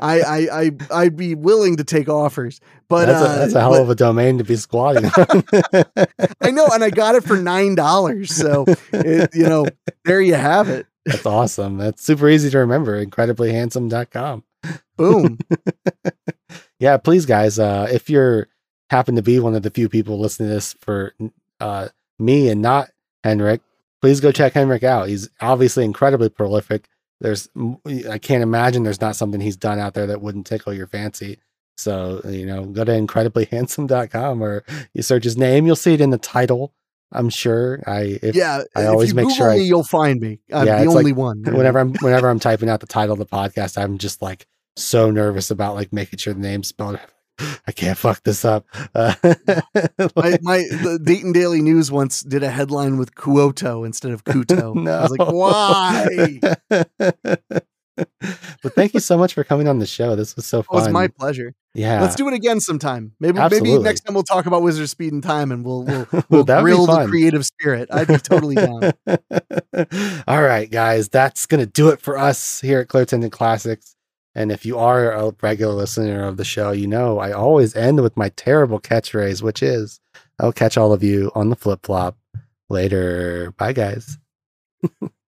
I, I, I, I'd be willing to take offers, but that's, uh, a, that's a hell but- of a domain to be squatting. I know, and I got it for nine dollars. So, it, you know, there you have it. that's awesome. That's super easy to remember. Incrediblyhandsome.com. Boom. yeah, please, guys, uh, if you're happen to be one of the few people listening to this for uh, me and not Henrique, please go check Henrique out. He's obviously incredibly prolific. There's, I can't imagine there's not something he's done out there that wouldn't tickle your fancy. So, you know, go to incrediblyhandsome.com or you search his name, you'll see it in the title. I'm sure. I, if, yeah, I always make Google sure I- me, you'll find me. I'm Yeah, the it's like only one. whenever I'm whenever I'm typing out the title of the podcast, I'm just like so nervous about like making sure the name's spelled. I can't fuck this up. Uh, my, my the Dayton Daily News once did a headline with Kuoto instead of Couto. I was like, why? but thank you so much for coming on the show. This was so fun. It was my pleasure. yeah, Let's do it again sometime. Maybe maybe next time we'll talk about Wizard Speed and Time, and we'll we'll, Well, grill the creative spirit. I'd be totally down. All right, guys, that's gonna do it for us here at Clear Tinted Classics. And if you are a regular listener of the show, you know I always end with my terrible catchphrase, which is I'll catch all of you on the flip flop later. Bye, guys.